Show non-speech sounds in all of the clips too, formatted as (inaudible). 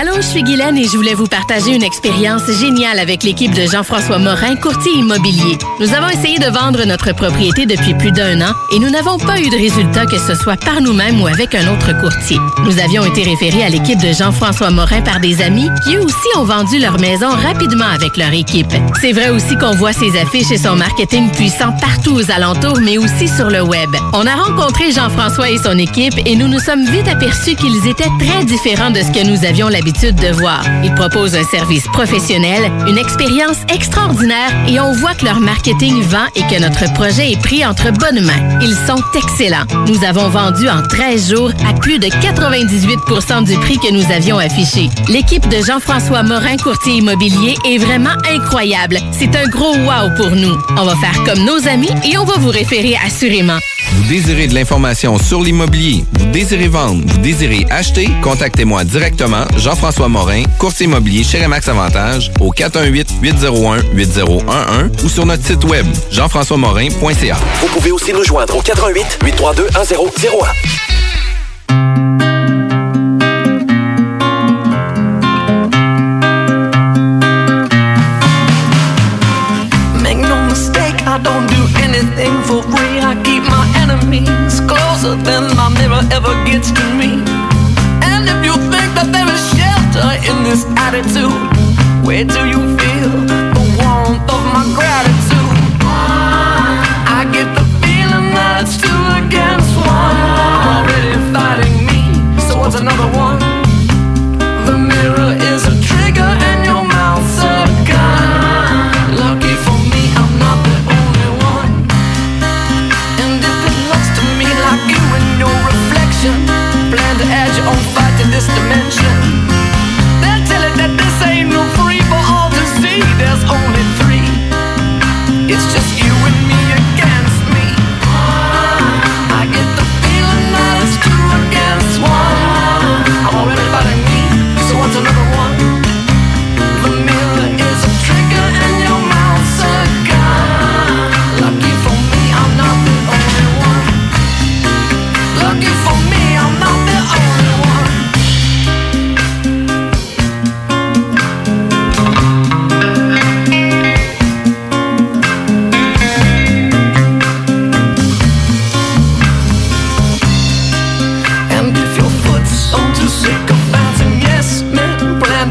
Allô, je suis Guylaine et je voulais vous partager une expérience géniale avec l'équipe de Jean-François Morin, courtier immobilier. Nous avons essayé de vendre notre propriété depuis plus d'un an et nous n'avons pas eu de résultat que ce soit par nous-mêmes ou avec un autre courtier. Nous avions été référés à l'équipe de Jean-François Morin par des amis qui eux aussi ont vendu leur maison rapidement avec leur équipe. C'est vrai aussi qu'on voit ses affiches et son marketing puissant partout aux alentours, mais aussi sur le web. On a rencontré Jean-François et son équipe et nous nous sommes vite aperçus qu'ils étaient très différents de ce que nous avions l'habitude de voir. Ils proposent un service professionnel, une expérience extraordinaire et on voit que leur marketing vend et que notre projet est pris entre bonnes mains. Ils sont excellents. Nous avons vendu en 13 jours à plus de 98% du prix que nous avions affiché. L'équipe de Jean-François Morin, courtier immobilier, est vraiment incroyable. C'est un gros wow pour nous. On va faire comme nos amis et on va vous référer assurément. Vous désirez de l'information sur l'immobilier, vous désirez vendre, vous désirez acheter, contactez-moi directement, Jean-François Morin, courtier immobilier chez Remax Avantage, au 418-801-8011 ou sur notre site web, jean-françois-morin.ca. Vous pouvez aussi nous joindre au 88 832 1001. Make no mistake, I don't do anything for free. I keep my enemies closer than my mirror ever gets to me. And if you think that there is shelter in this attitude, where do you feel the warmth of my gratitude? I get the feeling that it's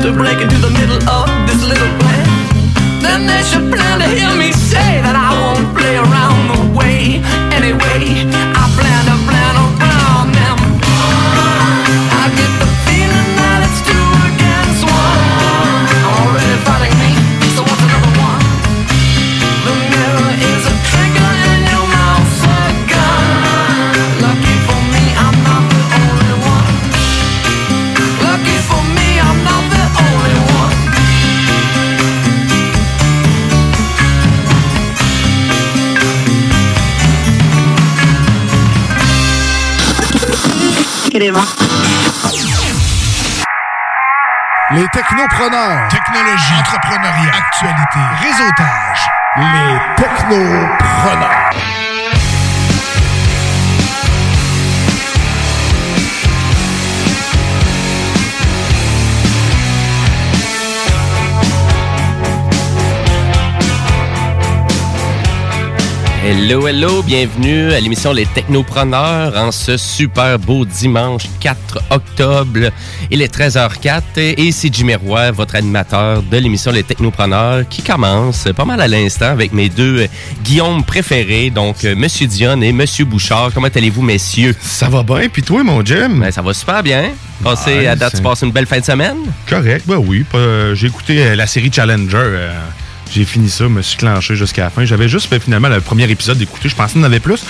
to break into the middle of this little plan, then they should plan to hear me say Les technopreneurs. Technologie. Entrepreneuriat. Actualité. Réseautage. Les technopreneurs. Hello, hello, bienvenue à l'émission Les Technopreneurs en ce super beau dimanche 4 octobre. Il est 13h04 et ici Jimmy Roy, votre animateur de l'émission Les Technopreneurs qui commence pas mal à l'instant avec mes deux Guillaume préférés, donc euh, Monsieur Dion et Monsieur Bouchard. Comment allez-vous, messieurs? Ça va bien, puis toi, mon Jim? Ben, ça va super bien. Passez, Ouais, à date, tu passes une belle fin de semaine? Correct, ben oui. euh, J'ai écouté euh, la série Challenger. euh, J'ai fini ça, me suis clenché jusqu'à la fin. J'avais juste fait finalement le premier épisode d'écouter. Je pensais qu'il y en avait plus.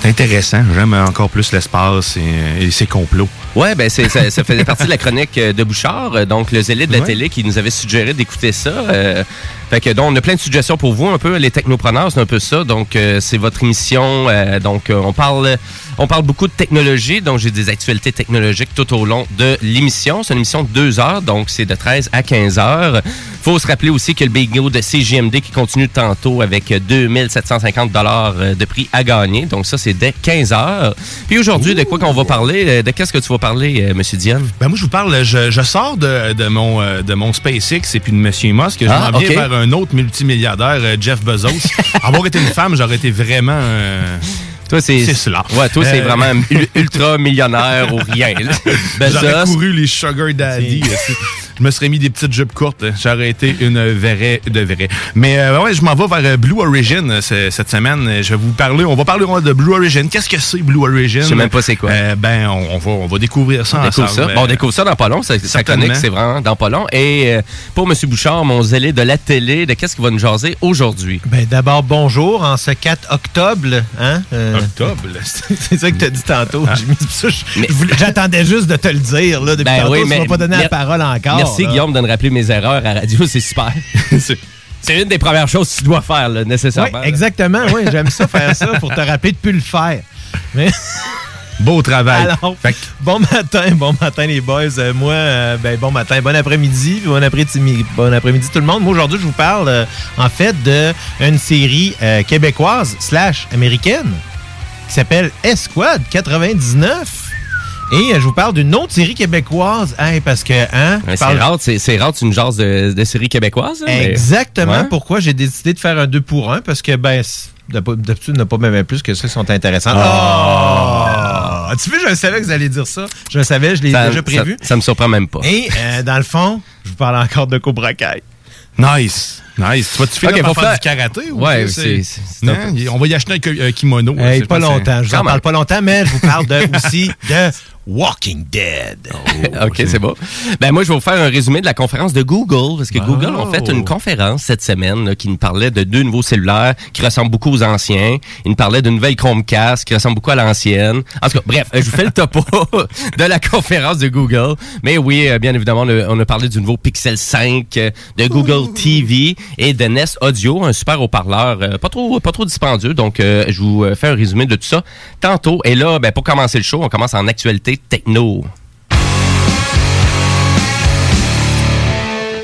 C'est intéressant. J'aime encore plus l'espace et, et ses complots. Ouais, ben c'est, ça, ça faisait partie de la chronique euh, de Bouchard, euh, donc le zélé de la Ouais. télé qui nous avait suggéré d'écouter ça. Euh, fait que donc on a plein de suggestions pour vous, un peu les technopreneurs, c'est un peu ça. Donc euh, c'est votre émission. euh, donc euh, on parle, on parle beaucoup de technologie. Donc j'ai des actualités technologiques tout au long de l'émission. C'est une émission de deux heures, donc c'est de 13 à 15 heures. Faut se rappeler aussi que le bingo de CGMD qui continue tantôt avec 2750 dollars de prix à gagner. Donc ça c'est dès 15 heures. Puis aujourd'hui de quoi qu'on va parler De qu'est-ce que tu vas parler, euh, Monsieur Diane? Ben moi, je vous parle, je, je sors de, de mon, euh, de mon SpaceX et puis de M. Musk. Je Ah, m'en viens vers un autre multimilliardaire, euh, Jeff Bezos. (laughs) Avoir été une femme, j'aurais été vraiment... euh, Toi, c'est. Cela. Ouais, toi, c'est Euh, vraiment (laughs) ul- ultra millionnaire ou rien. J'aurais couru les Sugar Daddy. Je me serais mis des petites jupes courtes. J'aurais été une vraie de vraie. Mais euh, ouais, je m'en vais vers euh, Blue Origin euh, ce- cette semaine. Je vais vous parler. On va parler de Blue Origin. Qu'est-ce que c'est Blue Origin? Je sais même pas c'est quoi. Euh, ben, on, on va on va découvrir ça On découvre ensemble. ça. Bon, on découvre ça dans pas long. Ça, chronique, c'est vraiment dans pas long. Et euh, pour M. Bouchard, mon zélé de la télé, de qu'est-ce qu'il va nous jaser aujourd'hui? Ben d'abord, bonjour, en ce 4 octobre, hein? euh, Octobre? (laughs) c'est ça que tu as dit tantôt. Ah. J'attendais juste de te le dire, là, depuis Ben tantôt, oui, tu mais- m'as pas donné la parole encore. Merci, là. Guillaume, de me rappeler mes erreurs à radio. (laughs) C'est super. C'est- une des premières choses que tu dois faire, là, Oui, nécessairement. exactement, oui, j'aime ça faire ça (laughs) pour te rappeler de plus le faire. Mais (laughs) Beau travail. Alors, Fait que- bon matin, bon matin les boys. Euh, moi, euh, ben, bon matin, bon après-midi, bon après-midi, bon après-midi tout le monde. Moi aujourd'hui, je vous parle euh, en fait de une série québécoise slash américaine qui s'appelle Esquad 99. Et euh, je vous parle d'une autre série québécoise, hein, parce que hein, Ouais, c'est rare, c'est c'est rare, tu une genre de, de série québécoise. hein, mais- Exactement Ouais. pourquoi j'ai décidé de faire un 2 pour 1 parce que ben d'habitude n'a pas même plus que ça qui sont intéressants. Ah! Tu vois, je savais que vous alliez dire ça. Je le savais, je l'ai Ça, déjà prévu. ça- ça me surprend même pas. Et euh, dans le fond, je vous parle encore de Cobra Kai. Nice. Nice. Tu vas-tu finir Ok, par faire faire- du karaté? ou Ouais, c'est- Non, peu- On va y acheter un un kimono. Hey, pas longtemps. Je vous en parle pas longtemps, mais je vous parle de, (laughs) aussi de Walking Dead. (laughs) OK, c'est bon. Ben moi, je vais vous faire un résumé de la conférence de Google, parce que Oh. Google ont fait une conférence cette semaine là, qui nous parlait de deux nouveaux cellulaires qui ressemblent beaucoup aux anciens. Ils nous parlaient d'une nouvelle Chromecast qui ressemble beaucoup à l'ancienne. En tout cas, bref, euh, je vous fais le topo (laughs) de la conférence de Google. Mais oui, euh, bien évidemment, on a, on a parlé du nouveau Pixel 5, euh, de Google TV et de Nest Audio, un super haut-parleur euh, pas trop pas trop dispendieux. Donc, euh, je vous fais un résumé de tout ça tantôt. Et là, ben, pour commencer le show, on commence en actualité techno.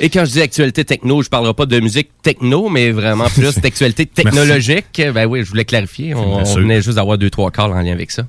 Et quand je dis actualité techno, je parlerai pas de musique techno, mais vraiment plus (laughs) d'actualité technologique. Ben oui, je voulais clarifier. On, venait juste d'avoir deux, trois calls en lien avec ça.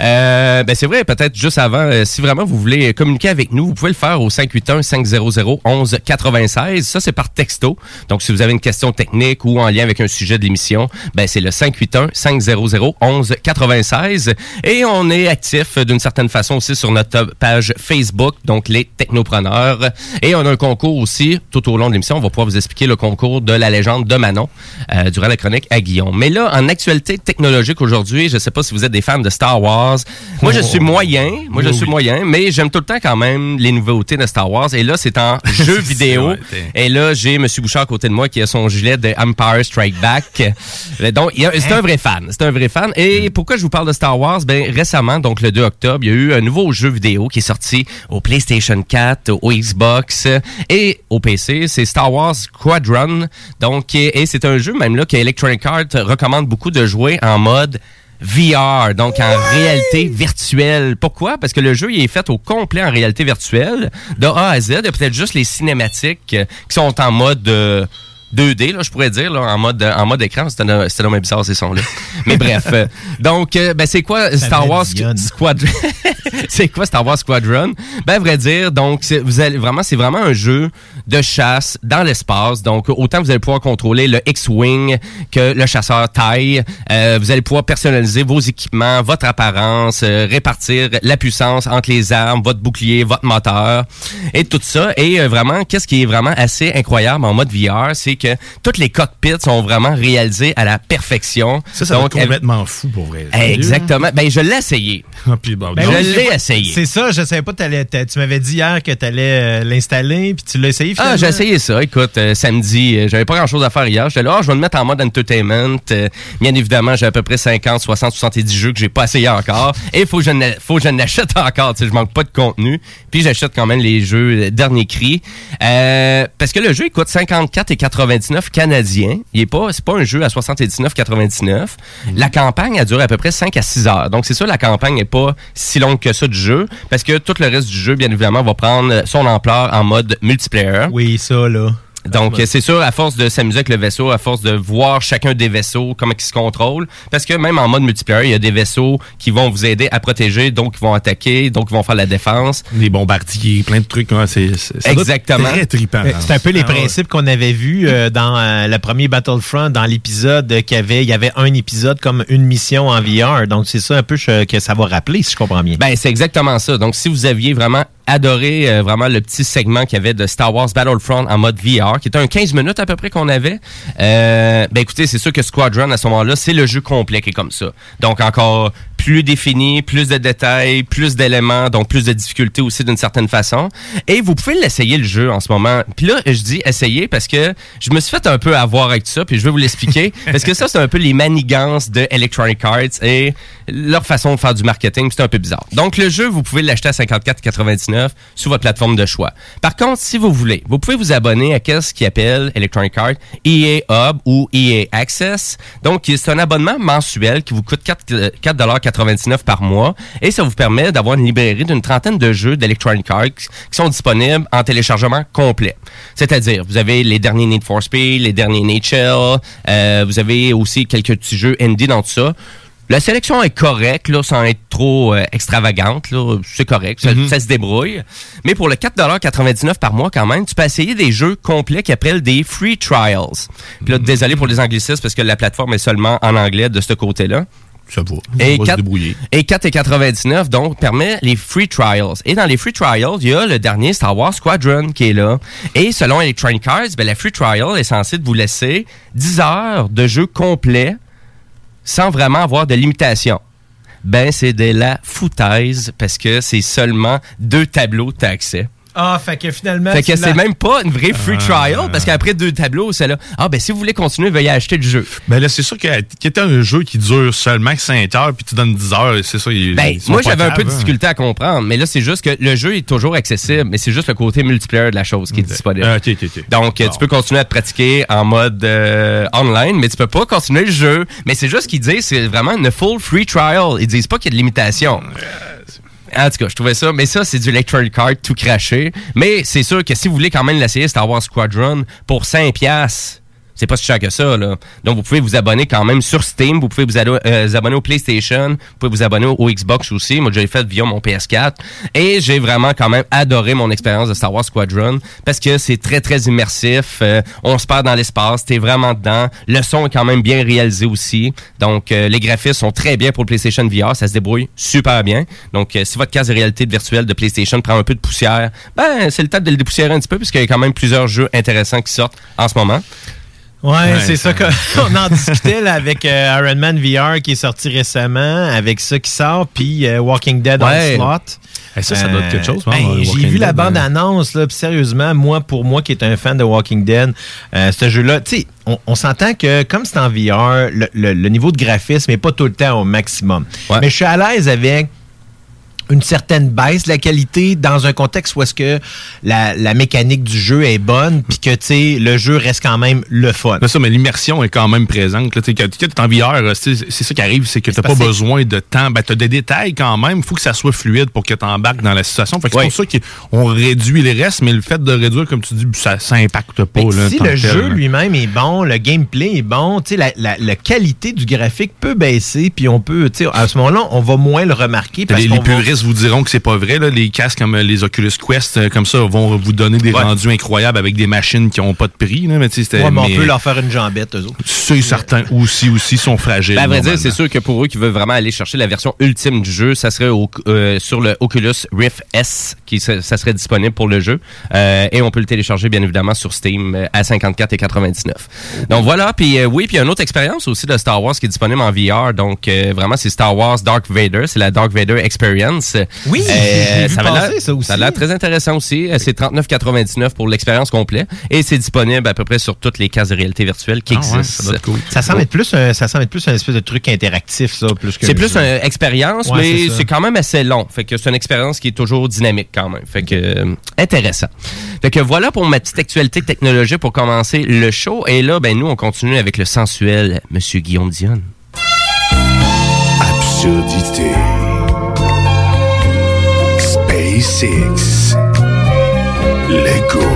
Euh, ben c'est vrai, peut-être juste avant, euh, si vraiment vous voulez communiquer avec nous, vous pouvez le faire au 581-500-1196. Ça, c'est par texto. Donc, si vous avez une question technique ou en lien avec un sujet de l'émission, ben c'est le 581-500-1196. Et on est actif d'une certaine façon aussi sur notre page Facebook, donc les technopreneurs. Et on a un concours aussi, tout au long de l'émission, on va pouvoir vous expliquer le concours de la légende de Manon euh, durant la chronique à Guillaume. Mais là, en actualité technologique aujourd'hui, je sais pas si vous êtes des fans de Star Wars. Moi, je suis moyen. Moi, je suis oui. moyen, mais j'aime tout le temps quand même les nouveautés de Star Wars. Et là, c'est en (laughs) jeu vidéo. Et là, j'ai M. Bouchard à côté de moi qui a son gilet de Empire Strike Back. Donc, c'est un vrai fan. C'est un vrai fan. Et pourquoi je vous parle de Star Wars? Ben, récemment, donc le 2 octobre, il y a eu un nouveau jeu vidéo qui est sorti au PlayStation 4, au Xbox et au PC. C'est Star Wars Squadron. Donc, et, et c'est un jeu même là que Electronic Arts recommande beaucoup de jouer en mode VR, donc en réalité virtuelle. Pourquoi? Parce que le jeu il est fait au complet en réalité virtuelle, de A à Z. Il y a peut-être juste les cinématiques qui sont en mode euh, 2D, là, je pourrais dire, là, en mode en mode écran. C'était vraiment bizarre ces sons-là. Mais bref. euh, donc, euh, ben, c'est quoi Star Wars. Squadron? (laughs) c'est quoi Star Wars Squadron? Ben, à vrai dire, donc, vous allez vraiment, c'est vraiment un jeu de chasse dans l'espace. Donc, autant vous allez pouvoir contrôler le X-Wing que le chasseur taille. Euh, vous allez pouvoir personnaliser vos équipements, votre apparence, euh, répartir la puissance entre les armes, votre bouclier, votre moteur et tout ça. Et euh, vraiment, qu'est-ce qui est vraiment assez incroyable en mode VR, c'est que toutes les cockpits sont vraiment réalisés à la perfection. Ça, ça va être complètement fou pour vrai. Exactement. Ben, je l'ai essayé. Ah, puis bon, Ben je l'ai essayé. C'est ça, je savais pas, tu m'avais dit hier que tu allais l'installer, puis tu l'as essayé finalement. Ah, j'ai essayé ça. Écoute, euh, samedi, euh, j'avais pas grand chose à faire hier. J'étais là, Ah, je vais me mettre en mode entertainment. Euh, bien évidemment, j'ai à peu près 50, 60, 70 jeux que j'ai pas essayé encore. Et il faut que je faut que je n'achète (laughs) encore. Tu sais, je manque pas de contenu. Puis j'achète quand même les jeux euh, dernier cri. Euh, parce que le jeu, il coûte 54,99 canadiens. Il est pas, c'est pas un jeu à 79,99. La campagne, elle dure à peu près 5 à 6 heures. Donc, c'est ça, la campagne n'est pas si longue que ça du jeu. Parce que tout le reste du jeu, bien évidemment, va prendre son ampleur en mode multiplayer. Oui, ça, là. Donc, c'est sûr, à force de s'amuser avec le vaisseau, à force de voir chacun des vaisseaux, comment ils se contrôlent, parce que même en mode multiplayer, il y a des vaisseaux qui vont vous aider à protéger, donc qui vont attaquer, donc qui vont faire la défense. Des bombardiers, plein de trucs. c'est, être Exactement. très trippant. Euh, C'est un peu les Ah ouais. principes qu'on avait vus euh, dans euh, le premier Battlefront, dans l'épisode qu'il y avait, il y avait un épisode comme une mission en VR. Donc c'est ça un peu que ça va rappeler, si je comprends bien. Ben, c'est exactement ça. Donc, si vous aviez vraiment adoré euh, vraiment le petit segment qu'il y avait de Star Wars Battlefront en mode VR, qui était un 15 minutes à peu près qu'on avait, euh, ben écoutez, c'est sûr que Squadron, à ce moment-là, c'est le jeu complet qui est comme ça. Donc, encore plus défini, plus de détails, plus d'éléments, donc plus de difficultés aussi d'une certaine façon. Et vous pouvez l'essayer le jeu en ce moment. Puis là, je dis essayer parce que je me suis fait un peu avoir avec ça, puis je vais vous l'expliquer. (laughs) parce que ça, c'est un peu les manigances de Electronic Arts et leur façon de faire du marketing, c'est un peu bizarre. Donc le jeu, vous pouvez l'acheter à 54,99 sur votre plateforme de choix. Par contre, si vous voulez, vous pouvez vous abonner à qu'est-ce qui appelle Electronic Arts EA Hub ou EA Access. Donc c'est un abonnement mensuel qui vous coûte 4,99 par mois et ça vous permet d'avoir une librairie d'une trentaine de jeux d'Electronic Arts qui sont disponibles en téléchargement complet. C'est-à-dire, vous avez les derniers Need for Speed, les derniers Nature, euh, vous avez aussi quelques petits jeux indie dans tout ça. La sélection est correcte, sans être trop euh, extravagante. C'est correct, mhm. ça, se débrouille. Mais pour le 4,99 par mois quand même, tu peux essayer des jeux complets qui appellent des free trials. Puis là, mhm. désolé pour les anglicistes parce que la plateforme est seulement en anglais de ce côté-là. Ça va. Et On va se 4 débrouiller. et 4,99 donc permet les free trials. Et dans les free trials, il y a le dernier Star Wars Squadron qui est là. Et selon Electronic Arts, ben, la free trial est censée vous laisser 10 heures de jeu complet sans vraiment avoir de limitation. Ben, c'est de la foutaise parce que c'est seulement deux tableaux que t'as accès. Ah, fait que finalement. Fait que c'est même pas une vraie free trial parce qu'après deux tableaux, c'est là. Ah, ben, si vous voulez continuer, veuillez acheter le jeu. Ben là, c'est sûr que qui était un jeu qui dure seulement 5 heures, puis tu donnes 10 heures, c'est ça. ils- Ben, ils moi, j'avais un peu de hein. difficulté à comprendre, mais là, c'est juste que le jeu est toujours accessible, mais c'est juste le côté multiplayer de la chose qui est disponible. Ah, ok, ok, ok. Donc, tu peux continuer à te pratiquer en mode euh, online, mais tu peux pas continuer le jeu. Mais c'est juste qu'ils disent, c'est vraiment une full free trial. Ils disent pas qu'il y a de limitation. En tout cas, je trouvais ça, mais ça, c'est du Electronic Arts tout craché. Mais c'est sûr que si vous voulez quand même l'essayer, Star Wars Squadron, pour 5 piastres, c'est pas si cher que ça, là. Donc, vous pouvez vous abonner quand même sur Steam. Vous pouvez vous, euh, abonner au PlayStation. Vous pouvez vous abonner au, Xbox aussi. Moi, je l'ai fait via mon PS4. Et j'ai vraiment quand même adoré mon expérience de Star Wars Squadron parce que c'est très, très immersif. Euh, on se perd dans l'espace. T'es vraiment dedans. Le son est quand même bien réalisé aussi. Donc, euh, les graphismes sont très bien pour le PlayStation VR. Ça se débrouille super bien. Donc, si votre casque de réalité virtuelle de PlayStation prend un peu de poussière, ben, c'est le temps de le dépoussiérer un petit peu puisqu'il y a quand même plusieurs jeux intéressants qui sortent en ce moment. Ouais, c'est ça qu'on (laughs) en discutait là, avec euh, Iron Man VR qui est sorti récemment, avec ça qui sort, puis euh, Walking Dead Ouais. Onslaught. Eh, ça, ça doit être quelque chose, ben, hein, J'ai Walking vu la hein. bande-annonce, là, puis sérieusement, moi, pour moi qui est un fan de Walking Dead, euh, ce jeu-là, tu sais, on, on s'entend que comme c'est en VR, le, le- le niveau de graphisme n'est pas tout le temps au maximum. Mais je suis à l'aise avec une certaine baisse de la qualité dans un contexte où est-ce que la, la mécanique du jeu est bonne puis que tu sais le jeu reste quand même le fun. C'est ça, mais l'immersion est quand même présente. Là, Tu sais, quand tu es en VR, euh, c'est c'est ça qui arrive, c'est que tu n'as pas besoin de temps. Ben, tu as des détails quand même. Il faut que ça soit fluide pour que tu embarques dans la situation. Fait que C'est pour ça qu'on réduit les restes, mais le fait de réduire, comme tu dis, ça, ça impacte pas. Là, si le jeu lui-même est bon, le gameplay est bon, tu sais, la, la- la qualité du graphique peut baisser, puis on peut, tu sais, à ce moment-là, on va moins le remarquer. Parce qu'on puristes vous diront que c'est pas vrai. Là. Les casques comme euh, les Oculus Quest, euh, comme ça, vont vous donner des Ouais. rendus incroyables avec des machines qui ont pas de prix. Là. Mais, Ouais, mais on peut leur faire une jambette, eux autres. C'est certain. Aussi, aussi, sont fragiles. Ben, à vrai dire, c'est sûr que pour eux qui veulent vraiment aller chercher la version ultime du jeu, ça serait au- euh, sur le Oculus Rift S, qui ça serait disponible pour le jeu. Euh, et on peut le télécharger, bien évidemment, sur Steam à 54,99. Donc voilà, puis euh, oui, puis il y a une autre expérience aussi de Star Wars qui est disponible en VR. Donc euh, vraiment, c'est Star Wars Dark Vader, c'est la Dark Vader Experience. Oui, vu ça a ça aussi. Ça a l'air très intéressant aussi. Euh, C'est 39,99 pour l'expérience complète. Et c'est disponible à peu près sur toutes les cases de réalité virtuelle qui Ah ouais, existent. ça cool. Ça semble être plus un, ça semble être plus un espèce de truc interactif, ça, plus que. C'est plus une expérience, Ouais, mais c'est quand même assez long. Fait que c'est une expérience qui est toujours dynamique quand même. Fait que euh, intéressant. Fait que voilà pour ma petite actualité technologique pour commencer le show. Et là, ben nous, on continue avec le sensuel Monsieur Guillaume Dion. Absurdité. SpaceX. Lego.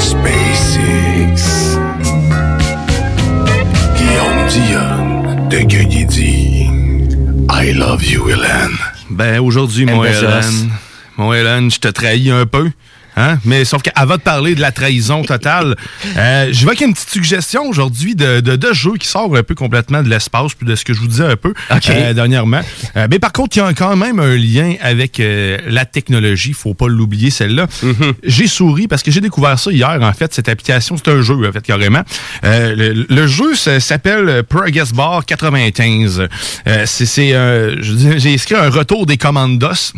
SpaceX. Guillaume Dion de Guigui I love you, Hélène. Ben, aujourd'hui, mon Hélène, mon Hélène, je te trahis un peu. Hein? Mais sauf qu'avant de parler de la trahison totale, (laughs) euh, je vais avec une petite suggestion aujourd'hui de, de, de jeu qui sort un peu complètement de l'espace, puis de ce que je vous disais un peu euh, dernièrement. Euh, mais par contre, il y a quand même un lien avec euh, la technologie, faut pas l'oublier celle-là. J'ai souri parce que j'ai découvert ça hier, en fait, cette application, c'est un jeu, en fait, carrément. Euh, le, le jeu s'appelle Progress Bar 95. Euh, c'est, euh, j'ai écrit un retour des commandos,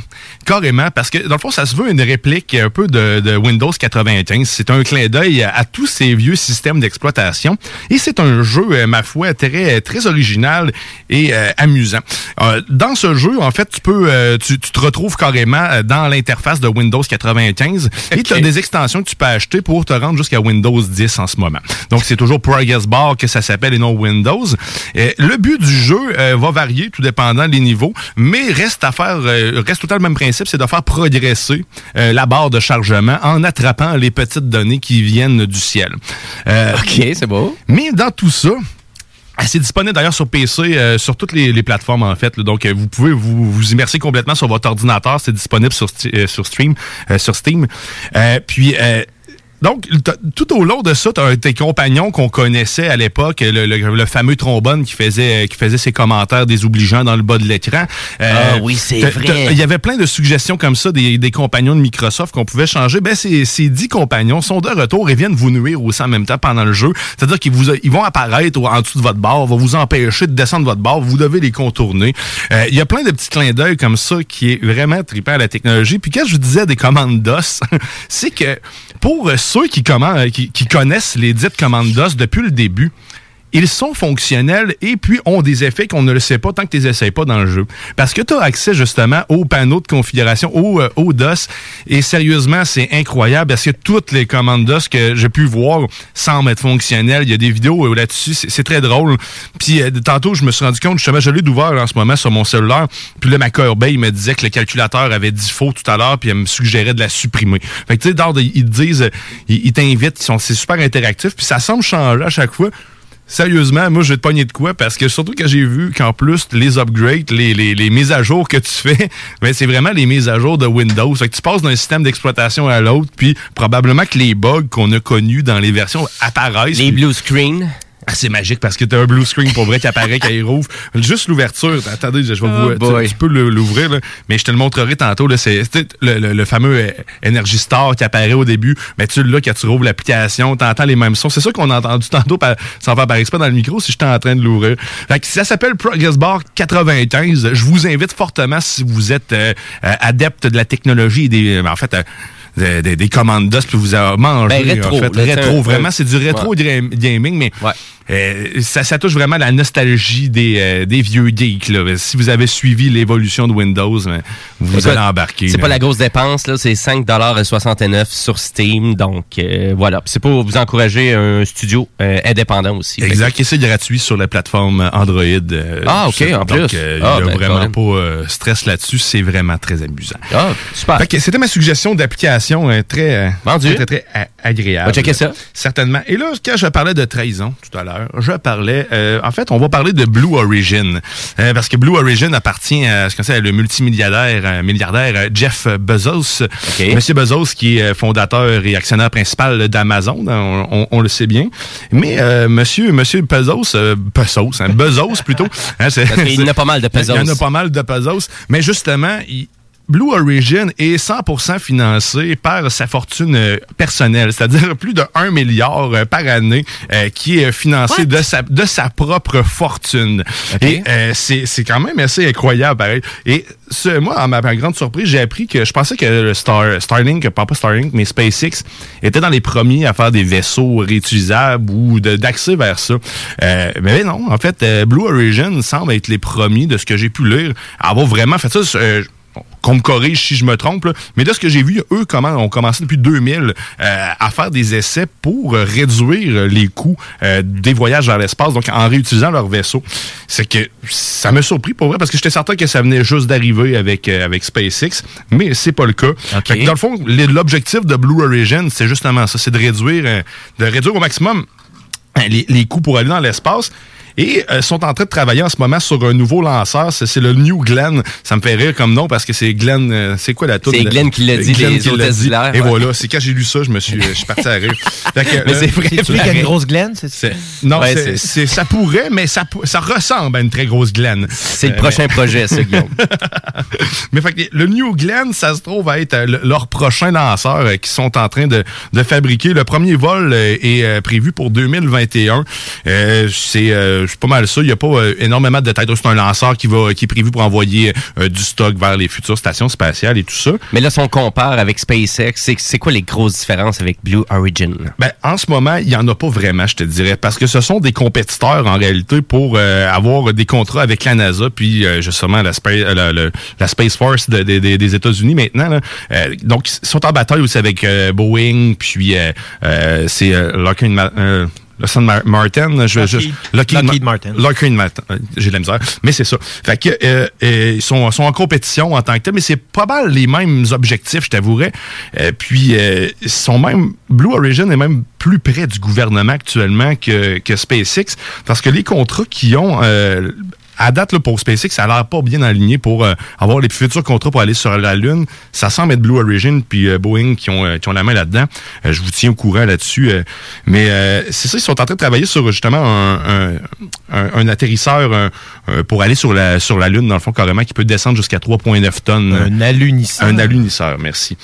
carrément, parce que dans le fond, ça se veut une réplique un peu de, de Windows 95. C'est un clin d'œil à, à tous ces vieux systèmes d'exploitation. Et c'est un jeu, euh, ma foi, très, très original et euh, amusant. Euh, dans ce jeu, en fait, tu peux, euh, tu, tu te retrouves carrément dans l'interface de Windows 95 et tu as des extensions que tu peux acheter pour te rendre jusqu'à Windows 10 en ce moment. Donc, c'est toujours Progress Bar que ça s'appelle et non Windows. Le but du jeu va varier tout dépendant des niveaux, mais reste à faire, reste le même principe, c'est de faire progresser euh, la barre de chargement en attrapant les petites données qui viennent du ciel. OK, c'est beau. Mais dans tout ça, ah, c'est disponible d'ailleurs sur PC, euh, sur toutes les, les plateformes en fait. là. donc, euh, vous pouvez vous, vous immerser complètement sur votre ordinateur. C'est disponible sur, euh, sur Stream, euh, sur Steam. Euh, puis, euh, donc, tout au long de ça, tu as tes compagnons qu'on connaissait à l'époque, le, le- le fameux trombone qui faisait, qui faisait ses commentaires désobligeants dans le bas de l'écran. Ah oui, c'est vrai. Il y avait plein de suggestions comme ça des, des compagnons de Microsoft qu'on pouvait changer. Ben, ces, ces dix compagnons sont de retour et viennent vous nuire aussi en même temps pendant le jeu. C'est-à-dire qu'ils vous, ils vont apparaître en dessous de votre barre, vont vous empêcher de descendre votre barre, vous devez les contourner. Euh, Il y a plein de petits clins d'œil comme ça qui est vraiment trippant à la technologie. Puis quand je vous disais des commandes DOS, (laughs) c'est que pour euh, ceux qui, commen- qui, qui connaissent les dites commandes DOS depuis le début, ils sont fonctionnels et puis ont des effets qu'on ne le sait pas tant que tu les essayes pas dans le jeu. Parce que tu as accès justement au panneau de configuration, au, euh, au DOS. Et sérieusement, c'est incroyable parce que toutes les commandes DOS que j'ai pu voir semblent être fonctionnelles. Il y a des vidéos là-dessus, c'est très drôle. Puis euh, tantôt, je me suis rendu compte, justement, je l'ai d'ouvert en ce moment sur mon cellulaire. Puis là, ma corbeille me disait que le calculateur avait dit faux tout à l'heure puis elle me suggérait de la supprimer. Fait que tu sais, d'ordre, ils te disent, ils ils t'invitent, c'est super interactif. Puis ça semble changer à chaque fois. Sérieusement, moi, je vais te pogner de quoi? Parce que surtout que j'ai vu qu'en plus, les upgrades, les, les, les mises à jour que tu fais, (laughs) ben, c'est vraiment les mises à jour de Windows. Fait que tu passes d'un système d'exploitation à l'autre, puis probablement que les bugs qu'on a connus dans les versions apparaissent. Les blue screen. Ah, c'est magique parce que t'as un blue screen pour vrai qui apparaît quand il rouvre. Juste l'ouverture. Attendez, je vais Oh vous. tu, tu peux l'ouvrir, mais je te le montrerai tantôt. C'est le, le- le fameux euh, Energy Star qui apparaît au début. Mais tu là, quand tu rouvres l'application, t'entends les mêmes sons. C'est ça qu'on a entendu tantôt par- sans faire par exprès dans le micro si j'étais en train de l'ouvrir. Fait que ça s'appelle Progress Bar 95. Je vous invite fortement si vous êtes euh, euh, adepte de la technologie et des. En fait, euh, des, des- des commandes DOS, puis vous avez mangé. Ben, rétro, en fait, rétro, vraiment, c'est du rétro Ouais. gaming, mais euh, ça, ça touche vraiment la nostalgie des, euh, des vieux geeks. Là. Si vous avez suivi l'évolution de Windows, ben, vous Écoute, allez embarquer. C'est pas la grosse dépense, là, c'est 5,69 sur Steam. Donc euh, voilà. C'est pour vous encourager un studio euh, indépendant aussi. Exact, et c'est gratuit sur la plateforme Android. euh, Ah, ok, en Donc, plus. euh, il Ah, y a ben, vraiment pas euh, stress là-dessus, c'est vraiment très amusant. Ah, super. C'était ma suggestion d'application. Euh, très, euh, Vendu. très, très, agréable. Va checker ça. Certainement. Et là, quand je parlais de trahison tout à l'heure, je parlais, euh, en fait, on va parler de Blue Origin. Euh, parce que Blue Origin appartient à ce qu'on sait, le multimilliardaire euh, milliardaire euh, Jeff Bezos. Monsieur Bezos, qui est euh, fondateur et actionnaire principal d'Amazon, on, on- on le sait bien. Mais euh, Monsieur, Monsieur Bezos, euh, Bezos, hein, Bezos plutôt. hein, Parce qu'il y en a pas mal de (laughs) Il y en a Bezos. pas mal de Bezos. Mais justement, il- Blue Origin est 100% financé par sa fortune euh, personnelle, c'est-à-dire (laughs) plus de 1 milliard euh, par année euh, qui est financé de sa, de sa propre fortune. Et euh, c'est c'est quand même assez incroyable, pareil. Et ce, moi, à ma, grande surprise, j'ai appris que je pensais que le Star, Starlink, pas pas Starlink, mais SpaceX, était dans les premiers à faire des vaisseaux réutilisables ou d'accès vers ça. Euh, mais non, en fait, Blue Origin semble être les premiers, de ce que j'ai pu lire, à avoir vraiment fait ça. Qu'on me corrige si je me trompe, là. mais de ce que j'ai vu, eux comment, ont commencé depuis 2000 euh, à faire des essais pour euh, réduire les coûts euh, des voyages vers l'espace, donc en réutilisant leur vaisseau. C'est que ça m'a surpris pour vrai, parce que j'étais certain que ça venait juste d'arriver avec, euh, avec SpaceX, mais c'est pas le cas. Fait que dans le fond, l'objectif de Blue Origin, c'est justement ça, c'est de réduire, euh, de réduire au maximum euh, les, les coûts pour aller dans l'espace. Et euh, sont en train de travailler en ce moment sur un nouveau lanceur. C'est c'est le New Glenn. Ça me fait rire comme nom parce que c'est Glenn. euh, c'est quoi la toute C'est Glenn qui l'a dit, Glenn les qui l'a hôtesses dit. d'hilaire, Et ouais. voilà. C'est quand j'ai lu ça, je me suis, je suis parti à rire. (laughs) Fait que, Mais euh, c'est vrai, c'est- lui qui a une grosse Glenn, c'est Non, Ouais, c'est- c'est- c'est- ça pourrait, mais ça, ça ressemble à une très grosse Glenn. C'est le prochain projet, ça, Guillaume. (laughs) Mais fait que le New Glenn, ça se trouve à être euh, le- leur prochain lanceur euh, qui sont en train de, de fabriquer. Le premier vol euh, est euh, prévu pour 2021. Euh, c'est euh, c'est pas mal ça. Il n'y a pas euh, énormément de détails. C'est un lanceur qui va qui est prévu pour envoyer euh, du stock vers les futures stations spatiales et tout ça. Mais là, si on compare avec SpaceX, c'est quoi les grosses différences avec Blue Origin? Ben, en ce moment, il n'y en a pas vraiment, je te dirais, parce que ce sont des compétiteurs en réalité pour euh, avoir des contrats avec la NASA, puis euh, justement la, Spa- euh, la, le- la Space Force de- de- de- des États-Unis maintenant. là. Donc, ils sont en bataille aussi avec Boeing, puis c'est Lockheed Lockheed Mar- Martin, je, je- Lockheed- Lockheed Ma- Martin. Lockheed Martin. Euh, J'ai de la misère. Mais c'est ça. Fait que, euh, euh, ils sont, sont en compétition en tant que tel, mais c'est pas mal les mêmes objectifs, je t'avouerais. Euh, puis, euh, ils sont même, Blue Origin est même plus près du gouvernement actuellement que, que SpaceX, parce que les contrats qu'ils ont, euh, à date, là, pour SpaceX, ça a l'air pas bien aligné pour euh, avoir les futurs contrats pour aller sur la Lune. Ça semble être Blue Origin puis euh, Boeing qui ont, euh, qui ont la main là-dedans. Euh, je vous tiens au courant là-dessus. euh, mais euh, c'est ça, ils sont en train de travailler sur justement un, un, un- un atterrisseur pour aller sur la, sur la Lune, dans le fond, carrément, qui peut descendre jusqu'à 3,9 tonnes. Un alunisseur. Un alunisseur, merci.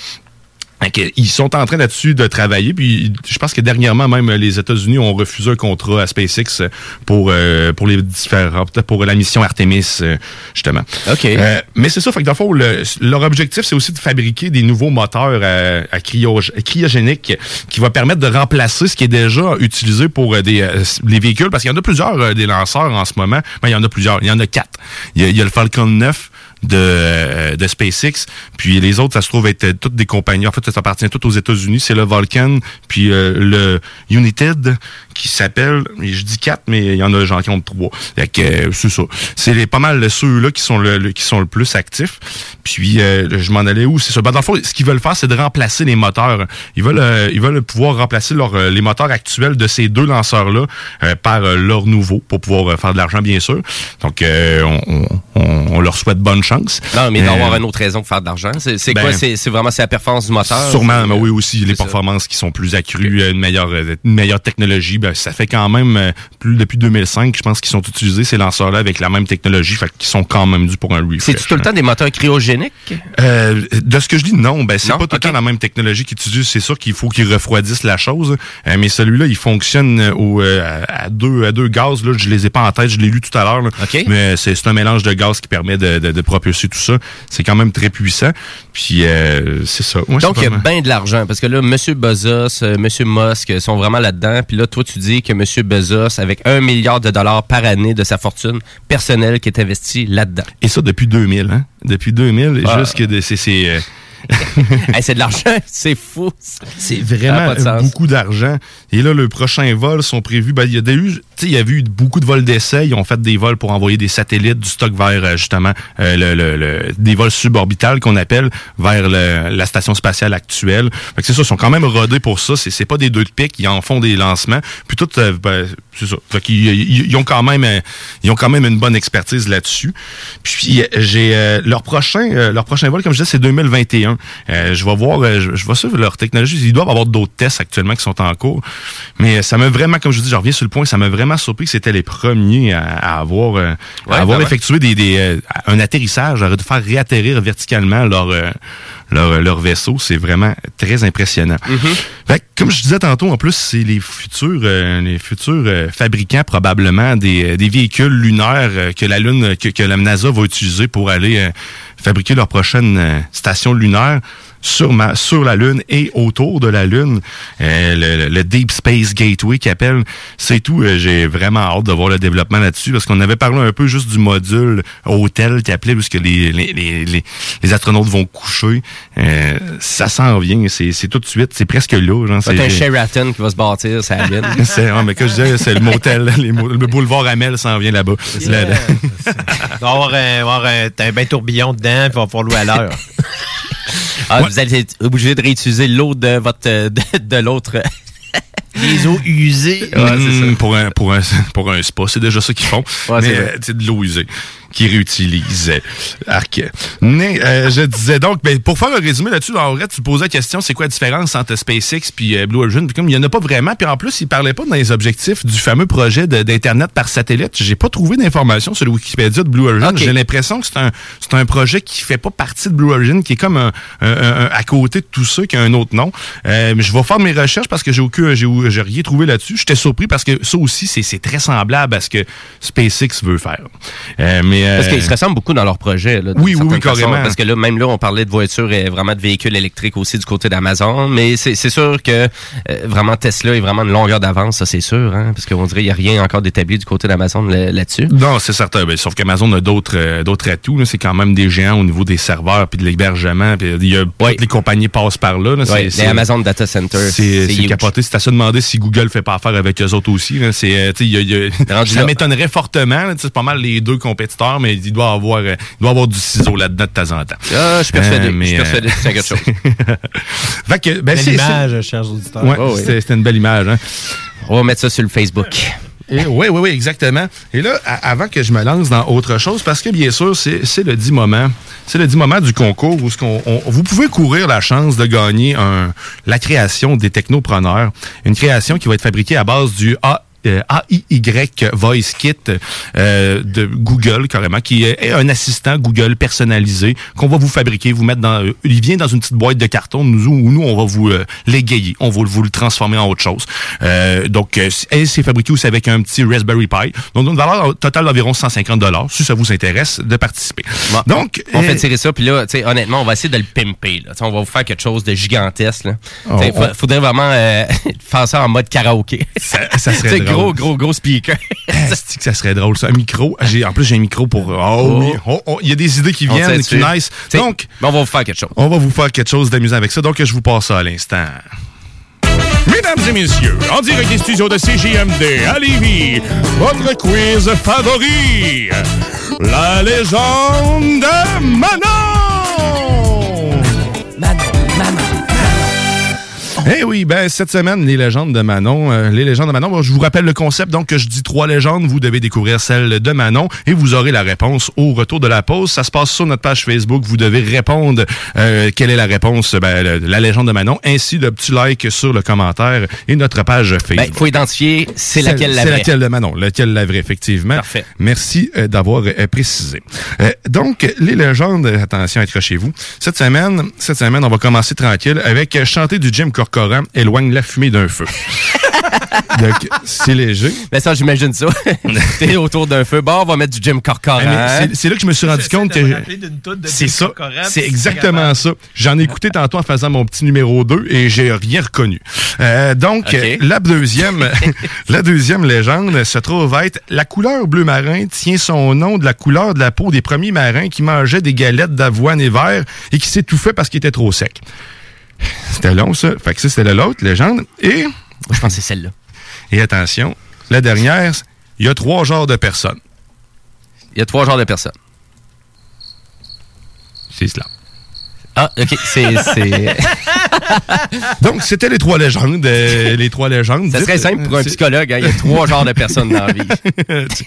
Ils sont en train là-dessus de travailler. Puis je pense que dernièrement, même les États-Unis ont refusé un contrat à SpaceX pour, euh, pour les différents, pour la mission Artemis, euh, justement. OK. Euh, mais c'est ça, fait que dans le fond, le- leur objectif, c'est aussi de fabriquer des nouveaux moteurs à, à cryo- cryogéniques qui va permettre de remplacer ce qui est déjà utilisé pour euh, des, euh, les véhicules, parce qu'il y en a plusieurs euh, des lanceurs en ce moment. Ben, il y en a plusieurs, il y en a quatre. Il y a, il y a le Falcon 9 de, euh, de SpaceX, puis les autres, ça se trouve être toutes des compagnies. En fait, ça appartient tout aux États-Unis. C'est le Vulcan, puis euh, le United, qui s'appelle, et je dis quatre, mais il y en a qui ont trois. Fait que, euh, c'est ça. C'est pas mal ceux-là qui sont le, le- qui sont le plus actifs. Puis euh, je m'en allais où? C'est ça. Ben, dans le fond, ce qu'ils veulent faire, c'est de remplacer les moteurs. Ils veulent euh, ils veulent pouvoir remplacer leur, euh, les moteurs actuels de ces deux lanceurs-là euh, par leurs nouveaux pour pouvoir faire de l'argent, bien sûr. Donc euh, on, on- on- leur souhaite bonne chance. Non, mais il doit y Euh, avoir une autre raison pour faire de l'argent. C'est c'est ben, quoi? C'est vraiment c'est la performance du moteur? Sûrement, mais oui aussi, les performances qui sont plus accrues, une meilleure, une meilleure technologie. Ben, ça fait quand même euh, plus depuis 2005, je pense qu'ils sont utilisés ces lanceurs-là avec la même technologie, fait qu'ils sont quand même dus pour un refresh. C'est-tu tout le temps des moteurs cryogéniques? Euh, de ce que je dis, non. Ben, c'est pas tout le temps la même technologie qu'ils utilisent. C'est sûr qu'il faut qu'ils refroidissent la chose. Euh, mais celui-là, il fonctionne au, euh, à, deux, à deux gaz. Là. Je les ai pas en tête. Je l'ai lu tout à l'heure. Mais c'est c'est un mélange de gaz qui permet de, de, de propulser tout ça. C'est quand même très puissant. Puis, euh, c'est ça. Ouais, Donc, c'est il y a bien de l'argent. Parce que là, M. Bezos, euh, M. Musk sont vraiment là-dedans. Puis là, toi, tu dis que M. Bezos, avec un milliard de dollars par année de sa fortune personnelle qui est investie là-dedans. Et ça depuis 2000, hein? Depuis 2000, Ah. jusque c'est, euh, (laughs) Hey, c'est de l'argent, (laughs) c'est fou. C'est vraiment beaucoup d'argent. Et là, le prochain vol sont prévus. Ben, il y a eu, il y a eu beaucoup de vols d'essai. Ils ont fait des vols pour envoyer des satellites, du stock vers euh, justement euh, le, le- le- des vols suborbitales qu'on appelle vers la station spatiale actuelle. C'est ça, ils sont quand même rodés pour ça. C'est, pas des deux de pique, ils en font des lancements. Puis tout, euh, ben, c'est ça. Fait ils, ils ont quand même, ils ont quand même une bonne expertise là-dessus. Puis j'ai euh, leur prochain, leur prochain vol, comme je disais, c'est 2021. Euh, je vais voir, euh, je, je vais suivre leur technologie. Ils doivent avoir d'autres tests actuellement qui sont en cours. Mais euh, ça m'a vraiment, comme je vous dis, je reviens sur le point, ça m'a vraiment surpris que c'était les premiers à, à avoir, euh, à effectué des, des, euh, un atterrissage, à de faire réatterrir verticalement leur, euh, leur, leur vaisseau. C'est vraiment très impressionnant. Fait que, comme je disais tantôt, en plus, c'est les futurs, euh, les futurs euh, fabricants probablement des, des véhicules lunaires euh, que la Lune, que, que la NASA va utiliser pour aller euh, fabriquer leur prochaine euh, station lunaire sur, ma, sur la Lune et autour de la Lune. Euh, le, le Deep Space Gateway qui appelle. C'est tout. Euh, J'ai vraiment hâte de voir le développement là-dessus parce qu'on avait parlé un peu juste du module hôtel qui appelait où ce que les, les, les, les, les astronautes vont coucher. Euh, ça s'en vient. C'est c'est tout de suite. C'est presque là. Genre, C'est un c'est- Sheraton qui va se bâtir, ça (laughs) Lune. c'est, ouais, mais comme je disais, c'est le motel, (laughs) les le boulevard Amel s'en vient là-bas. Là, là. (laughs) Il va y avoir un, y avoir un, t'as un bain tourbillon dedans, puis il va falloir louer à l'heure. Ah, Vous allez être obligé de réutiliser l'eau de votre euh, de, de l'autre. (laughs) Les eaux usées. Mm, pour un pour un pour un spa, c'est déjà ça qu'ils font. Ouais, mais euh, c'est de l'eau usée qu'ils réutilisent. Arc. Mais euh, je disais donc, ben, pour faire un résumé là-dessus, en vrai, tu posais la question, c'est quoi la différence entre SpaceX puis euh, Blue Origin? Puis comme il y en a pas vraiment, puis en plus, il parlait pas dans les objectifs du fameux projet d'internet par satellite. J'ai pas trouvé d'informations sur le Wikipédia de Blue Origin. J'ai l'impression que c'est un c'est un projet qui fait pas partie de Blue Origin, qui est comme un, un- un- un- à côté de tout ça, qui a un autre nom. Euh, mais je vais faire mes recherches parce que j'ai aucun j'ai rien trouvé là-dessus. J'étais surpris parce que ça aussi c'est très semblable à ce que SpaceX veut faire. Euh, mais euh, Parce qu'ils se ressemblent beaucoup dans leur projet. Là, Oui, oui, oui, façon. carrément. Parce que là, même là, on parlait de voitures et vraiment de véhicules électriques aussi du côté d'Amazon. Mais c'est sûr que euh, vraiment Tesla est vraiment une longueur d'avance, ça c'est sûr. Hein, parce qu'on dirait qu'il n'y a rien encore d'établi du côté d'Amazon là- là-dessus. Non, c'est certain. Ben, sauf qu'Amazon a d'autres euh, d'autres atouts. C'est quand même des géants au niveau des serveurs puis de l'hébergement. Il y a toutes les compagnies passent par là. là. Ouais, les Amazon Data Center. C'est capoté. C'est à se demander si Google fait pas affaire avec eux autres aussi. là. Euh, y a- y a- (laughs) ça m'étonnerait fortement. C'est pas mal les deux compétiteurs, mais il doit avoir, euh, il doit avoir du ciseau là-dedans de temps en temps. Ah, je suis persuadé. Euh, mais, je suis persuadé euh, que c'est quelque chose. (laughs) fait que, ben, Belle c'est- image, chers auditeurs. Ouais, Oh, oui. c'était c'était une belle image. Hein. On va mettre ça sur le Facebook. Et oui, oui, oui, exactement. Et là, avant que je me lance dans autre chose, parce que bien sûr, c'est c'est le 10 moment. C'est le 10 moment du concours où ce qu'on, on- vous pouvez courir la chance de gagner un, la création des technopreneurs. Une création qui va être fabriquée à base du A. euh, AIY Voice Kit euh, de Google carrément qui est un assistant Google personnalisé qu'on va vous fabriquer vous mettre dans euh, il vient dans une petite boîte de carton nous où nous on va vous euh, l'égayer on va vous le transformer en autre chose Euh, donc euh, elle c'est fabriqué aussi avec un petit Raspberry Pi donc une valeur totale d'environ 150 dollars si ça vous intéresse de participer donc On fait tirer ça, puis là, tu sais, honnêtement, on va essayer de le pimper. Là. On va vous faire quelque chose de gigantesque. Là. Oh, on- Faudrait vraiment euh, (laughs) faire ça en mode karaoké. ça, ça serait. (laughs) gros, gros, gros speaker. (laughs) Asti que ça serait drôle, ça? Un micro? J'ai, en plus, j'ai un micro pour. Oh, oui. Oh, oh, Il y a des idées qui viennent, qui sais, Donc, mais on va vous faire quelque chose. on va vous faire quelque chose d'amusant avec ça. Donc, je vous passe ça à l'instant. Mesdames et messieurs, en direct des studios de CJMD à Lévis, votre quiz favori, la légende de Manon! (laughs) Eh oui, ben cette semaine, les légendes de Manon. euh, les légendes de Manon, bon, je vous rappelle le concept. Donc, que je dis trois légendes, vous devez découvrir celle de Manon et vous aurez la réponse au retour de la pause. Ça se passe sur notre page Facebook. Vous devez répondre euh, quelle est la réponse, ben, le- la légende de Manon, ainsi de petits likes sur le commentaire et notre page Facebook. Ben, il faut identifier c'est laquelle la C'est vraie. laquelle de Manon, laquelle la vraie, effectivement. Parfait. Merci euh, d'avoir euh, précisé. Euh, donc, les légendes, attention, accrochez-vous. Cette semaine, cette semaine, on va commencer tranquille avec chanter du Jim Corquette. Corporant éloigne la fumée d'un feu. (laughs) Donc, c'est léger. Mais ça, j'imagine ça. (laughs) T'es autour d'un feu. Bon, on va mettre du Jim Corcoran. Ah, c'est- C'est là que je me suis rendu compte que. C'est ça. C'est exactement ça. J'en ai écouté tantôt en faisant mon petit numéro 2 et j'ai rien reconnu. Euh, donc, la deuxième, (laughs) la deuxième légende se trouve être la couleur bleu marin tient son nom de la couleur de la peau des premiers marins qui mangeaient des galettes d'avoine et verre et qui s'étouffaient parce qu'ils étaient trop secs. (laughs) C'était long, ça. Fait que ça, c'était l'autre légende. Et. je pense que c'est celle-là. Et attention, la dernière, il y a trois genres de personnes. Il y a trois genres de personnes. C'est cela. Ah, OK. C'est. c'est- (laughs) Donc, c'était les trois légendes. euh, les trois légendes. Ça serait Dites- simple pour un c'est- psychologue. hein. Il y a trois genres de personnes dans la vie. (laughs)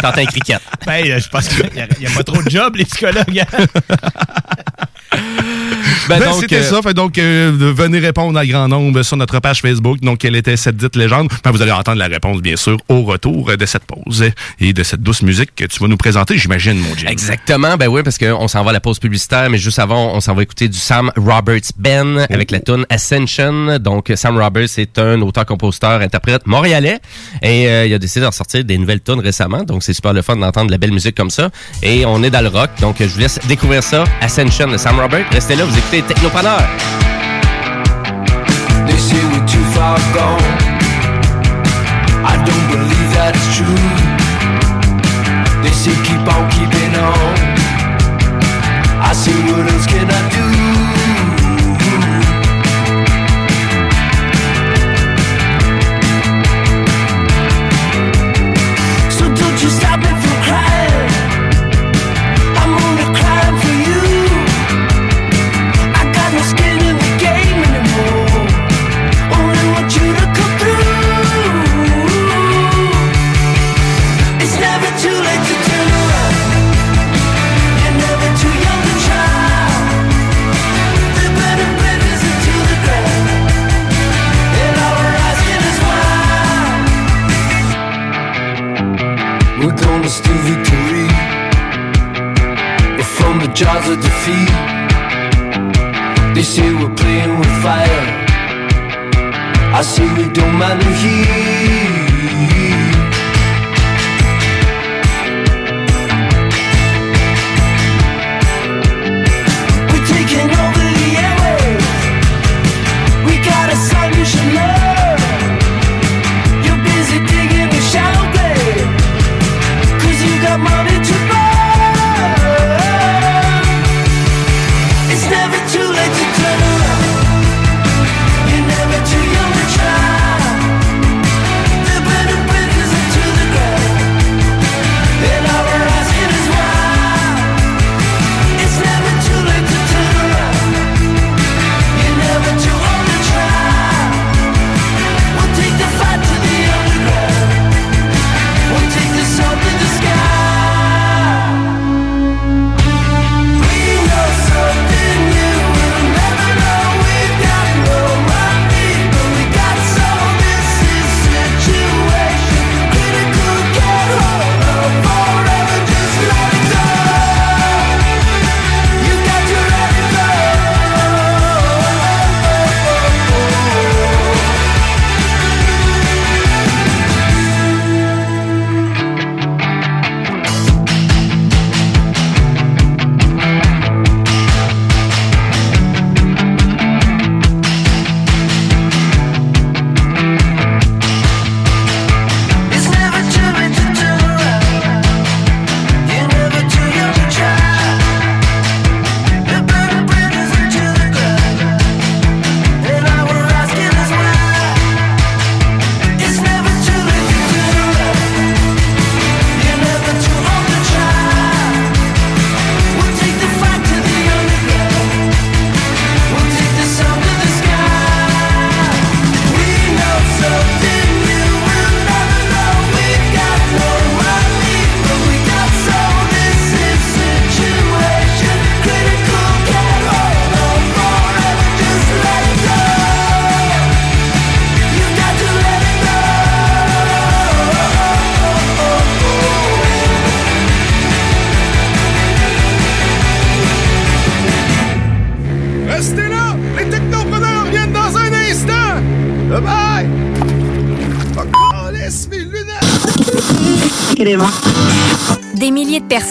T'entends un cricket. Ben, euh, je pense qu'il n'y a, pas trop de job, les psychologues. hein. Ben, Ben, c'était euh, ça. Fait donc, euh, venez répondre à grand nombre sur notre page Facebook. Donc, quelle était cette dite légende? Ben, vous allez entendre la réponse, bien sûr, au retour de cette pause et de cette douce musique que tu vas nous présenter, j'imagine, mon Jim. Exactement, ben oui, parce qu'on s'en va à la pause publicitaire, mais juste avant, on s'en va écouter du Sam Roberts Ben avec la tune Ascension. Donc, Sam Roberts est un auteur-compositeur, interprète montréalais, et euh, il a décidé de ressortir des nouvelles tunes récemment. Donc, c'est super le fun d'entendre de la belle musique comme ça. Et on est dans le rock, donc je vous laisse découvrir ça. Ascension de Sam Roberts. Restez là, vous écoutez Technopreneur. They say we're too far gone. I don't believe that it's true.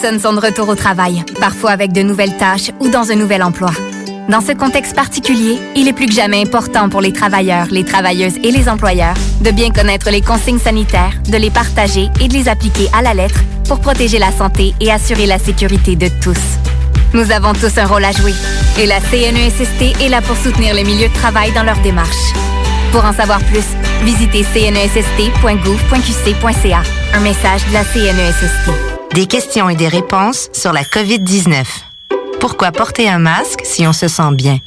Personnes sont de retour au travail, parfois avec de nouvelles tâches ou dans un nouvel emploi. Dans ce contexte particulier, il est plus que jamais important pour les travailleurs, les travailleuses et les employeurs de bien connaître les consignes sanitaires, de les partager et de les appliquer à la lettre pour protéger la santé et assurer la sécurité de tous. Nous avons tous un rôle à jouer et la CNESST est là pour soutenir les milieux de travail dans leur démarche. Pour en savoir plus, visitez cnesst.gouv.qc.ca. Un message de la CNESST. Des questions et des réponses sur la COVID-19. Pourquoi porter un masque si on se sent bien?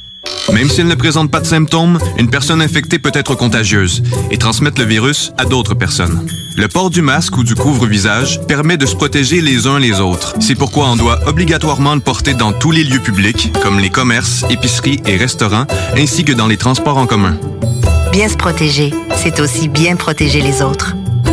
Même s'il ne présente pas de symptômes, une personne infectée peut être contagieuse et transmettre le virus à d'autres personnes. Le port du masque ou du couvre-visage permet de se protéger les uns les autres. C'est pourquoi on doit obligatoirement le porter dans tous les lieux publics, comme les commerces, épiceries et restaurants, ainsi que dans les transports en commun. Bien se protéger, c'est aussi bien protéger les autres.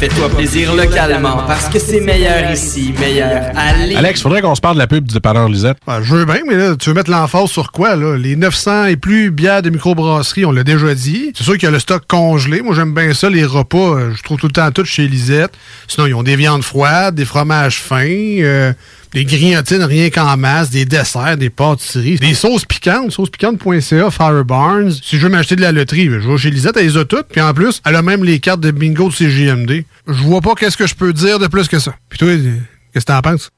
Fais-toi plaisir localement parce que c'est meilleur ici, meilleur Lévis. Alex, faudrait qu'on se parle de la pub du dépanneur Lisette. Ben, je veux bien, mais là, tu veux mettre l'emphase sur quoi, là? Les 900 et plus bières de microbrasserie, on l'a déjà dit. C'est sûr qu'il y a le stock congelé. Moi, j'aime bien ça, les repas. euh, je trouve tout le temps tout chez Lisette. Sinon, ils ont des viandes froides, des fromages fins, euh, des grignotines rien qu'en masse, des desserts, des pâtisseries, des sauces piquantes, saucespiquante.ca, Fire Barnes. Si je veux m'acheter de la loterie, je vais chez Lisette, elle les a toutes. Puis en plus, elle a même les cartes de bingo de CJMD. Je vois pas qu'est-ce que je peux dire de plus que ça. Puis toi, qu'est-ce que t'en penses?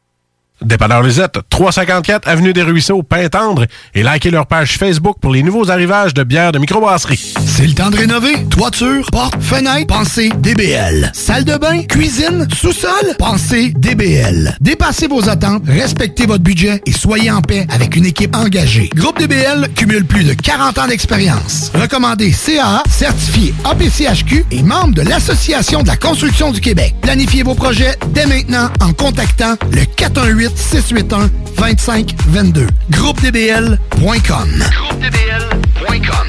Dépanneur Lisette, 354 Avenue des Ruisseaux, Pintendre, et likez leur page Facebook pour les nouveaux arrivages de bières de microbrasserie. C'est le temps de rénover. Toiture, porte, fenêtre, pensez DBL. Salle de bain, cuisine, sous-sol, pensez DBL. Dépassez vos attentes, respectez votre budget et soyez en paix avec une équipe engagée. Groupe DBL cumule plus de 40 ans d'expérience. Recommandé CAA, certifié APCHQ et membre de l'Association de la construction du Québec. Planifiez vos projets dès maintenant en contactant le 418 681 2522. GroupeDBL.com. GroupeDBL.com.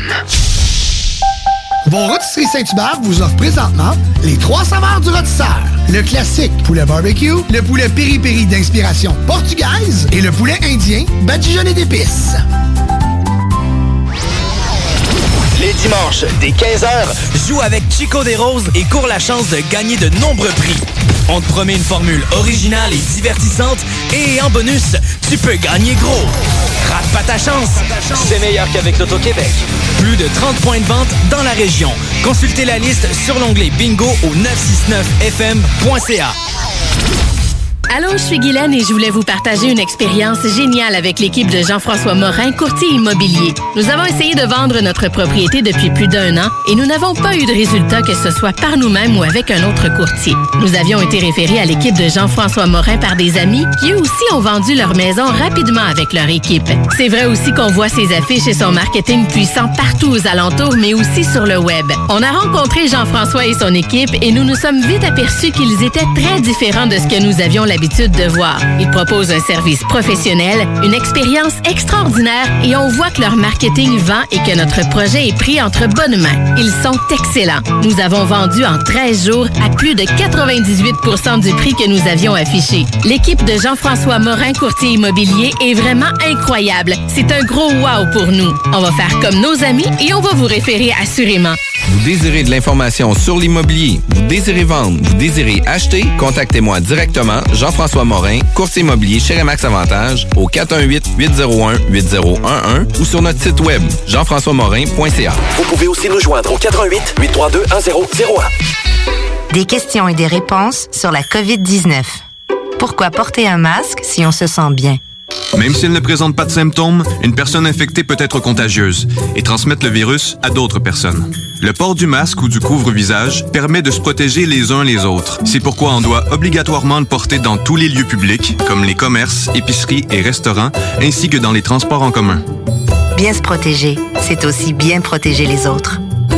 Vos rôtisseries Saint-Hubert vous offrent présentement les trois saveurs du rôtisseur. Le classique poulet barbecue, le poulet piri-piri d'inspiration portugaise et le poulet indien badigeonné d'épices. Les dimanches, dès 15h, joue avec Chico des Roses et cours la chance de gagner de nombreux prix. On te promet une formule originale et divertissante et en bonus, tu peux gagner gros. Rate pas ta chance. C'est meilleur qu'avec l'Auto-Québec. Plus de 30 points de vente dans la région. Consultez la liste sur l'onglet bingo au 969fm.ca. Allô, je suis Guylaine et je voulais vous partager une expérience géniale avec l'équipe de Jean-François Morin, courtier immobilier. Nous avons essayé de vendre notre propriété depuis plus d'un an et nous n'avons pas eu de résultat que ce soit par nous-mêmes ou avec un autre courtier. Nous avions été référés à l'équipe de Jean-François Morin par des amis qui eux aussi ont vendu leur maison rapidement avec leur équipe. C'est vrai aussi qu'on voit ses affiches et son marketing puissant partout aux alentours, mais aussi sur le web. On a rencontré Jean-François et son équipe et nous nous sommes vite aperçus qu'ils étaient très différents de ce que nous avions l'habitude de voir. Ils proposent un service professionnel, une expérience extraordinaire et on voit que leur marketing vend et que notre projet est pris entre bonnes mains. Ils sont excellents. Nous avons vendu en 13 jours à plus de 98% du prix que nous avions affiché. L'équipe de Jean-François Morin, courtier immobilier, est vraiment incroyable. C'est un gros wow pour nous. On va faire comme nos amis et on va vous référer assurément. Vous désirez de l'information sur l'immobilier, vous désirez vendre, vous désirez acheter, contactez-moi directement, Jean-François Morin, courtier immobilier chez Remax Avantage, au 418-801-8011 ou sur notre site web, jean-françois-morin.ca. Vous pouvez aussi nous joindre au 88 832 1001. Des questions et des réponses sur la COVID-19. Pourquoi porter un masque si on se sent bien? Même s'il ne présente pas de symptômes, une personne infectée peut être contagieuse et transmettre le virus à d'autres personnes. Le port du masque ou du couvre-visage permet de se protéger les uns les autres. C'est pourquoi on doit obligatoirement le porter dans tous les lieux publics, comme les commerces, épiceries et restaurants, ainsi que dans les transports en commun. Bien se protéger, c'est aussi bien protéger les autres.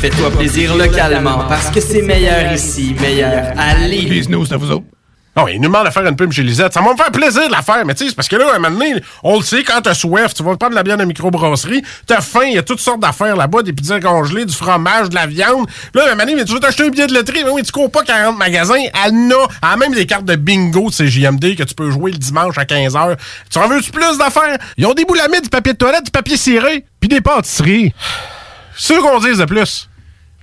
Fais-toi plaisir localement parce que c'est meilleur ici, meilleur c'est à vous autres. Non, il nous demande de faire une pub chez Lisette. Ça va me faire plaisir de la faire, mais tu sais, c'est parce que là, à un moment donné, on le sait, quand t'as soif, tu vas prendre de la bière de microbrasserie, t'as faim, il y a toutes sortes d'affaires là-bas, des pizzas congelées, du fromage, de la viande. Là, à un moment donné, mais tu veux t'acheter un billet de loterie, mais oui, tu cours pas 40 magasins, elle a, elle a même des cartes de bingo de CJMD que tu peux jouer le dimanche à 15h. Tu en veux-tu plus d'affaires? Ils ont des boulamides, du papier de toilette, du papier ciré, puis des pâtisseries. C'est ce qu'on dise de plus.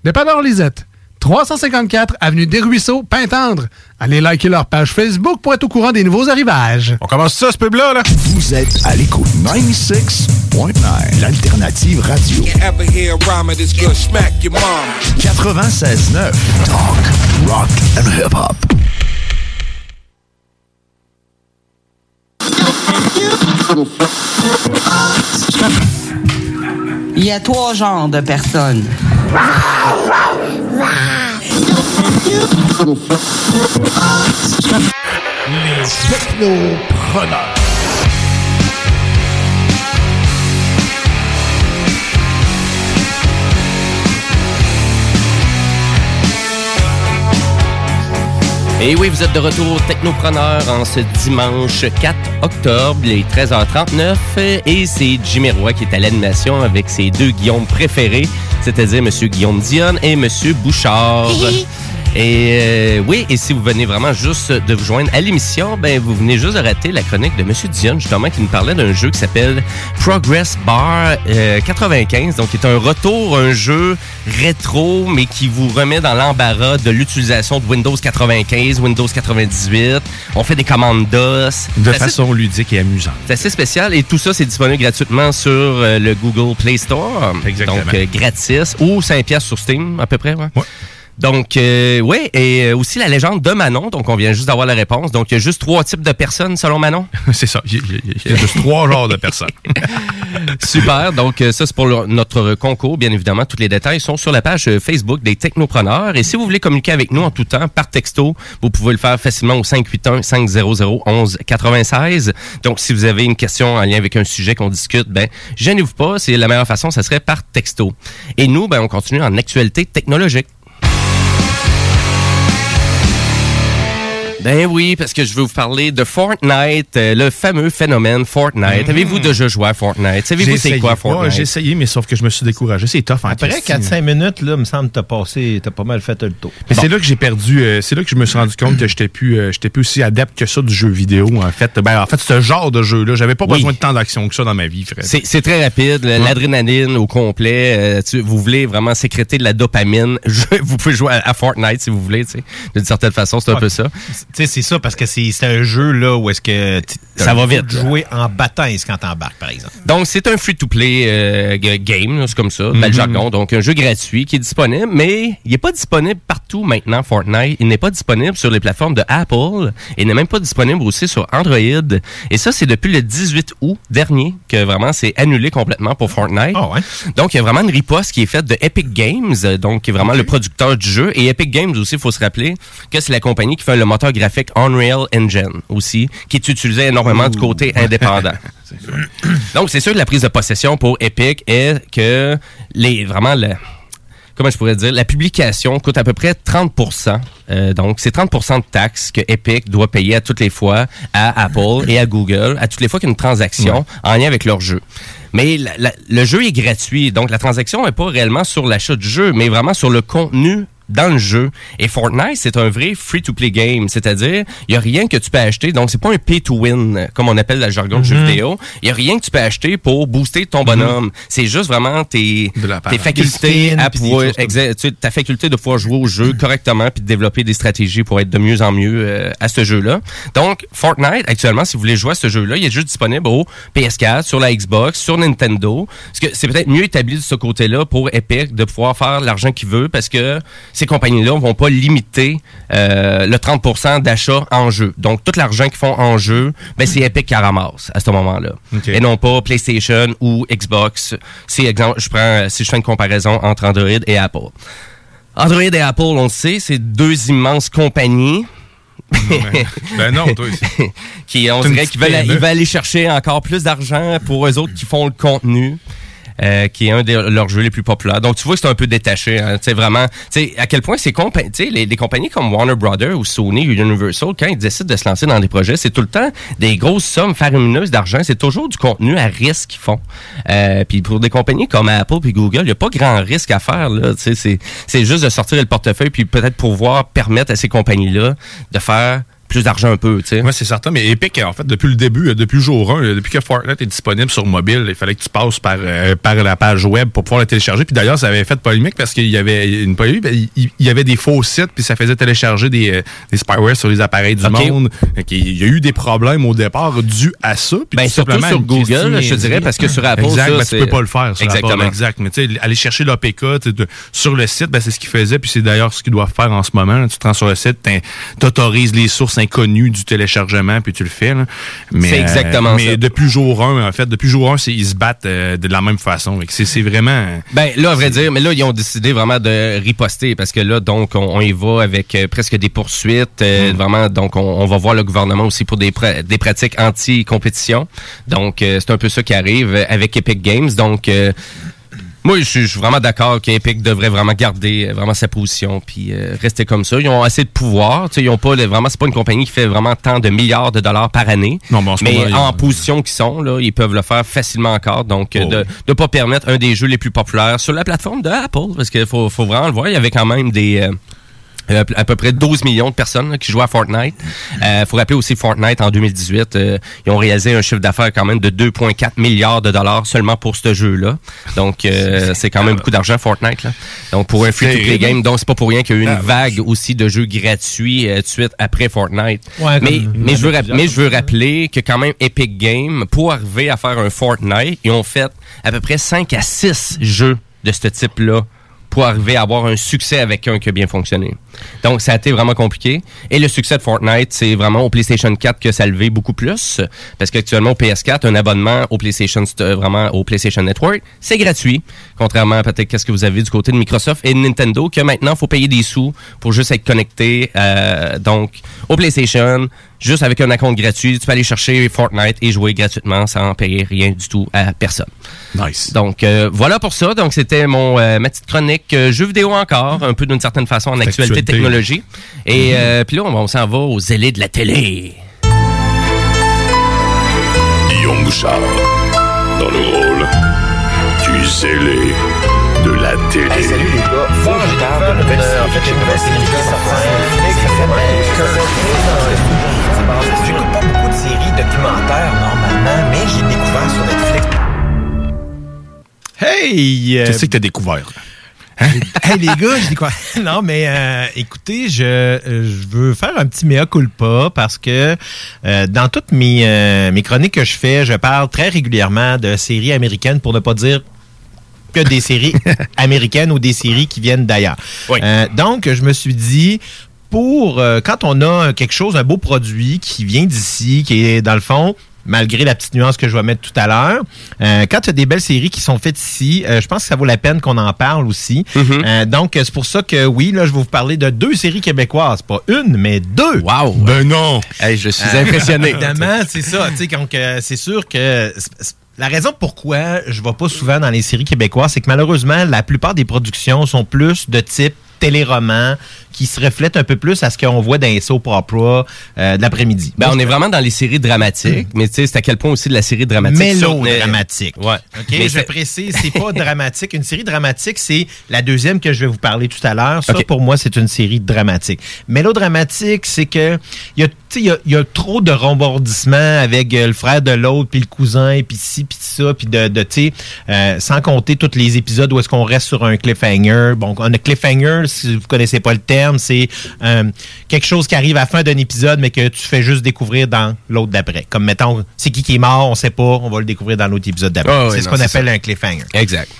Dépanneur Lisette. 354 Avenue des Ruisseaux, Pintendre. Allez liker leur page Facebook pour être au courant des nouveaux arrivages. On commence ça, ce pub-là, là? Vous êtes à l'écoute 96.9, l'alternative radio. Ever hear a rhyme that's gonna smack your mom? 96.9, talk, rock and hip-hop. Il y a trois genres de personnes. Les technopreneurs. Et oui, vous êtes de retour Technopreneur en ce dimanche 4 octobre, les 13h39. Et c'est Jimmy Roy qui est à l'animation avec ses deux Guillaume préférés, c'est-à-dire M. Guillaume Dion et M. Bouchard. Et euh, oui, et si vous venez vraiment juste de vous joindre à l'émission, ben vous venez juste de rater la chronique de Monsieur Dion, justement, qui nous parlait d'un jeu qui s'appelle Progress Bar euh, 95, donc qui est un retour, un jeu rétro, mais qui vous remet dans l'embarras de l'utilisation de Windows 95, Windows 98. On fait des commandes DOS. De assez- façon ludique et amusante. c'est assez spécial et tout ça, c'est disponible gratuitement sur euh, le Google Play Store. Exactement. Donc, euh, gratis. Ou 5 piastres sur Steam, à peu près. Ouais. Donc, euh, oui, et euh, aussi la légende de Manon. Donc, on vient juste d'avoir la réponse. Donc, il y a juste trois types de personnes selon Manon? (laughs) c'est ça. Il y, a- juste trois genres de personnes. (laughs) Super. Donc, euh, ça, c'est pour le- notre concours. Bien évidemment, tous les détails sont sur la page euh, Facebook des Technopreneurs. Et si vous voulez communiquer avec nous en tout temps, par texto, vous pouvez le faire facilement au 581-500-1196. Donc, si vous avez une question en lien avec un sujet qu'on discute, ben, gênez-vous pas. C'est la meilleure façon, ça serait par texto. Et nous, ben, on continue en actualité technologique. Ben oui, parce que je veux vous parler de Fortnite, euh, le fameux phénomène Fortnite. Avez-vous déjà joué à Fortnite? Savez-vous c'est quoi Ouais, Fortnite? J'ai essayé, mais sauf que je me suis découragé. C'est tough en Après Christie. 4-5 minutes, là, me semble que t'as passé, t'as pas mal fait le tour. Mais c'est là que j'ai perdu, euh, c'est là que je me suis rendu compte que j'étais plus, euh, j'étais plus aussi adepte que ça du jeu vidéo, en fait. Ben, en fait, ce genre de jeu-là, j'avais pas Oui. besoin de tant d'action que ça dans ma vie, Fred. C'est très rapide, l'adrénaline au complet. euh, tu- vous voulez vraiment sécréter de la dopamine. (laughs) Vous pouvez jouer à, à Fortnite si vous voulez. tu sais. D'une certaine façon, c'est un Ouais. peu ça. Tu sais, c'est ça, parce que c'est un jeu là où est-ce que Ça va vite. jouer en battant quand t'embarques, par exemple. Donc, c'est un free-to-play euh, game, c'est comme ça, bel Mhm. jargon. Donc, un jeu gratuit qui est disponible, mais il n'est pas disponible partout maintenant, Fortnite. Il n'est pas disponible sur les plateformes de Apple et n'est même pas disponible aussi sur Android. Et ça, c'est depuis le 18 août dernier que vraiment c'est annulé complètement pour Fortnite. Donc, il y a vraiment une riposte qui est faite de Epic Games, donc qui est vraiment le producteur du jeu. Et Epic Games aussi, il faut se rappeler que c'est la compagnie qui fait le moteur graphique Unreal Engine aussi, qui est utilisé énormément du côté indépendant. (laughs) (clears throat) Donc, c'est sûr que la prise de possession pour Epic est que les vraiment le comment je pourrais dire, la publication coûte à peu près 30% Euh, Donc, c'est 30 de taxes que Epic doit payer à toutes les fois à Apple et à Google, à toutes les fois qu'il y a une transaction en lien avec leur jeu. Mais la- la- le jeu est gratuit, donc la transaction n'est pas réellement sur l'achat du jeu, mais vraiment sur le contenu dans le jeu. Et Fortnite, c'est un vrai free-to-play game, c'est-à-dire, il n'y a rien que tu peux acheter, donc c'est pas un pay-to-win, comme on appelle le jargon de jeu Mhm. vidéo. Il n'y a rien que tu peux acheter pour booster ton bonhomme. C'est juste vraiment tes, tes facultés à pouvoir, exact, ta faculté de pouvoir jouer au jeu correctement puis de développer des stratégies pour être de mieux en mieux euh, à ce jeu-là. Donc, Fortnite, actuellement, si vous voulez jouer à ce jeu-là, il est juste disponible au PS4, sur la Xbox, sur Nintendo. Parce que c'est peut-être mieux établi de ce côté-là pour Epic de pouvoir faire l'argent qu'il veut parce que ces compagnies-là vont pas limiter euh, le 30% d'achat en jeu. Donc, tout l'argent qu'ils font en jeu, ben, c'est Epic qui ramasse à ce moment-là. Et non pas PlayStation ou Xbox. Si, exemple, je prends, si je fais une comparaison entre Android et Apple. Android et Apple, on le sait, c'est deux immenses compagnies. ben non, toi. (laughs) qui, on dirait qu'ils veulent, ils veulent aller chercher encore plus d'argent pour eux autres qui font le contenu. Euh, qui est un de leurs jeux les plus populaires. Donc, tu vois que c'est un peu détaché. Hein, tu sais, vraiment, tu à quel point ces compagnies, les, des compagnies comme Warner Brothers ou Sony ou Universal, quand ils décident de se lancer dans des projets, c'est tout le temps des grosses sommes faramineuses d'argent. C'est toujours du contenu à risque qu'ils font. Euh, puis pour des compagnies comme Apple puis Google, il n'y a pas grand risque à faire. C'est, c'est juste de sortir le portefeuille puis peut-être pouvoir permettre à ces compagnies-là de faire plus d'argent un peu, tu sais. Oui, c'est certain. Mais Epic, en fait, depuis le début, euh, depuis le jour 1, depuis que Fortnite est disponible sur mobile, il fallait que tu passes par, euh, par la page web pour pouvoir le télécharger. Puis d'ailleurs, ça avait fait polémique parce qu'il y avait une polémique. ben, Il y avait des faux sites, puis ça faisait télécharger des, euh, des spyware sur les appareils du monde. Donc, Il y a eu des problèmes au départ dus à ça. Puis Ben, tout surtout sur Google, je te dirais, parce que sur Apple, exact, ça, ben, tu peux pas le faire sur Exactement. Apple, exact. Mais tu sais, aller chercher l'APK sur le site, ben, c'est ce qu'ils faisaient, puis c'est d'ailleurs ce qu'ils doivent faire en ce moment. Tu te rends sur le site, tu autorises les sources inconnues du téléchargement, puis tu le fais. là. Mais, C'est exactement mais ça. depuis jour 1, en fait, depuis jour 1, c'est- ils se battent euh, de la même façon. C'est c'est vraiment... Ben là, à vrai dire, mais là, ils ont décidé vraiment de riposter parce que là, donc, on, on y va avec euh, presque des poursuites. euh, Mm. Vraiment, donc, on, on va voir le gouvernement aussi pour des, pra- des pratiques anti-compétition. Donc, euh, c'est un peu ça qui arrive euh, avec Epic Games. Donc, euh, moi, je suis vraiment d'accord qu'Epic devrait vraiment garder euh, vraiment sa position puis euh, rester comme ça. Ils ont assez de pouvoir. Ils ont pas vraiment, c'est pas une compagnie qui fait vraiment tant de milliards de dollars par année. Non, mais en mais position qu'ils sont, là, ils peuvent le faire facilement encore. Donc, euh, Oh. de ne pas permettre un des jeux les plus populaires sur la plateforme de Apple, parce qu'il faut, faut vraiment le voir. Il y avait quand même des... euh, euh, à peu près 12 millions de personnes là, qui jouent à Fortnite. Il faut rappeler aussi Fortnite en 2018, euh, ils ont réalisé un chiffre d'affaires quand même de 2,4 milliards de dollars seulement pour ce jeu-là. Donc euh, c'est quand même beaucoup d'argent Fortnite. Là. Donc pour un free-to-play game, donc c'est pas pour rien qu'il y a eu une Ah, vague aussi de jeux gratuits euh, tout de suite après Fortnite. Ouais, mais mais je veux mais je veux rappeler que quand même Epic Games pour arriver à faire un Fortnite, ils ont fait à peu près 5 à 6 jeux de ce type-là pour arriver à avoir un succès avec un qui a bien fonctionné. Donc, ça a été vraiment compliqué. Et le succès de Fortnite, c'est vraiment au PlayStation 4 que ça a levé beaucoup plus. Parce qu'actuellement, au PS4, un abonnement au PlayStation, euh, vraiment au PlayStation Network, c'est gratuit. Contrairement à peut-être qu'est-ce que vous avez du côté de Microsoft et de Nintendo, que maintenant, il faut payer des sous pour juste être connecté, euh, donc, au PlayStation, juste avec un compte gratuit. Tu peux aller chercher Fortnite et jouer gratuitement sans payer rien du tout à personne. Nice. Donc, euh, voilà pour ça. Donc, c'était mon euh, ma petite chronique euh, jeux vidéo encore, un peu d'une certaine façon en actualité, Actualité. technologie. Et euh, puis là, on, on s'en va aux ailés de la télé. Guillaume Bouchard, dans le rôle du zélé de la télé. salut les gars. En fait, j'ai une nouvelle série qui ça s'appelle J'écoute pas beaucoup de séries documentaires normalement, mais j'ai découvert sur Netflix. Hey! euh, Qu'est-ce que t'as découvert? hey les gars, je dis quoi? Non, mais euh, écoutez, je, euh, je veux faire un petit mea culpa parce que euh, dans toutes mes, euh, mes chroniques que je fais, je parle très régulièrement de séries américaines pour ne pas dire que des séries (laughs) américaines ou des séries qui viennent d'ailleurs. Euh, donc, je me suis dit, pour euh, quand on a quelque chose, un beau produit qui vient d'ici, qui est dans le fond, malgré la petite nuance que je vais mettre tout à l'heure, euh, quand tu as des belles séries qui sont faites ici, euh, je pense que ça vaut la peine qu'on en parle aussi. Euh, donc, c'est pour ça que oui, là, je vais vous parler de deux séries québécoises. Pas une, mais deux. Wow! Ben non! je suis impressionné. Évidemment, c'est ça. Tu sais, donc, euh, c'est sûr que... c'est- c'est- La raison pourquoi je vais pas souvent dans les séries québécoises, c'est que malheureusement, la plupart des productions sont plus de type téléroman qui se reflètent un peu plus à ce qu'on voit dans les soap opera euh, de l'après-midi. Ben, on est vraiment dans les séries dramatiques, mais tu sais, c'est à quel point aussi de la série dramatique. Mélodramatique. Ouais. OK, Mais je précise, c'est pas dramatique. Une série dramatique, c'est la deuxième que je vais vous parler tout à l'heure. Ça, pour moi, c'est une série dramatique. Mélodramatique, c'est que il y a, y a, y a trop de rebondissements avec euh, le frère de l'autre, puis le cousin, puis ci, puis ça, puis de, de tu sais, euh, sans compter tous les épisodes où est-ce qu'on reste sur un cliffhanger. Bon, un cliffhanger, si vous connaissez pas le terme, c'est euh, quelque chose qui arrive à la fin d'un épisode, mais que tu fais juste découvrir dans l'autre d'après. Comme mettons, c'est qui qui est mort, on sait pas, on va le découvrir dans l'autre épisode d'après. Ah oui, c'est ce qu'on appelle ça. un cliffhanger. Exact.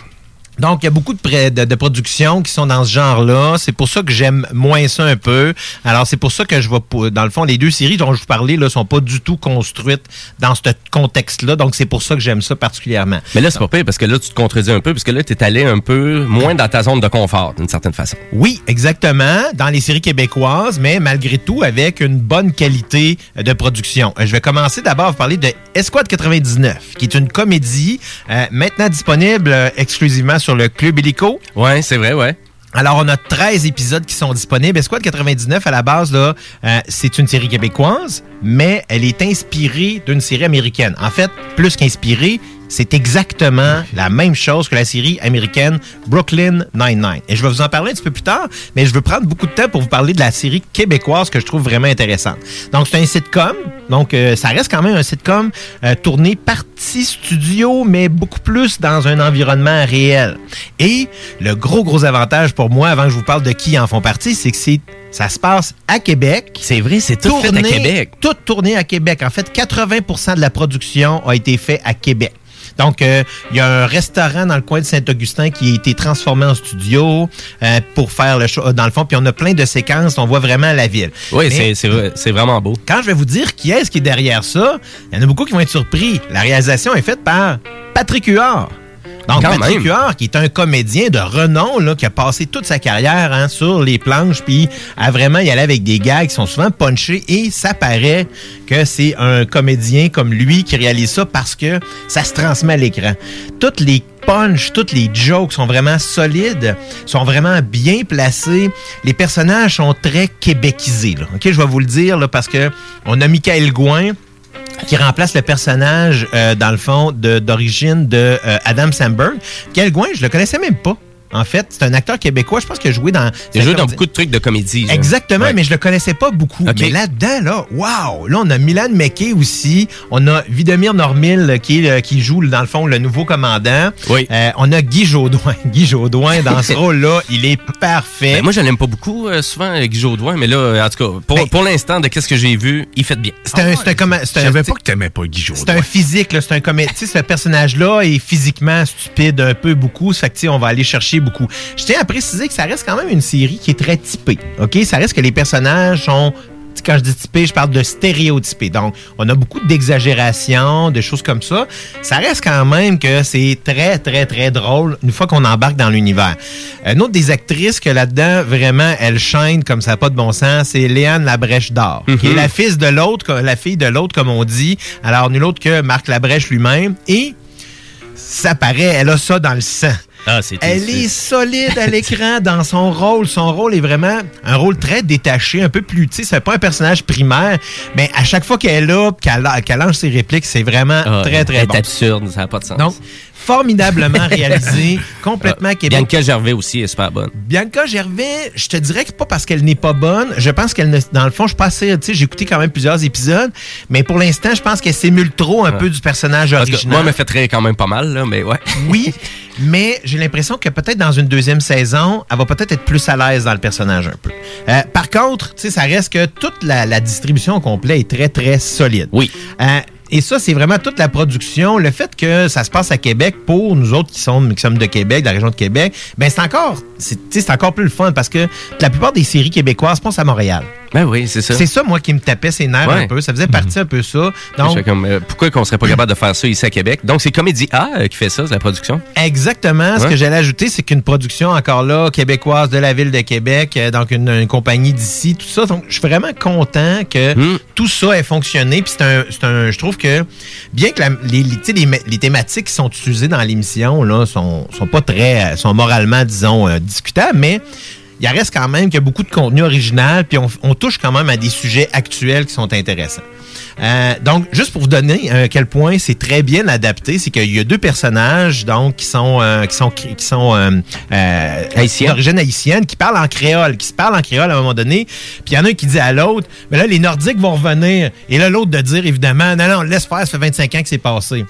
Donc, il y a beaucoup de, de, de productions qui sont dans ce genre-là. C'est pour ça que j'aime moins ça un peu. Alors, c'est pour ça que je vais, dans le fond, les deux séries dont je vous parlais, là, sont pas du tout construites dans ce contexte-là. Donc, c'est pour ça que j'aime ça particulièrement. Mais là, c'est pas pire parce que là, tu te contredis un peu parce que là, tu es allé un peu moins dans ta zone de confort, d'une certaine façon. Oui, exactement, dans les séries québécoises, mais malgré tout avec une bonne qualité de production. Euh, Je vais commencer d'abord à vous parler de Esquad 99, qui est une comédie euh, maintenant disponible euh, exclusivement sur le Club Illico. Ouais, c'est vrai, ouais. Alors, on a 13 épisodes qui sont disponibles. Esquad 99, à la base, là, euh, c'est une série québécoise, mais elle est inspirée d'une série américaine. En fait, plus qu'inspirée, c'est exactement la même chose que la série américaine Brooklyn Nine-Nine. Et je vais vous en parler un petit peu plus tard, mais je veux prendre beaucoup de temps pour vous parler de la série québécoise que je trouve vraiment intéressante. Donc, c'est un sitcom. Donc, euh, ça reste quand même un sitcom euh, tourné partie studio, mais beaucoup plus dans un environnement réel. Et le gros, gros avantage pour moi, avant que je vous parle de qui en font partie, c'est que c'est ça se passe à Québec. C'est vrai, c'est tout fait à Québec. Tout tourné à Québec. En fait, 80% de la production a été fait à Québec. Donc, euh, il y a un restaurant dans le coin de Saint-Augustin qui a été transformé en studio euh, pour faire le show, dans le fond. Puis on a plein de séquences, on voit vraiment la ville. Oui, c'est vraiment beau. Quand je vais vous dire qui est-ce qui est derrière ça, il y en a beaucoup qui vont être surpris. La réalisation est faite par Patrick Huard. Donc, Quand Patrick. Huard, qui est un comédien de renom, là, qui a passé toute sa carrière hein, sur les planches, puis a vraiment y aller avec des gags qui sont souvent punchés, et ça paraît que c'est un comédien comme lui qui réalise ça parce que ça se transmet à l'écran. Toutes les punch, toutes les jokes sont vraiment solides, sont vraiment bien placés. Les personnages sont très québécisés. Là. OK, je vais vous le dire là, parce que on a Michael Gouin qui remplace le personnage, euh, dans le fond, de- d'origine de, euh, Adam Sandberg. Michael Gouin, je le connaissais même pas. En fait, c'est un acteur québécois. Je pense qu'il a joué dans... Il a joué dans beaucoup de trucs de comédie. genre. Exactement, Ouais. mais je le connaissais pas beaucoup. Mais là-dedans, là, wow! Là, on a Milan McKay aussi. On a Videmir Normil euh, qui, joue, dans le fond, le nouveau commandant. Oui. Euh, on a Guy Jodoin. (laughs) Guy Jodoin, dans ce (laughs) rôle-là, il est parfait. Ben, moi, je l'aime pas beaucoup, euh, souvent, Guy Jodoin, mais là, en tout cas, pour, pour l'instant, de qu'est-ce que j'ai vu, il fait bien. C'est un, savais pas que t'aimais pas Guy C'est un physique, là, c'est un comédien. Tu sais, ce personnage-là est physiquement stupide un peu beaucoup. Ça fait que, on va aller chercher beaucoup. Je tiens à préciser que ça reste quand même une série qui est très typée. OK? Ça reste que les personnages sont. Quand je dis typé, je parle de stéréotypé. Donc, on a beaucoup d'exagération, de choses comme ça. Ça reste quand même que c'est très, très, très drôle une fois qu'on embarque dans l'univers. Une autre des actrices que là-dedans, vraiment, elle chaîne comme ça n'a pas de bon sens, c'est Léane Labrèche d'Or, qui est la fils de l'autre, la fille de l'autre, comme on dit. Alors, nul autre que Marc Labrèche lui-même. Et ça paraît, elle a ça dans le sang. Ah, c'est Elle est solide à l'écran dans son rôle. Son rôle est vraiment un rôle très détaché, un peu plus, tu sais, c'est pas un personnage primaire, mais à chaque fois qu'elle est là, qu'elle lance ses répliques, c'est vraiment Ah, très, très elle bon. est absurde, ça n'a pas de sens. Donc, formidablement réalisé, (laughs) complètement Ah, québécois. Bianca Gervais aussi est super bonne. Bianca Gervais, je te dirais que pas parce qu'elle n'est pas bonne. Je pense qu'elle ne, dans le fond, je passais, tu sais, j'ai écouté quand même plusieurs épisodes, mais pour l'instant, je pense qu'elle s'émule trop un peu du personnage Parce que original. moi, elle me fait très quand même pas mal, là, mais ouais. (laughs) Oui, mais j'ai l'impression que peut-être dans une deuxième saison, elle va peut-être être plus à l'aise dans le personnage un peu. Euh, par contre, tu sais, ça reste que toute la, la distribution au complet est très, très solide. Oui. Euh, et ça, c'est vraiment toute la production. Le fait que ça se passe à Québec pour nous autres qui sommes, de Québec, de la région de Québec, ben c'est encore, c'est encore plus le fun parce que la plupart des séries québécoises passent à Montréal. Ben oui, c'est ça. C'est ça, moi, qui me tapait ses nerfs Ouais. un peu. Ça faisait partie un peu ça. Donc, comme, euh, pourquoi qu'on serait pas capable de faire ça ici à Québec? Donc, c'est Comédie A euh, qui fait ça, c'est la production. Exactement. Ce que j'allais ajouter, c'est qu'une production encore là, québécoise de la ville de Québec, euh, donc une, une compagnie d'ici, tout ça. Donc, je suis vraiment content que Hmm. tout ça ait fonctionné. Puis c'est un, un- je trouve que bien que la- les, les, thématiques qui sont utilisées dans l'émission là sont, sont pas très, sont moralement, disons, discutables, mais il reste quand même qu'il y a beaucoup de contenu original, puis on touche quand même à des sujets actuels qui sont intéressants. Euh, donc, juste pour vous donner à quel point c'est très bien adapté, c'est qu'il y a deux personnages donc qui sont euh, qui sont qui sont euh, euh, d'origine haïtienne, qui parlent en créole, qui se parlent en créole à un moment donné. Puis il y en a un qui dit à l'autre, mais là les Nordiques vont revenir, et là l'autre de dire évidemment, non non, laisse faire, ça fait 25 ans que c'est passé.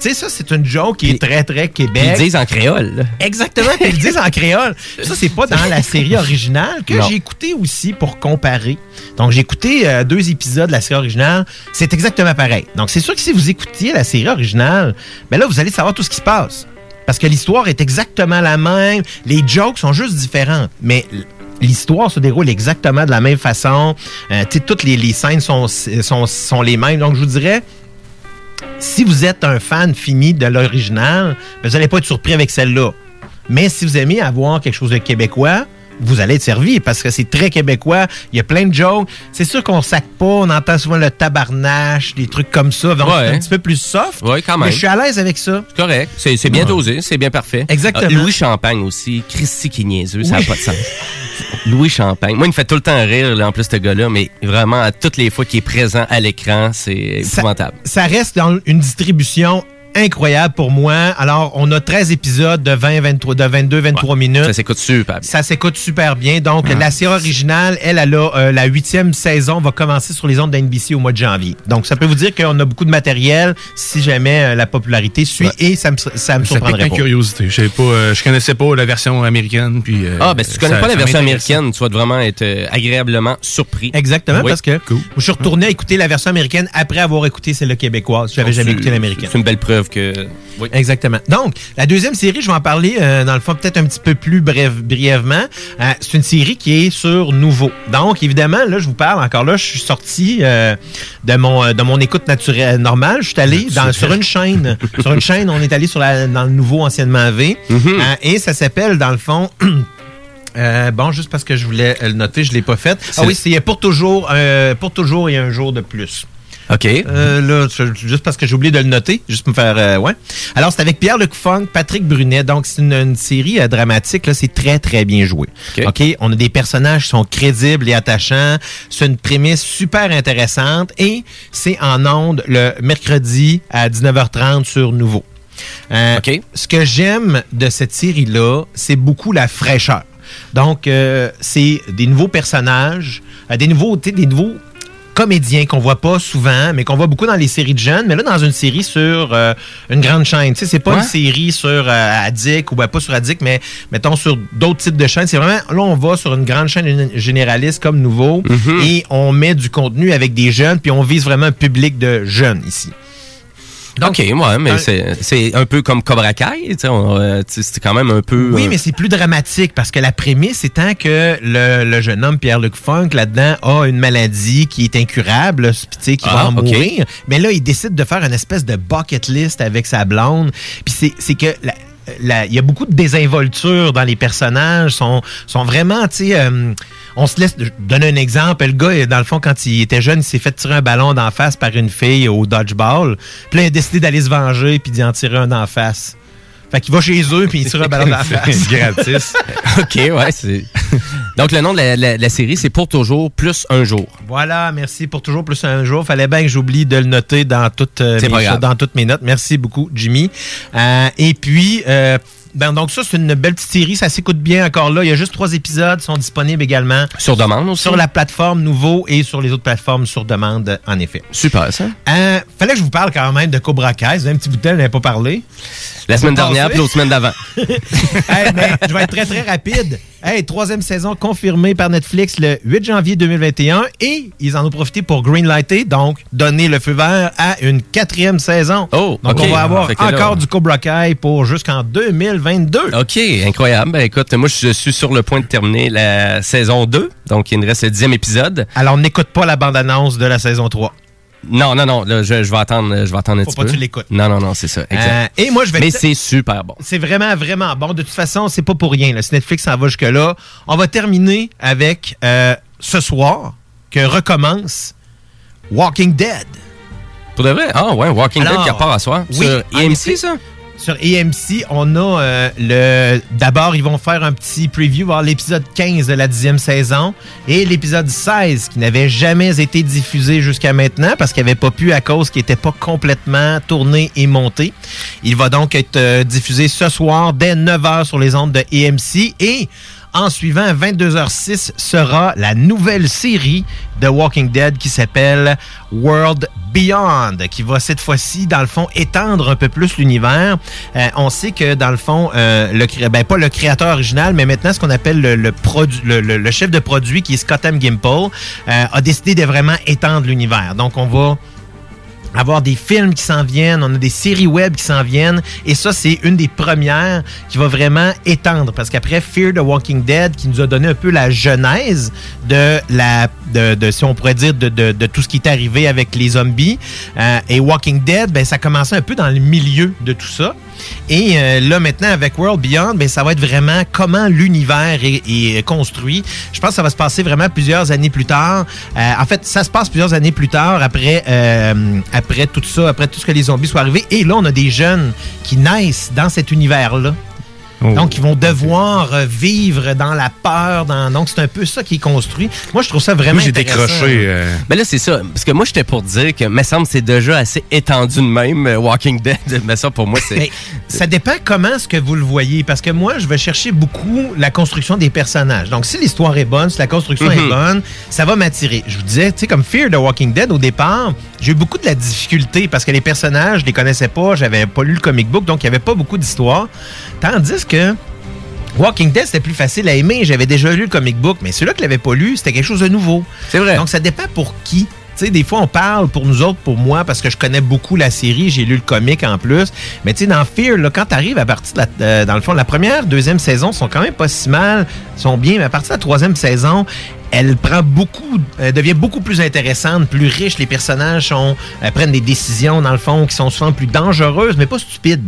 Tu sais ça c'est une joke qui est très très Québec. ils disent en créole. Exactement, ils disent en créole. Ça, c'est pas dans la série originale que j'ai écouté aussi pour comparer. Donc, j'ai écouté euh, deux épisodes de la série originale. C'est exactement pareil. Donc, c'est sûr que si vous écoutiez la série originale, ben là, vous allez savoir tout ce qui se passe. Parce que l'histoire est exactement la même. Les jokes sont juste différentes. Mais l'histoire se déroule exactement de la même façon. Euh, toutes les, scènes sont les mêmes. Donc, je vous dirais, si vous êtes un fan fini de l'original, ben, vous n'allez pas être surpris avec celle-là. Mais si vous aimez avoir quelque chose de québécois, vous allez être servi parce que c'est très québécois. Il y a plein de jokes. C'est sûr qu'on sac pas. On entend souvent le tabarnache, des trucs comme ça. Donc, Ouais. un petit peu plus soft. Oui, quand même. Mais je suis à l'aise avec ça. C'est correct. C'est bien Ouais. dosé, c'est bien parfait. Exactement. Euh, Louis Champagne aussi. Christy qui niaiseux, ça n'a pas de sens. (laughs) Louis Champagne. Moi, il me fait tout le temps rire, là, en plus, ce gars-là, mais vraiment, à toutes les fois qu'il est présent à l'écran, c'est épouvantable. Ça reste dans une distribution incroyable pour moi. Alors, on a 13 épisodes de 20, 23, de 22, 23 minutes. Ça s'écoute super bien. Ça s'écoute super bien. Donc, la série originale, elle, elle a euh, la huitième saison, va commencer sur les ondes d'NBC au mois de janvier. Donc, ça peut vous dire qu'on a beaucoup de matériel si jamais euh, la popularité suit et ça me, ça me Ça surprendrait pas. curiosité. Je pas, euh, je connaissais pas la version américaine. Puis, euh, Ah, ben si tu connais ça- pas la version américaine, tu vas vraiment être euh, agréablement surpris. Exactement, Oui. parce que je suis retourné à écouter la version américaine après avoir écouté celle québécoise. J'avais Donc, jamais écouté l'américaine. C'est une belle preuve que. Oui. Exactement. Donc, la deuxième série, je vais en parler euh, dans le fond peut-être un petit peu plus bref, brièvement. Euh, c'est une série qui est sur Nouveau. Donc, évidemment, là, je vous parle encore là, je suis sorti euh, de mon de mon écoute naturelle normale. Je suis allé dans, sur une chaîne. (laughs) sur une chaîne, on est allé sur la, dans le Nouveau anciennement V. Mhm. Euh, et ça s'appelle, dans le fond. (clears throat) euh, bon, juste parce que je voulais le noter, je l'ai pas fait. Ah oui, c'est pour toujours, euh, pour toujours et un jour de plus. OK. Euh, là, juste parce que j'ai oublié de le noter, juste pour me faire. euh, ouais. Alors, c'est avec Pierre-Luc Funk, Patrick Brunet. Donc, c'est une, une série euh, dramatique. Là, c'est très, très bien joué. OK. On a des personnages qui sont crédibles et attachants. C'est une prémisse super intéressante et c'est en ondes le mercredi à 19h30 sur Nouveau. Euh, Ce que j'aime de cette série-là, c'est beaucoup la fraîcheur. Donc, c'est des nouveaux personnages, des nouveaux, des nouveaux comédiens qu'on voit pas souvent, mais qu'on voit beaucoup dans les séries de jeunes, mais là, dans une série sur euh, une grande chaîne. Tu sais, c'est pas Ouais. une série sur euh, Addict ou ben, pas sur Addict, mais mettons sur d'autres types de chaînes. C'est vraiment, là, on va sur une grande chaîne généraliste comme Nouveau Mhm. et on met du contenu avec des jeunes, puis on vise vraiment un public de jeunes ici. OK, ouais, mais c'est- un peu comme Cobra Kai. euh, C'est quand même un peu. Oui, euh, mais c'est plus dramatique parce que la prémisse étant que le, le jeune homme Pierre-Luc Funk là-dedans a une maladie qui est incurable, qui va Ah, en ok. mourir. Mais là, il décide de faire une espèce de bucket list avec sa blonde. Puis c'est- que la- il y a beaucoup de désinvolture dans les personnages, sont, sont vraiment, tu sais, euh, on se laisse je donne un exemple. Le gars, dans le fond, quand il était jeune, il s'est fait tirer un ballon d'en face par une fille au dodgeball. Puis là, il a décidé d'aller se venger puis d'y en tirer un d'en face. Fait qu'il va chez eux puis il tire un ballon d'en (laughs) face. Gratis. (laughs) OK, ouais, c'est. (laughs) Donc, le nom de la, la- la série, c'est Pour toujours plus un jour. Voilà, merci pour toujours plus un jour. Fallait bien que j'oublie de le noter dans toutes, euh, mes, dans toutes mes notes. Merci beaucoup, Jimmy. Euh, et puis, euh, ben, donc ça, c'est une belle petite série. Ça s'écoute bien encore là. Il y a juste trois épisodes, sont disponibles également. Sur demande aussi. Sur la plateforme Nouveau et sur les autres plateformes sur demande, en effet. Super, ça. Euh, fallait que je vous parle quand même de Cobra Kai. Vous avez un petit bout de temps, je n'avais pas parlé. La semaine dernière, puis l'autre semaine d'avant. (laughs) Hey, mais je vais être très, très rapide. Hey, troisième saison confirmée par Netflix le 8 janvier 2021 et ils en ont profité pour greenlighter, donc donner le feu vert à une quatrième saison. Oh, donc on va avoir là- encore du Cobra Kai pour jusqu'en 2022. OK, incroyable. Ben écoute, moi, je suis sur le point de terminer la saison 2. Donc, il me reste le dixième épisode. Alors, n'écoute pas la bande-annonce de la saison 3. Non, non, non. là, je, je vais attendre, je vais attendre un Faut petit pas peu. que tu l'écoutes. Non, non, non, c'est ça. Exact. Euh, et moi, je vais Mais c'est super bon. C'est vraiment, vraiment bon. De toute façon, c'est pas pour rien. Là. Si Netflix en va jusque-là, on va terminer avec euh, ce soir que recommence Walking Dead. Pour de vrai? Ah, ouais, Walking Alors, Dead qui repart à soir. oui, Sur effet. ça? Sur AMC, on a euh, le. D'abord, ils vont faire un petit preview, voir l'épisode 15 de la dixième saison et l'épisode 16 qui n'avait jamais été diffusé jusqu'à maintenant parce qu'il n'avait pas pu à cause qu'il n'était pas complètement tourné et monté. Il va donc être euh, diffusé ce soir dès 9h sur les ondes de AMC et en suivant, à 22h06 sera la nouvelle série de Walking Dead qui s'appelle World Beyond, qui va cette fois-ci, dans le fond, étendre un peu plus l'univers. Euh, on sait que, dans le fond, euh, le, ben, pas le créateur original, mais maintenant ce qu'on appelle le, le- le chef de produit, qui est Scott M. Gimple, euh, a décidé de vraiment étendre l'univers. Donc, on va avoir des films qui s'en viennent, on a des séries web qui s'en viennent, et ça, c'est une des premières qui va vraiment étendre, parce qu'après Fear the Walking Dead, qui nous a donné un peu la genèse de la, de, de- si on pourrait dire, de, de- tout ce qui est arrivé avec les zombies, euh, et Walking Dead, ben, ça commençait un peu dans le milieu de tout ça. Et euh, là, maintenant, avec World Beyond, ben, ça va être vraiment comment l'univers est, construit. Je pense que ça va se passer vraiment plusieurs années plus tard. Euh, en fait, ça se passe plusieurs années plus tard, après, euh, après tout ça, après tout ce que les zombies soient arrivés. Et là, on a des jeunes qui naissent dans cet univers-là. Donc, ils vont devoir euh, vivre dans la peur. Dans... Donc, c'est un peu ça qui est construit. Moi, je trouve ça vraiment intéressant. euh, Ben là, c'est ça. Parce que moi, j'étais pour dire que, me semble, c'est déjà assez étendu de même, euh, Walking Dead. (laughs) Mais ça, pour moi, c'est. Mais ça dépend comment est-ce que vous le voyez. Parce que moi, je vais chercher beaucoup la construction des personnages. Donc, si l'histoire est bonne, si la construction est Mhm. bonne, ça va m'attirer. Je vous disais, tu sais, comme Fear the Walking Dead, au départ, j'ai eu beaucoup de la difficulté parce que les personnages, je les connaissais pas, j'avais pas lu le comic book, donc il y avait pas beaucoup d'histoire. Tandis que Walking Dead, c'était plus facile à aimer. J'avais déjà lu le comic book, mais celui-là que l'avait pas lu, c'était quelque chose de nouveau. C'est vrai. Donc, ça dépend pour qui. Tu sais, des fois, on parle pour nous autres, pour moi, parce que je connais beaucoup la série, j'ai lu le comic en plus. Mais tu sais, dans Fear, là, quand tu arrives à partir de la, euh, dans le fond, la première, deuxième saison sont quand même pas si mal, sont bien, mais à partir de la troisième saison, elle prend beaucoup, elle devient beaucoup plus intéressante, plus riche. Les personnages sont, euh, prennent des décisions, dans le fond, qui sont souvent plus dangereuses, mais pas stupides.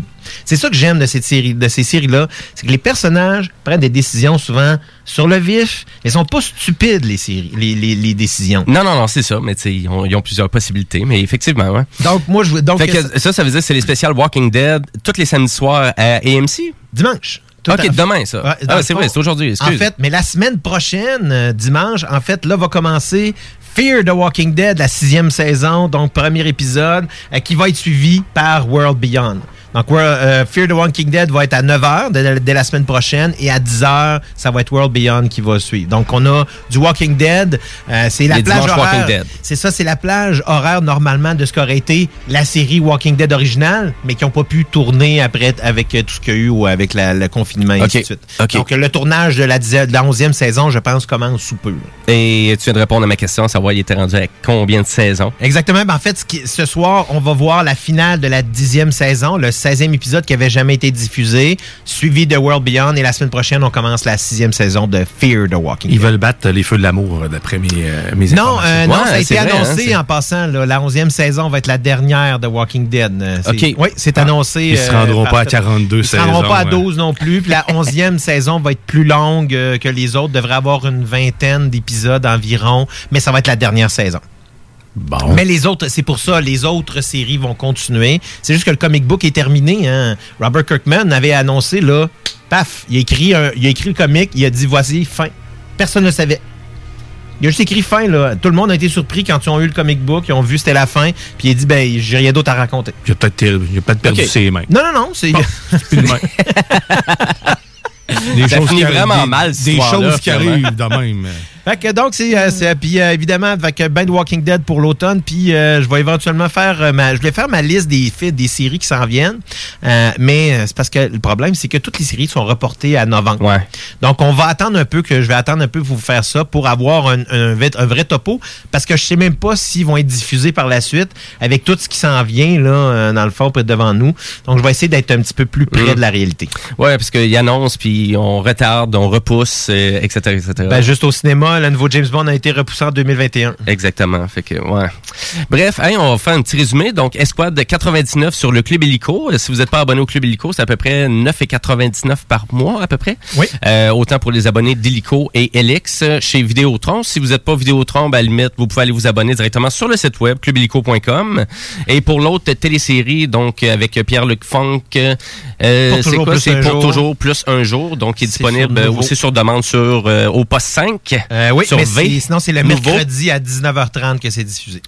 C'est ça que j'aime de cette série, de ces séries-là, c'est que les personnages prennent des décisions souvent sur le vif. Ils sont pas stupides, les séries, les, les- les décisions. Non, non, non, c'est ça. Mais tu sais, ils ont, ils ont plusieurs possibilités. Mais effectivement, ouais. Donc, moi, je. Donc, Fait que ça, ça veut dire que c'est les spéciales Walking Dead tous les samedis soirs à AMC? Dimanche. Ok, demain, ça. Ouais, ah, c'est vrai, c'est aujourd'hui. En fait, mais la semaine prochaine, euh, dimanche, en fait, là va commencer Fear the Walking Dead, la sixième saison, donc premier épisode, euh, qui va être suivi par World Beyond. Donc, euh, Fear the Walking Dead va être à 9h dès, dès la semaine prochaine et à 10h, ça va être World Beyond qui va suivre. Donc, on a du Walking Dead. euh, c'est la Les plage horaire. C'est ça, c'est la plage horaire normalement de ce qu'aurait été la série Walking Dead originale, mais qui n'ont pas pu tourner après avec euh, tout ce qu'il y a eu ou avec la- le confinement et ainsi de suite. ok. Donc, le tournage de la, de la 11e saison, je pense, commence sous peu. Et tu viens de répondre à ma question, savoir il était rendu à combien de saisons? Exactement. Ben, en fait, ce, qui- ce soir, on va voir la finale de la dixième saison, le 16e épisode qui avait jamais été diffusé, suivi de World Beyond. Et la semaine prochaine, on commence la sixième saison de Fear the Walking Ils Dead. veulent battre les feux de l'amour, d'après mes, euh, mes Non, informations. euh, non, Ouais, ça a été vrai, hein, annoncé en passant. là, la 11e saison va être la dernière de Walking Dead. Euh, Ok. Oui, c'est annoncé. Ils se euh, rendront par- pas à 42 Ils se rendront saisons, pas à ouais. 12 non plus. Puis la 11e (laughs) saison va être plus longue euh, que les autres. Devrait avoir une vingtaine d'épisodes environ. Mais ça va être la dernière saison. Bon. Mais les autres, c'est pour ça, les autres séries vont continuer. C'est juste que le comic book est terminé. Hein. Robert Kirkman avait annoncé, là, paf, il a, écrit un- il a écrit le comic, il a dit voici, fin. Personne ne savait. Il a juste écrit fin, là. Tout le monde a été surpris quand ils ont eu le comic book, ils ont vu c'était la fin, puis il a dit, ben, j'ai rien d'autre à raconter. Il a peut-être il a peut-être perdu Ok. ses mains. Non, non, non, c'est. Plus de main. (laughs) Des Ça choses finit qui arri- vraiment des- mal, choses qui arrivent de même. Fait que donc, c'est. euh, c'est- puis euh, évidemment, avec euh, ben de Walking Dead pour l'automne, puis euh, je vais éventuellement faire. euh, ma, je vais faire ma liste des films, des séries qui s'en viennent. Euh, mais euh, c'est parce que le problème, c'est que toutes les séries sont reportées à novembre. Donc, on va attendre un peu, que je vais attendre un peu pour vous faire ça, pour avoir un, un vrai- un vrai topo, parce que je sais même pas s'ils vont être diffusés par la suite, avec tout ce qui s'en vient, là, euh, dans le fond, près devant nous. Donc, je vais essayer d'être un petit peu plus près Mm. de la réalité. Ouais, parce qu'ils annoncent, puis on retarde, on repousse, euh, etc., etc. Ben, juste au cinéma, le nouveau James Bond a été repoussé en 2021. Exactement. Fait que, ouais. Bref, hey, on va faire un petit résumé. Donc, Esquad 99 sur le Club Illico. Euh, Si vous n'êtes pas abonné au Club Illico, c'est à peu près 9,99 par mois, à peu près. Oui. Euh, autant pour les abonnés d'Illico et Elix euh, chez Vidéotron. Si vous n'êtes pas Vidéotron, ben, à la limite, vous pouvez aller vous abonner directement sur le site web clubillico.com. Et pour l'autre télésérie, donc, avec Pierre-Luc Funk, euh, c'est quoi? C'est pour jour. toujours plus un jour. Donc, il est disponible aussi sur demande sur, euh, au poste 5. Euh, oui, sur mais V. c'est- sinon, c'est le Nouveau. mercredi à 19h30 que c'est diffusé.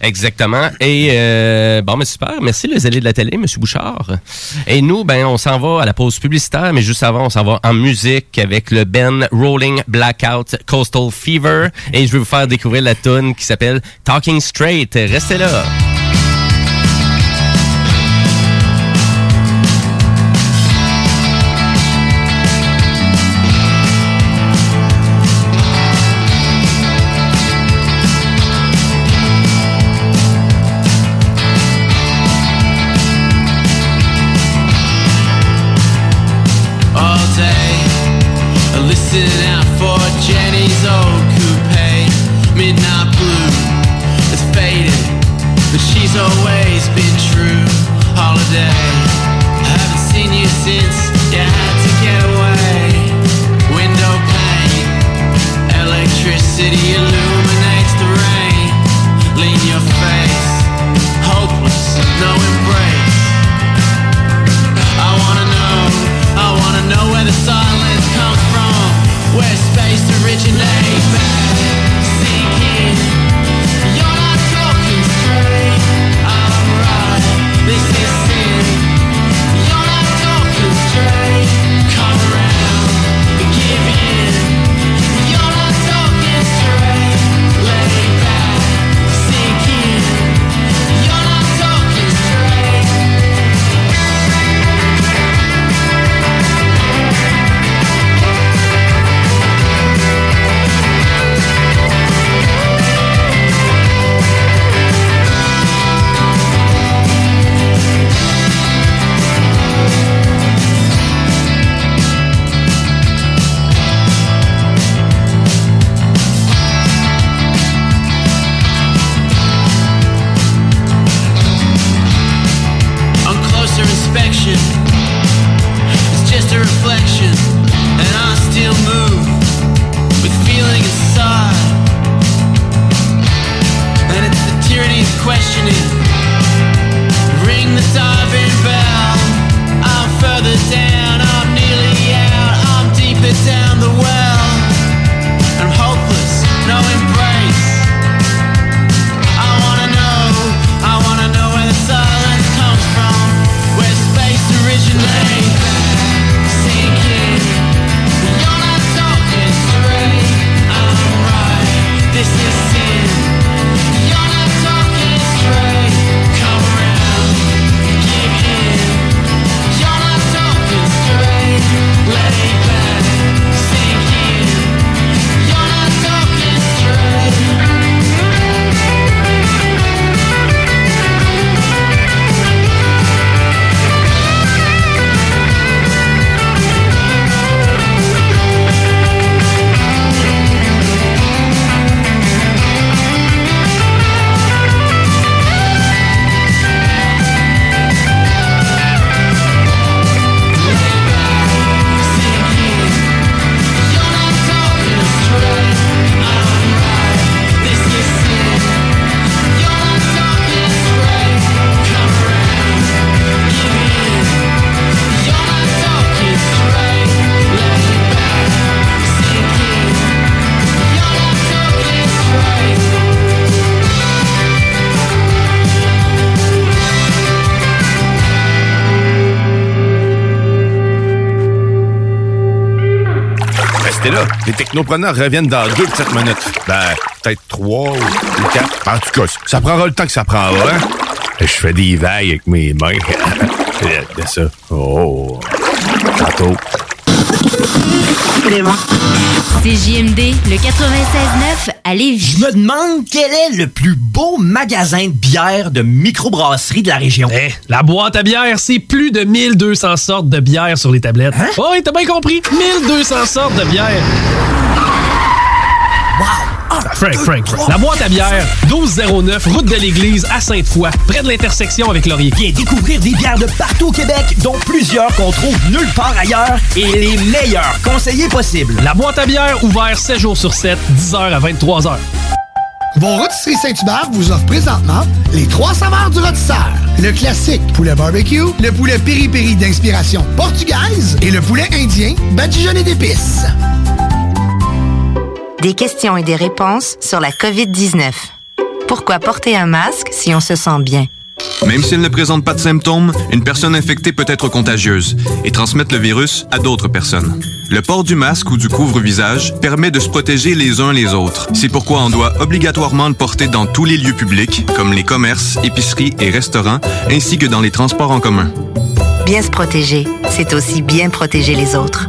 Exactement. Et euh, bon, mais super. Merci les allées de la télé, Monsieur Bouchard. Et nous, ben, on s'en va à la pause publicitaire, mais juste avant, on s'en va en musique avec le Ben Rolling Blackout Coastal Fever. Et je vais vous faire découvrir la tune qui s'appelle Talking Straight. Restez là. Les technopreneurs reviennent dans deux petites minutes. Ben, peut-être trois ou quatre. En tout cas, ça prendra le temps que ça prendra. Hein? Je fais des vagues avec mes mains. (laughs) C'est ça. Oh. Tantôt. C'est JMD, le 96.9 à Lévis. Je me demande quel est le plus beau magasin de bière de microbrasserie de la région. Eh, la boîte à bière, c'est plus de 1200 sortes de bière sur les tablettes. Hein? Oh, oui, t'as bien compris. 1200 sortes de bière. Frank, Frank. La boîte à bière, 1209, route de l'église à Sainte-Foy, près de l'intersection avec Laurier. Viens découvrir des bières de partout au Québec, dont plusieurs qu'on trouve nulle part ailleurs et les meilleurs conseillers possibles. La boîte à bière, ouvert 7 jours sur 7, 10h à 23h. Vos rôtisseries Saint-Hubert vous offrent présentement les trois saveurs du rôtisseur. Le classique poulet barbecue, le poulet piri-piri d'inspiration portugaise et le poulet indien badigeonné d'épices. Des questions et des réponses sur la COVID-19. Pourquoi porter un masque si on se sent bien? Même s'il ne présente pas de symptômes, une personne infectée peut être contagieuse et transmettre le virus à d'autres personnes. Le port du masque ou du couvre-visage permet de se protéger les uns les autres. C'est pourquoi on doit obligatoirement le porter dans tous les lieux publics, comme les commerces, épiceries et restaurants, ainsi que dans les transports en commun. Bien se protéger, c'est aussi bien protéger les autres.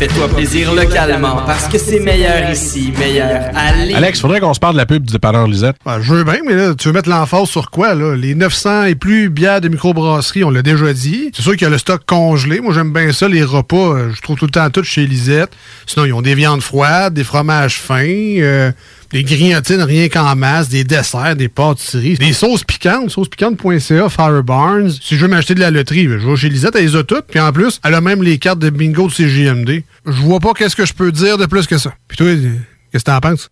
Fais-toi plaisir localement parce que c'est meilleur ici, meilleur Lévis. Alex, faudrait qu'on se parle de la pub du dépanneur Lisette. Ben, je veux bien, mais là, tu veux mettre l'emphase sur quoi, là? Les 900 et plus bières de microbrasserie, on l'a déjà dit. C'est sûr qu'il y a le stock congelé. Moi, j'aime bien ça, les repas. euh, je trouve tout le temps tout chez Lisette. Sinon, ils ont des viandes froides, des fromages fins, euh, des grignotines rien qu'en masse, des desserts, des pâtisseries, des sauces piquantes, saucespiquante.ca, Fire Barnes. Si je veux m'acheter de la loterie, je vais chez Lisette, elle les a toutes. Puis en plus, elle a même les cartes de bingo de CGMD. Je vois pas qu'est-ce que je peux dire de plus que ça. Puis toi, qu'est-ce que t'en penses?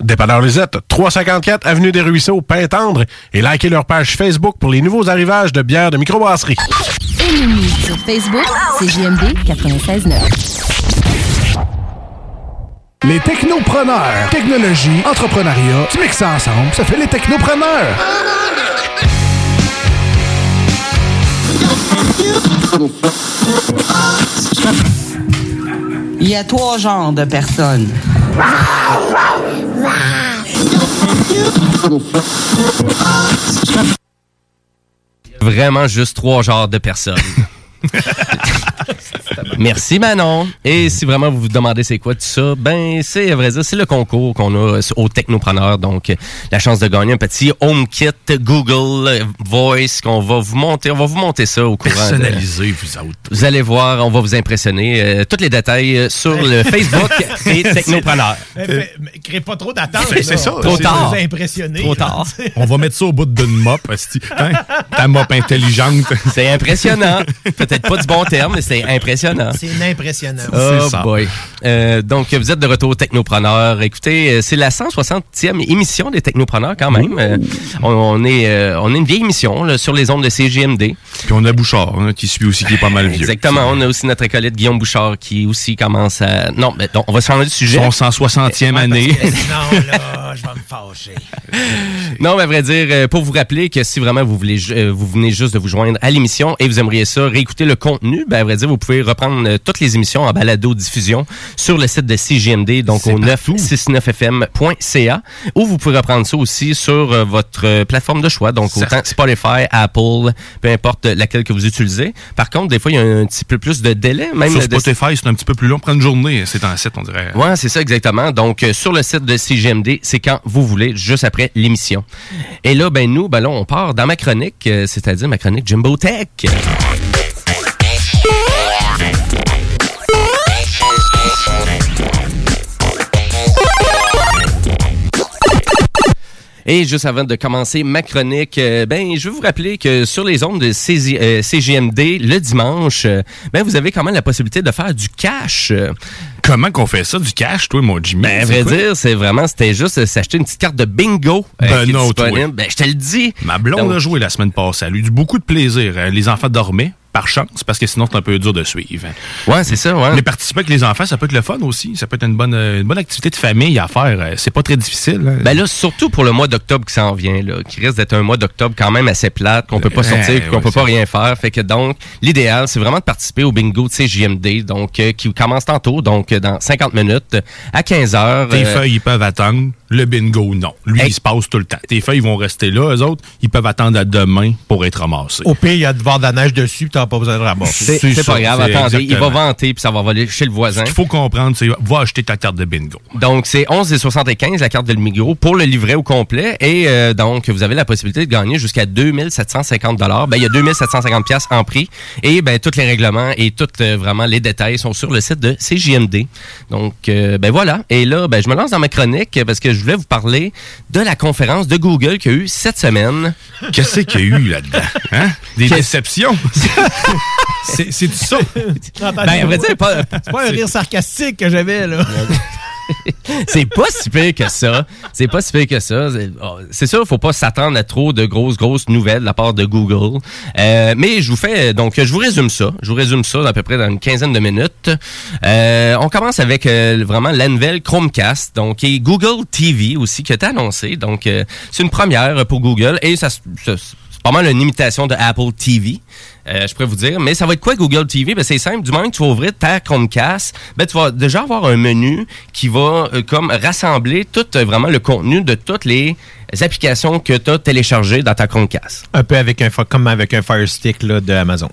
Dépanneur Lisette, 354 Avenue des Ruisseaux, Pintendre, et likez leur page Facebook pour les nouveaux arrivages de bières de microbrasserie. Ennemis sur Facebook, c'est JMD 96.9. Les technopreneurs. Technologie, entrepreneuriat, tu mixes ça ensemble, ça fait les technopreneurs. Il y a trois genres de personnes. Vraiment juste trois genres de personnes. (laughs) (laughs) Merci Manon. Et si vraiment vous vous demandez c'est quoi tout ça, ben c'est à vrai dire c'est le concours qu'on a au Technopreneur. Donc euh, la chance de gagner un petit HomeKit Google euh, Voice qu'on va vous monter. On va vous monter ça au courant. de- Personnalisé, vous autres. Vous allez voir, on va vous impressionner. Euh, tous les détails euh, sur le Facebook (laughs) des Technopreneurs. Mais, mais- mais crée pas trop d'attente. C'est- ça. Trop tard. Trop (laughs) tard. On va mettre ça au bout d'une mop. Hein? Ta mop intelligente. C'est impressionnant. Peut-être pas du bon terme, mais c'est impressionnant. C'est impressionnant. Oh ça. boy. Euh, donc, vous êtes de retour au Technopreneur. Écoutez, euh, c'est la 160e émission des Technopreneurs quand même. Euh, on, on est, euh, on est une vieille émission là, sur les ondes de CGMD. Puis on a Bouchard, hein, qui suit aussi, qui est pas mal vieux. Exactement. On a aussi notre acolyte Guillaume Bouchard qui aussi commence à... Non, mais donc, on va changer de sujet. Son 160e année. Non, là, (laughs) je vais me fâcher. Non, mais à vrai dire, pour vous rappeler que si vraiment vous voulez, vous venez juste de vous joindre à l'émission et vous aimeriez ça, réécouter le contenu, ben à vrai dire, vous pouvez reprendre euh, toutes les émissions en balado-diffusion sur le site de CGMD, donc au 969fm.ca, ou vous pouvez reprendre ça aussi sur euh, votre euh, plateforme de choix, donc autant Spotify, Apple, peu importe laquelle que vous utilisez. Par contre, des fois, il y a un petit peu plus de délai, même Sur de- Spotify, c'est un petit peu plus long. Prendre une journée, c'est en 7, on dirait. Ouais, c'est ça exactement. Donc euh, sur le site de CGMD, c'est quand vous voulez, juste après l'émission. Et là, ben nous, ben là, on part dans ma chronique, c'est-à-dire ma chronique Jimbo Tech. Et juste avant de commencer ma chronique, euh, ben je veux vous rappeler que sur les ondes de CZ euh, CGMD le dimanche, euh, ben vous avez quand même la possibilité de faire du cash. Comment qu'on fait ça, du cash, toi, mon Jimmy? Ben, à vrai quoi? dire, c'est vraiment, c'était juste s'acheter une petite carte de bingo. Ben qui est non, toi. disponible. Ben, je te le dis. Ma blonde Donc- a joué la semaine passée. Elle a eu du beaucoup de plaisir. Les enfants dormaient, par chance, parce que sinon, c'est un peu dur de suivre. Ouais, c'est ça, ouais. Mais participer avec les enfants, ça peut être le fun aussi. Ça peut être une bonne, une bonne activité de famille à faire. Euh, C'est pas très difficile. hein. Ben là, surtout pour le mois d'octobre qui s'en vient, là, qui risque d'être un mois d'octobre quand même assez plate, qu'on peut pas Eh, sortir, qu'on ouais, peut pas rien faire. Fait que donc, l'idéal, c'est vraiment de participer au bingo de CJMD, donc euh, qui commence tantôt, donc euh, dans 50 minutes, à 15 heures. Tes euh, feuilles, ils peuvent attendre. Le bingo, non. Lui, il se passe tout le temps. Tes feuilles vont rester là. Eux autres, ils peuvent attendre à demain pour être ramassés. Au pire, il y a de voir de la neige dessus, puis t'as pas besoin de ramasser. c'est pas grave, attendez, il va vanter puis ça va voler chez le voisin. Ce qu'il faut comprendre, c'est va acheter ta carte de bingo. Donc, c'est 11,75 la carte de Migros pour le livret au complet. Et euh, donc, vous avez la possibilité de gagner jusqu'à 2750 Ben, il y a 2750 pièces en prix. Et ben, tous les règlements et tous euh, vraiment les détails sont sur le site de CJMD. Donc, euh, ben voilà. Et là, ben, je me lance dans ma chronique parce que je voulais vous parler de la conférence de Google qu'il y a eu cette semaine. Qu'est-ce qu'il y a eu là-dedans? Hein? Des déceptions? (laughs) c'est c'est ça? Ben, à vrai dire, pas- C'est pas un rire sarcastique que j'avais, là. (laughs) c'est pas si pire que ça. C'est pas si pire que ça. C'est- oh, C'est sûr, faut pas s'attendre à trop de grosses, grosses nouvelles de la part de Google. Euh, mais je vous fais, donc, je vous résume ça. Je vous résume ça à peu près dans une quinzaine de minutes. Euh, on commence avec euh, vraiment la Chromecast, donc, et Google TV aussi, qui été annoncé. Donc, c'est une première pour Google et ça, ça- pas mal une imitation de Apple TV. euh, je pourrais vous dire. Mais ça va être quoi Google TV? Ben, c'est simple. Du moment que tu vas ouvrir ta Chromecast, ben, tu vas déjà avoir un menu qui va euh, comme rassembler tout euh, vraiment le contenu de toutes les applications que tu as téléchargées dans ta Chromecast. Un peu avec un, comme avec un Fire Stick là, de Amazon.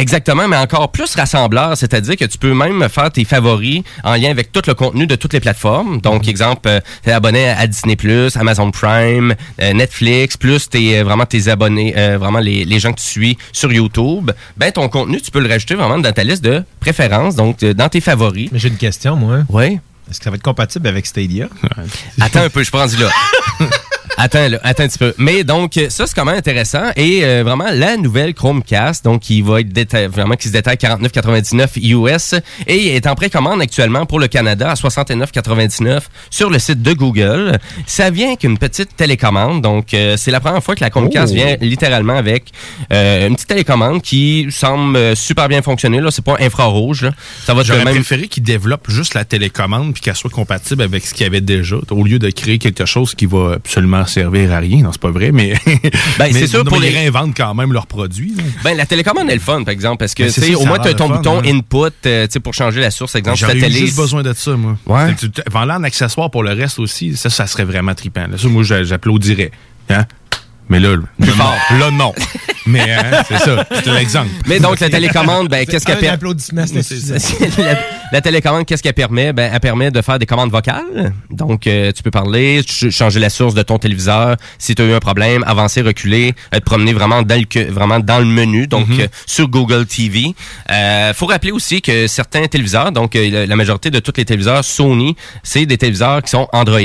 Exactement, mais encore plus rassembleur, c'est-à-dire que tu peux même faire tes favoris en lien avec tout le contenu de toutes les plateformes. Donc, exemple, euh, t'es abonné à Disney+, Amazon Prime, euh, Netflix, plus t'es euh, vraiment tes abonnés, euh, vraiment les, les gens que tu suis sur YouTube. Ben, ton contenu, tu peux le rajouter vraiment dans ta liste de préférences, donc dans tes favoris. Mais j'ai une question, moi. Oui. Est-ce que ça va être compatible avec Stadia? Attends un peu, je suis pas rendu là. (laughs) Attends, là, attends un petit peu. Mais donc, ça, c'est quand même intéressant. Et euh, vraiment, la nouvelle Chromecast, donc, qui va être déta- vraiment, qui se détaille 49,99 US et est en précommande actuellement pour le Canada à 69,99 sur le site de Google. Ça vient avec une petite télécommande. Donc, euh, c'est la première fois que la Chromecast Oh. vient littéralement avec euh, une petite télécommande qui semble euh, super bien fonctionner. Là, c'est pas infrarouge. là. Ça va J'aurais même préféré qu'ils développent juste la télécommande puis qu'elle soit compatible avec ce qu'il y avait déjà, au lieu de créer quelque chose qui va absolument servir à rien. Non, c'est pas vrai, mais, (laughs) Ben, (laughs) c'est mais- sûr, non, pour mais les- ils réinventent quand même leurs produits. là. Ben, la télécommande est le fun, par exemple, parce que, Ben, tu c'est sais, ça, au moins, tu as ton fun, bouton ouais. input, euh, tu sais, pour changer la source, exemple, J'aurais ta eu télé. juste besoin de ça, moi. Ouais. Tu- tu- Vends-le en accessoire pour le reste aussi, ça, ça serait vraiment trippant. là. Ça, moi, j'a- j'applaudirais. Hein? Mais là, fort. non. là, non. Mais hein, c'est ça, c'est l'exemple. Mais donc, la télécommande, ben, qu'est-ce (laughs) qu'elle Un permet? La, télécommande, qu'est-ce qu'elle permet? Ben, elle permet de faire des commandes vocales. Donc, euh, tu peux parler, ch- changer la source de ton téléviseur si tu as eu un problème, avancer, reculer, euh, te promener vraiment dans le, que- vraiment dans le menu, donc Mhm. euh, sur Google TV. Euh, faut rappeler aussi que certains téléviseurs, donc la- la majorité de tous les téléviseurs Sony, c'est des téléviseurs qui sont Android.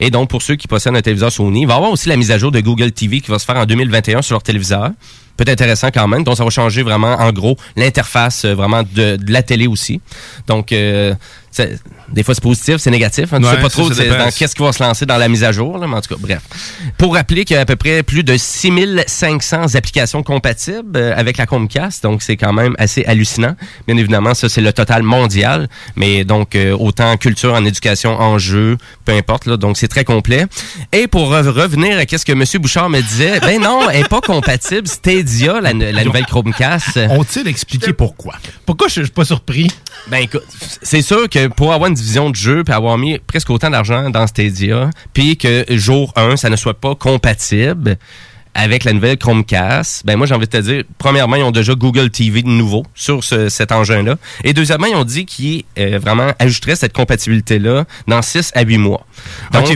Et donc, pour ceux qui possèdent un téléviseur Sony, il va y avoir aussi la mise à jour de Google TV qui va se faire en 2021 sur leur téléviseur peut être intéressant quand même. Donc, ça va changer vraiment, en gros, l'interface euh, vraiment de, la télé aussi. Donc, euh, c'est- des fois, c'est positif, c'est négatif. hein. Tu Ouais, sais pas trop qu'est-ce qui va se lancer dans la mise à jour. Là, mais en tout cas, bref. Pour rappeler qu'il y a à peu près plus de 6500 applications compatibles euh, avec la Chromecast. Donc, c'est quand même assez hallucinant. Bien évidemment, ça, c'est le total mondial. Mais donc, euh, autant culture, en éducation, en jeu, peu importe. Là, donc, c'est très complet. Et pour re- revenir à ce que M. Bouchard me disait, ben non, elle n'est pas compatible. Stadia, la, la nouvelle Chromecast. Ont-ils expliqué pourquoi? Pourquoi je suis pas surpris? Ben écoute, c'est sûr que pour avoir une division de jeu puis avoir mis presque autant d'argent dans Stadia, puis que jour 1, ça ne soit pas compatible avec la nouvelle Chromecast, ben moi j'ai envie de te dire, premièrement, ils ont déjà Google TV de nouveau sur ce- cet engin-là. Et deuxièmement, ils ont dit qu'ils euh, vraiment ajouteraient cette compatibilité-là dans 6 à 8 mois.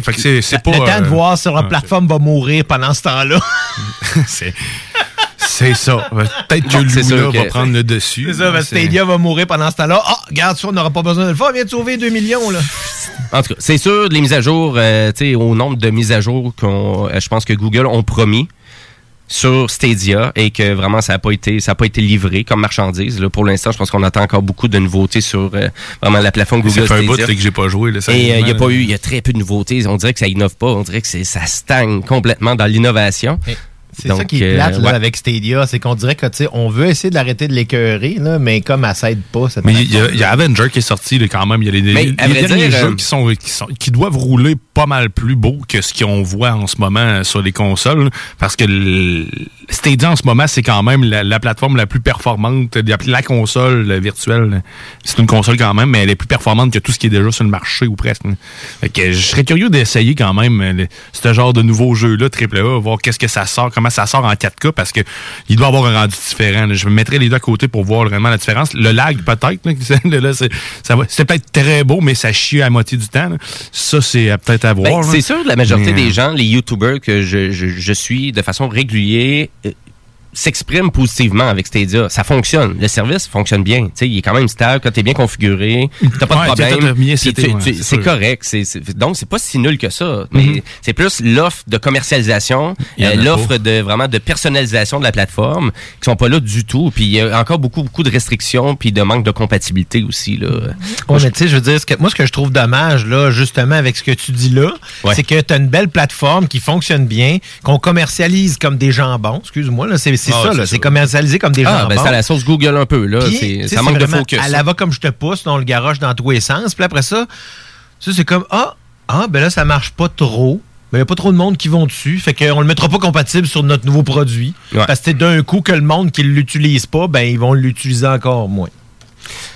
Fait que c'est- c'est pas, Le temps de euh, voir si leur ah, plateforme va mourir pendant ce temps-là. (laughs) c'est c'est ça. Peut-être que Luna que- va prendre le dessus. C'est ça, parce que Stadia va mourir pendant ce temps-là. Ah, regarde ça, on n'aura pas besoin de le faire. Viens de sauver 2 millions, là. En tout cas, c'est sûr, les mises à jour, euh, tu sais, au nombre de mises à jour qu'on, euh, je pense que Google ont promis sur Stadia et que vraiment ça n'a pas été ça a pas été livré comme marchandise là pour l'instant je pense qu'on attend encore beaucoup de nouveautés sur euh, vraiment la plateforme Google Ça fait un bout que j'ai pas joué. Là, et euh, il n'y a pas eu il y a très peu de nouveautés on dirait que ça innove pas on dirait que ça stagne complètement dans l'innovation C'est ça qui est euh, plate là, ouais. avec Stadia, c'est qu'on dirait que tu sais, on veut essayer de l'arrêter de l'écœurer, là, mais comme elle s'aide pas cette Mais il y, a- plateforme. il y a Avenger qui est sorti là, quand même. Il y a les, Mais, derniers dire, jeux euh, qui, sont, qui, sont, qui doivent rouler pas mal plus beau que ce qu'on voit en ce moment sur les consoles. Parce que le- Stadia en ce moment, c'est quand même la, la plateforme la plus performante. La, la console virtuelle, c'est une console quand même, mais elle est plus performante que tout ce qui est déjà sur le marché ou presque. Fait que je serais curieux d'essayer quand même euh, le- ce genre de nouveau jeu-là, AAA, voir qu'est-ce que ça sort, comment ça sort en 4K, parce que il doit avoir un rendu différent. là. Je mettrai les deux à côté pour voir vraiment la différence. Le lag, peut-être, là, (laughs) c'est peut-être très beau, mais ça chie à moitié du temps. là. Ça, c'est euh, peut-être à Ben, voir. c'est sûr, la majorité Mais, euh, des gens, les YouTubers que je, je, je suis de façon régulière, s'expriment positivement avec Stadia. Ça fonctionne. Le service fonctionne bien. Tu il est quand même stable. Quand t'es bien configuré, t'as pas Ouais, de problème. tu- ouais, tu- c'est correct. C'est- c'est- donc, c'est pas si nul que ça. Mais Mhm. c'est plus l'offre de commercialisation, euh, l'offre de vraiment de personnalisation de la plateforme qui sont pas là du tout. Puis il y a encore beaucoup, beaucoup de restrictions puis de manque de compatibilité aussi. Là. Ouais, mais tu sais, je veux dire, ce que- moi, ce que je trouve dommage, là, justement, avec ce que tu dis là, c'est que tu as une belle plateforme qui fonctionne bien, qu'on commercialise comme des jambons. Excuse-moi, là, c'est c'est Ah, ça, c'est commercialisé comme des Ah, jambons. ben c'est à la sauce Google un peu. là. Puis, Ça manque de focus. Elle la va comme je te pousse, on le garoche dans tous les sens. Puis après ça, ça c'est comme, ah, ah, ben là, ça marche pas trop. il n'y a pas trop de monde qui vont dessus. Fait qu'on le mettra pas compatible sur notre nouveau produit. Ouais. Parce que d'un coup que le monde qui l'utilise pas, ben ils vont l'utiliser encore moins.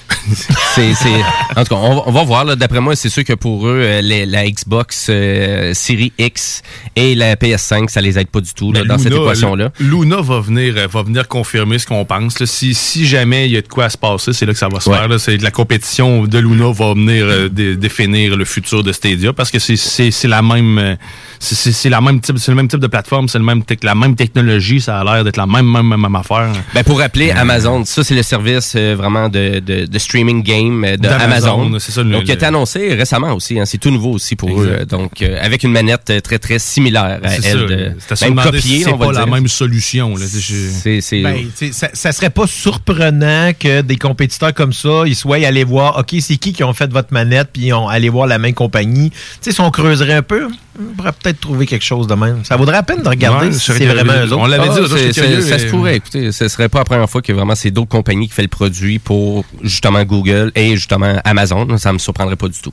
(laughs) c'est, c'est- En tout cas, on, va- on va voir. D'après moi, c'est sûr que pour eux, euh, les- la Xbox euh, Series X et la PS5, ça les aide pas du tout là, Mais dans cette équation-là. Luna va venir, euh, va venir confirmer ce qu'on pense. là. Si, si jamais il y a de quoi à se passer, c'est là que ça va se faire. C'est la compétition de Luna va venir euh, dé- définir le futur de Stadia parce que c'est- la même c'est- la même type c'est le même type de plateforme, c'est le même la même technologie, ça a l'air d'être la même même même, même affaire. Ben pour rappeler, Amazon, ça c'est le service euh, vraiment de, de, de streaming game euh, de D'Amazon, Amazon. c'est ça, le- Donc il a été annoncé récemment aussi, hein, c'est tout nouveau aussi pour eux. Donc euh, avec une manette euh, très très similaire à C'est elle, se même copiée, si c'est on va pas la dire. même solution. là. C'est- C'est c'est Ben, ça, ça serait pas surprenant que des compétiteurs comme ça, ils soient allés voir, OK, c'est qui qui ont fait votre manette, puis ils ont allé voir la même compagnie. Tu sais, si on creuserait un peu, on pourrait peut-être trouver quelque chose de même. Ça vaudrait la peine de regarder Ouais, si c'est vraiment eux autres. On l'avait Ah, dit, c'est- c'est- c'est c'est- ça se pourrait. Écoutez, ce serait pas la première fois que vraiment c'est d'autres compagnies qui fait le produit pour justement Google et justement Amazon. Ça me surprendrait pas du tout.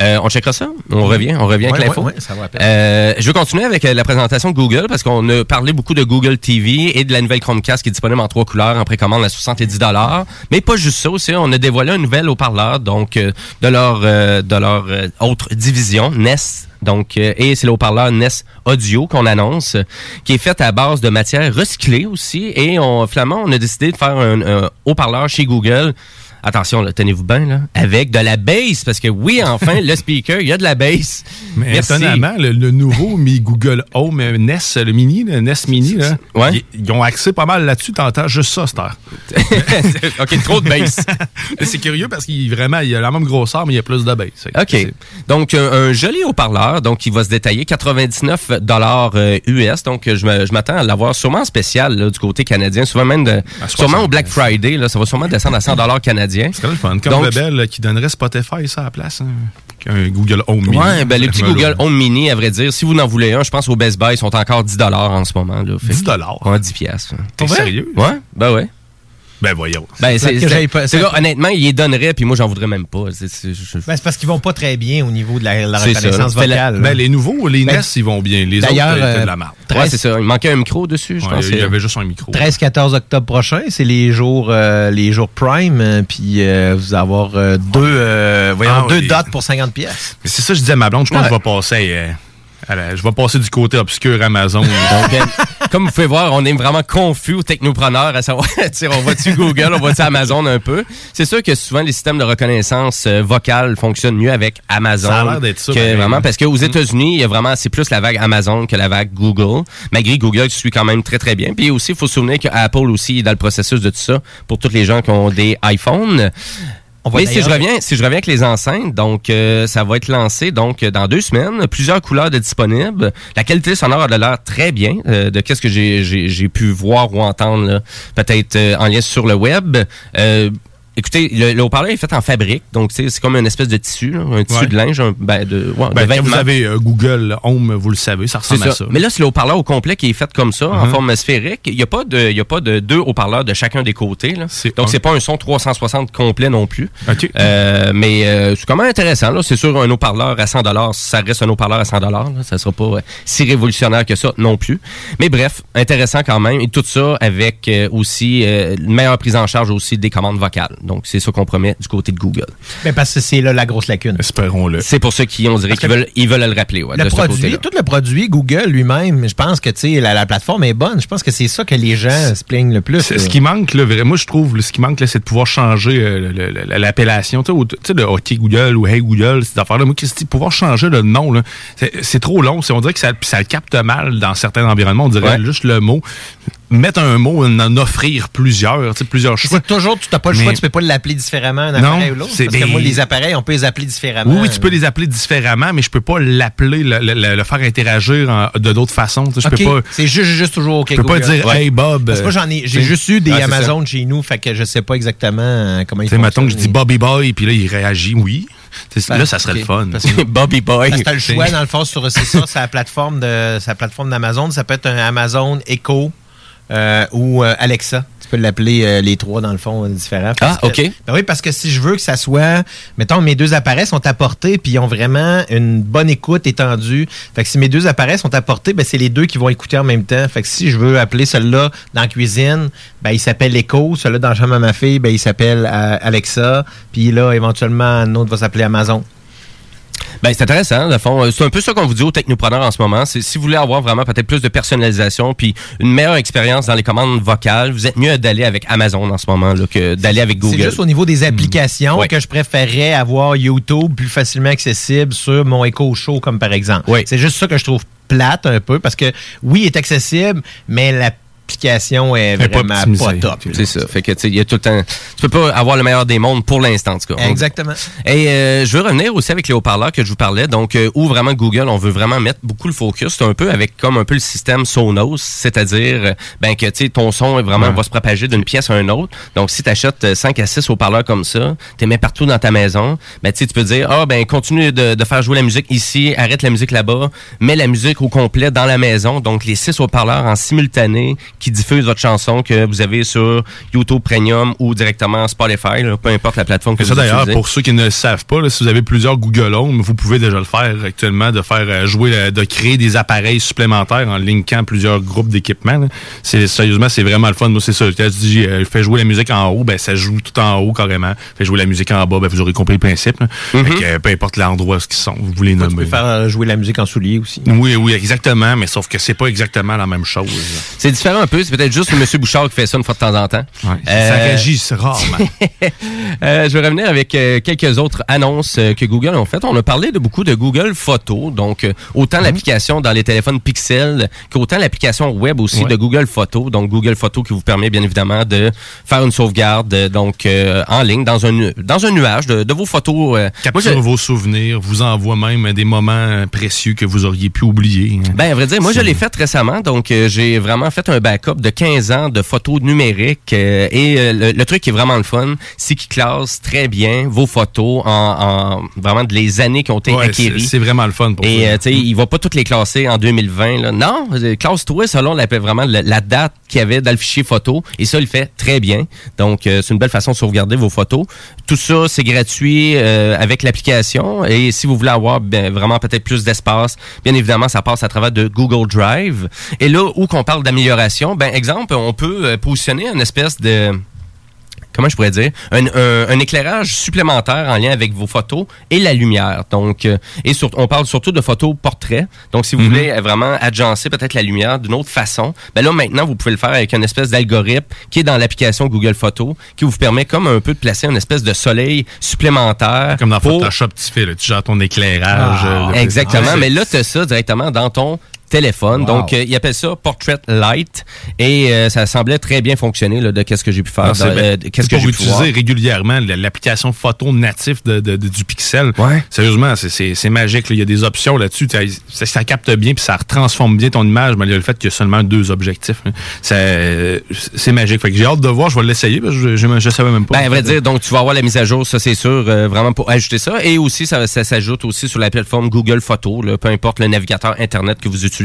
Euh, on checkera ça? On revient. On revient Ouais, avec l'info. ouais, ouais. Euh, je veux continuer avec euh, la présentation de Google parce qu'on a parlé beaucoup de Google TV et de la nouvelle Chromecast qui est disponible en trois couleurs en précommande à 70 Mais pas juste ça aussi, on a dévoilé un nouvel haut-parleur donc euh, de leur euh, de leur autre division Nest. Donc euh, et c'est le haut-parleur Nest Audio qu'on annonce euh, qui est fait à base de matière recyclée aussi et on finalement on a décidé de faire un, un haut-parleur chez Google Attention, tenez-vous bien, là. Avec de la bass, parce que oui, enfin, le speaker, il y a de la bass. Mais Merci. étonnamment, le, le nouveau Mi Google Home euh, Nest, le mini, le Nest Mini, là, ils, ils ont axé pas mal là-dessus. T'entends juste ça, cette heure. (laughs) OK, trop de bass. (laughs) C'est curieux parce qu'il vraiment, il a la même grosseur, mais il y a plus de bass. OK. Donc, un, un joli haut-parleur, donc qui va se détailler 99 dollars US. Donc, euh, je m'attends à l'avoir sûrement en spécial là, du côté canadien. Souvent même de, sûrement au Black Friday, là, ça va sûrement descendre à 100 dollars C'est quand même fun. Comme Donc- Rebelle qui donnerait Spotify ça à la place. hein, qu'un Google Home Mini. Ouais, ben, le petit. Google Home Mini, à vrai dire, si vous en voulez un, je pense au Best Buy, ils sont encore 10 dollars en ce moment. Là. Fait- 10 dollars? Ouais, 10 piastres. T'es sérieux? Ouais, ben ouais. Ben voyons. Ben, c'est, que c'est- j'aille pas- c'est ça- là, honnêtement, il les donnerait, puis moi, j'en voudrais même pas. C'est, c'est- je- Ben, c'est parce qu'ils vont pas très bien au niveau de la, la C'est ça, reconnaissance la- vocale. Ben, là. les nouveaux, les Ben, Nest, ils vont bien. Les autres, euh, c'est de la euh, merde. Ouais, c'est ça. Il manquait un micro dessus, je Ouais, pense. il y avait juste un micro. 13-14 octobre prochain, c'est les jours euh, les jours prime, euh, puis euh, vous allez avoir euh, deux, euh, voyons, Ah, deux oui. dots pour 50 pièces. Mais c'est ça, je disais à ma blonde, je pense Ouais. que je vais passer. Je vais passer du côté obscur Amazon. Donc, euh, comme vous pouvez voir, on est vraiment confus aux technopreneurs à savoir, (laughs) on va-tu Google, on va-tu Amazon un peu? C'est sûr que souvent les systèmes de reconnaissance euh, vocale fonctionnent mieux avec Amazon. Ça a l'air d'être ça, que vraiment, parce qu'aux États-Unis, il y a vraiment, c'est plus la vague Amazon que la vague Google. Malgré Google suit quand même très très bien. Puis aussi, il faut se souvenir que Apple aussi est dans le processus de tout ça pour tous les gens qui ont des iPhones. Va Mais si je reviens, si je reviens avec les enceintes, donc euh, ça va être lancé donc euh, dans deux semaines, plusieurs couleurs de disponibles. La qualité sonore a de l'air très bien euh, de qu'est-ce que j'ai- pu voir ou entendre peut-être euh, en lien sur le web. Écoutez, le, le haut-parleur est fait en fabrique, donc c'est comme une espèce de tissu, là, un tissu Ouais. de linge, un- ben, de, ouais, Ben, de quand vous avez euh, Google Home, vous le savez, ça ressemble ça. à ça. Mais là, c'est le haut-parleur au complet qui est fait comme ça, en Mhm. forme sphérique. Il n'y a pas de, il y a pas de deux haut-parleurs de chacun des côtés. Là. Donc, c'est pas un son 360 complet non plus. Euh, mais euh, c'est quand même intéressant. C'est sûr, un haut-parleur à 100 ça reste un haut-parleur à 100 là. Ça sera pas si révolutionnaire que ça non plus. Mais bref, intéressant quand même. Et tout ça avec aussi une meilleure prise en charge aussi des commandes vocales. Donc, c'est ça qu'on promet du côté de Google. Ben, parce que c'est là la grosse lacune. Espérons-le. C'est pour ceux qui, on dirait qu'ils veulent, ils veulent le rappeler. Ouais, le de produit, tout le produit, Google lui-même, je pense que la, la plateforme est bonne. Je pense que c'est ça que les gens se plaignent le plus. Ce qui manque, là, vraiment, je trouve, ce qui manque, là, c'est de pouvoir changer euh, l'appellation. Tu sais, au- tu sais, le OK Google ou Hey Google, cette affaire-là. Moi, qu'est-ce que c'est, pouvoir changer le nom, là, c'est trop long. C'est- On dirait que ça, ça le capte mal dans certains environnements. On dirait Ouais. juste le mot. Mettre un mot, en offrir plusieurs, tu sais, plusieurs choix. C'est toujours, tu n'as pas le choix, Mais- tu peux pas l'appeler différemment un Non, appareil ou l'autre. Parce que moi, les appareils, on peut les appeler différemment. Oui, tu peux les appeler différemment, mais je peux pas l'appeler, le, le- le- le faire interagir en- de d'autres façons. Je Ok, peux pas. C'est juste, juste toujours OK. Je peux pas dire Hey Bob. Parce que moi, j'en ai, j'ai juste eu des c'est Amazon chez nous, fait que je sais pas exactement euh, comment ils font. mettons que je dis Bobby Boy, puis là, il réagit, oui. Là, ça serait le fun. Parce que- (laughs) Bobby Boy. Parce que t'as le choix, dans le fond, sur c'est ça, c'est la plateforme de sa plateforme d'Amazon. Ça peut être un Amazon Echo euh, ou euh, Alexa. Tu peux l'appeler euh, les trois, dans le fond, différents. Ah, que- OK. Ben oui, parce que si je veux que ça soit, mettons, mes deux appareils sont à portée, puis ils ont vraiment une bonne écoute étendue. Fait que si mes deux appareils sont à portée, ben c'est les deux qui vont écouter en même temps. Fait que si je veux appeler celui-là dans la cuisine, ben il s'appelle Echo. Celui-là dans la chambre à ma fille, ben il s'appelle Alexa. Puis là, éventuellement, un autre va s'appeler Amazon. Ben, c'est intéressant, de fond. Euh, C'est un peu ça qu'on vous dit aux technopreneurs en ce moment. C'est si vous voulez avoir vraiment peut-être plus de personnalisation puis une meilleure expérience dans les commandes vocales, vous êtes mieux d'aller avec Amazon en ce moment là, que d'aller avec Google. C'est juste au niveau des applications Ouais. que je préférerais avoir YouTube plus facilement accessible sur mon Echo Show, comme par exemple. C'est juste ça que je trouve plate un peu parce que oui, il est accessible, mais l'application est pas vraiment pas, top. C'est ça. Fait que, tu sais, il y a tout le temps. Tu peux pas avoir le meilleur des mondes pour l'instant, en tout cas. Exactement. Et euh, je veux revenir aussi avec les haut-parleurs que je vous parlais, donc euh, où vraiment Google, on veut vraiment mettre beaucoup le focus, c'est un peu avec comme un peu le système Sonos, c'est-à-dire euh, ben que tu sais ton son est vraiment Ouais. va se propager d'une pièce à une autre. Donc si tu achètes 5 à 6 haut-parleurs comme ça, tu les mets partout dans ta maison, ben tu sais, tu peux dire ah ben continue de, de faire jouer la musique ici, arrête la musique là-bas, mets la musique au complet dans la maison, donc les six haut-parleurs en simultané qui diffusent votre chanson que vous avez sur YouTube Premium ou directement Spotify, là, peu importe la plateforme que Et ça vous d'ailleurs, utilisez. pour ceux qui ne le savent pas, là, si vous avez plusieurs Google Home, vous pouvez déjà le faire actuellement, de faire euh, jouer, euh, de créer des appareils supplémentaires en linkant plusieurs groupes d'équipements. C'est sérieusement, c'est vraiment le fun. Moi, c'est ça. Quand tu dis, euh, fais jouer la musique en haut, ben ça joue tout en haut carrément. Fais jouer la musique en bas, ben vous aurez compris le principe. là. Fait que, euh, peu importe l'endroit où ils sont, vous voulez nommer. Tu peux faire jouer la musique en soulier aussi. Oui, oui, exactement, mais sauf que c'est pas exactement la même chose. C'est différent peu. C'est peut-être juste M. Bouchard qui fait ça une fois de temps en temps. Ça Euh, réagit rarement. (laughs) Euh, je vais revenir avec euh, quelques autres annonces euh, que Google ont faites. On a parlé de beaucoup de Google Photos, donc autant l'application dans les téléphones Pixel qu'autant l'application web aussi Ouais. de Google Photos. Donc Google Photos qui vous permet bien évidemment de faire une sauvegarde donc euh, en ligne dans un dans un nuage de, de vos photos. Moi, Capture je- vos souvenirs, vous envoie même des moments précieux que vous auriez pu oublier. Ben, à vrai dire, moi, je l'ai fait récemment. Donc, j'ai vraiment fait un de 15 ans de photos numériques. euh, et euh, le, le truc qui est vraiment le fun, c'est qu'il classe très bien vos photos en, en vraiment de les années qui ont été Ouais, acquéries. c'est- vraiment le fun pour Et, euh, tu sais, il va pas toutes les classer en 2020. Là. Non, euh, classe-toi selon la, vraiment la, la date qu'il y avait dans le fichier photo. Et ça, il fait très bien. Donc, euh, c'est une belle façon de sauvegarder vos photos. Tout ça, c'est gratuit euh, avec l'application. Et si vous voulez avoir ben, vraiment peut-être plus d'espace, bien évidemment, ça passe à travers de Google Drive. Et là où qu'on parle d'amélioration, ben exemple, on peut euh, positionner une espèce de comment je pourrais dire, un, un- un éclairage supplémentaire en lien avec vos photos et la lumière. Donc, euh, et sur- on parle surtout de photos portraits. Donc, si vous Mhm. voulez euh, vraiment agencer peut-être la lumière d'une autre façon, ben là maintenant vous pouvez le faire avec une espèce d'algorithme qui est dans l'application Google Photos, qui vous permet comme un peu de placer une espèce de soleil supplémentaire. Comme dans pour- Photoshop, tu fais, là, tu gères ton éclairage. euh, le- Exactement, Ah, mais là, tu as ça directement dans ton téléphone. Wow. Donc, euh, il appelle ça Portrait Light et euh, ça semblait très bien fonctionner là, de qu'est-ce que j'ai pu faire. Ah, euh, qu'est-ce que j'ai pu utiliser voir. régulièrement l'application photo natif de, de- de- du Pixel. Sérieusement, c'est- magique. là. Il y a des options là-dessus. Ça, ça capte bien puis ça transforme bien ton image, malgré le fait qu'il y a seulement deux objectifs. hein. Euh, C'est magique. Fait que j'ai hâte de voir. Je vais l'essayer parce que je, je savais même pas. Ben, à vrai dire, donc tu vas avoir la mise à jour, ça c'est sûr, euh, vraiment pour ajouter ça. Et aussi, ça, ça s'ajoute aussi sur la plateforme Google Photos, peu importe le navigateur Internet que vous utilisez,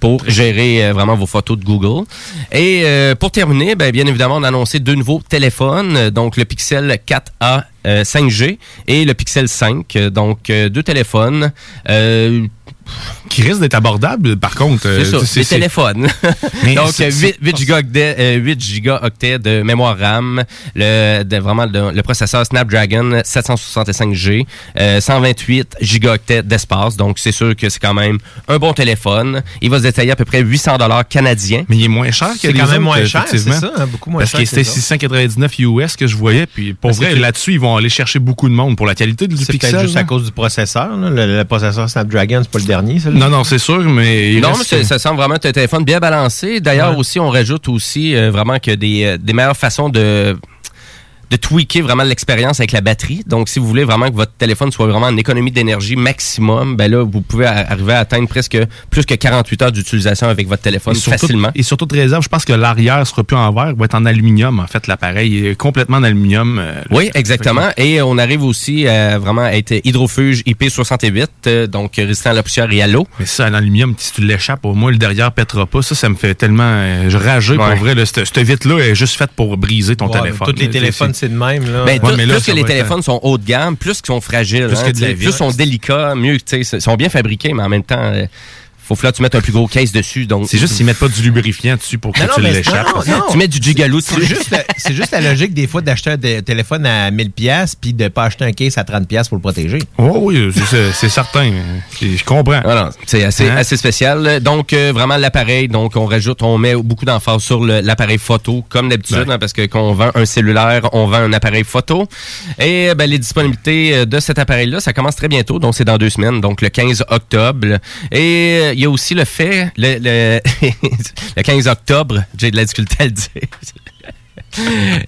pour gérer euh, vraiment vos photos de Google. Et euh, pour terminer, ben, bien évidemment, on a annoncé deux nouveaux téléphones, donc le Pixel 4A euh, 5G et le Pixel 5. Euh, Donc, euh, deux téléphones. euh, qui risque d'être abordable, par contre. c'est euh, ça, c'est- des c'est- téléphones. (laughs) Donc, c'est- euh, 8, 8 gigaoctets, euh, 8 gigaoctets de mémoire RAM, le, de, vraiment le, le processeur Snapdragon 765G, euh, 128 gigaoctets d'espace. Donc, c'est sûr que c'est quand même un bon téléphone. Il va se détailler à peu près 800 dollars canadiens. Mais il est moins cher que C'est quand même moins cher, effectivement. c'est ça, hein, beaucoup moins Parce cher que que c'était les autres. 699 US que je voyais. Puis pour vrai, là-dessus, ils vont aller chercher beaucoup de monde pour la qualité du C'est Pixel. peut-être juste là. à cause du processeur. là. Le, le processeur Snapdragon, c'est pas le dernier, ça. Non, non, c'est sûr, mais il non, reste- mais c'est- ça semble vraiment être un téléphone bien balancé. D'ailleurs, Ouais. aussi, on rajoute aussi euh, vraiment que des, euh, des meilleures façons de de tweaker vraiment l'expérience avec la batterie. Donc, si vous voulez vraiment que votre téléphone soit vraiment en économie d'énergie maximum, ben là, vous pouvez arriver à atteindre presque plus que 48 heures d'utilisation avec votre téléphone Et surtout- facilement. Et surtout de réserve, je pense que l'arrière sera plus en verre, va être en aluminium. En fait, l'appareil est complètement en aluminium. euh, Oui, exactement. Et on arrive aussi à vraiment à être hydrofuge IP68, euh, donc résistant à la poussière et à l'eau. Mais ça, en aluminium, si tu l'échappes, au moins le derrière pètera pas. Ça, ça me fait tellement euh, je rager Ouais. pour vrai. là. Cette, cette vitre-là est juste faite pour briser ton Ouais, téléphone. tous les téléphones, c'est de même. Là. Ben, tout- Ouais, mais là, plus que les être- téléphones sont haut de gamme, plus qu'ils sont fragiles, Plus hein, que plus sont délicats, mieux, tu sais, ils sont bien fabriqués, mais en même temps, euh, faut que là tu mettes un plus gros case dessus. Donc C'est juste s'ils mettent pas du lubrifiant dessus pour que Non, tu l'échappes. Tu mets du gigaloo C'est dessus. juste, la- c'est juste la logique des fois d'acheter un téléphone à 1000$ pièces puis de pas acheter un case à 30$ pièces pour le protéger. Oh, oui, c'est- certain. Je comprends. Voilà, c'est assez, Hein? assez spécial. Donc, euh, vraiment, l'appareil, donc on rajoute, on met beaucoup d'emphase sur l'appareil photo, comme d'habitude, Ben. hein, parce que quand on vend un cellulaire, on vend un appareil photo. Et ben, les disponibilités euh, de cet appareil-là, ça commence très bientôt, donc c'est dans deux semaines, donc le 15 octobre. Et euh, il y a aussi le fait, le, le, (laughs) le 15 octobre, j'ai de la difficulté à le dire.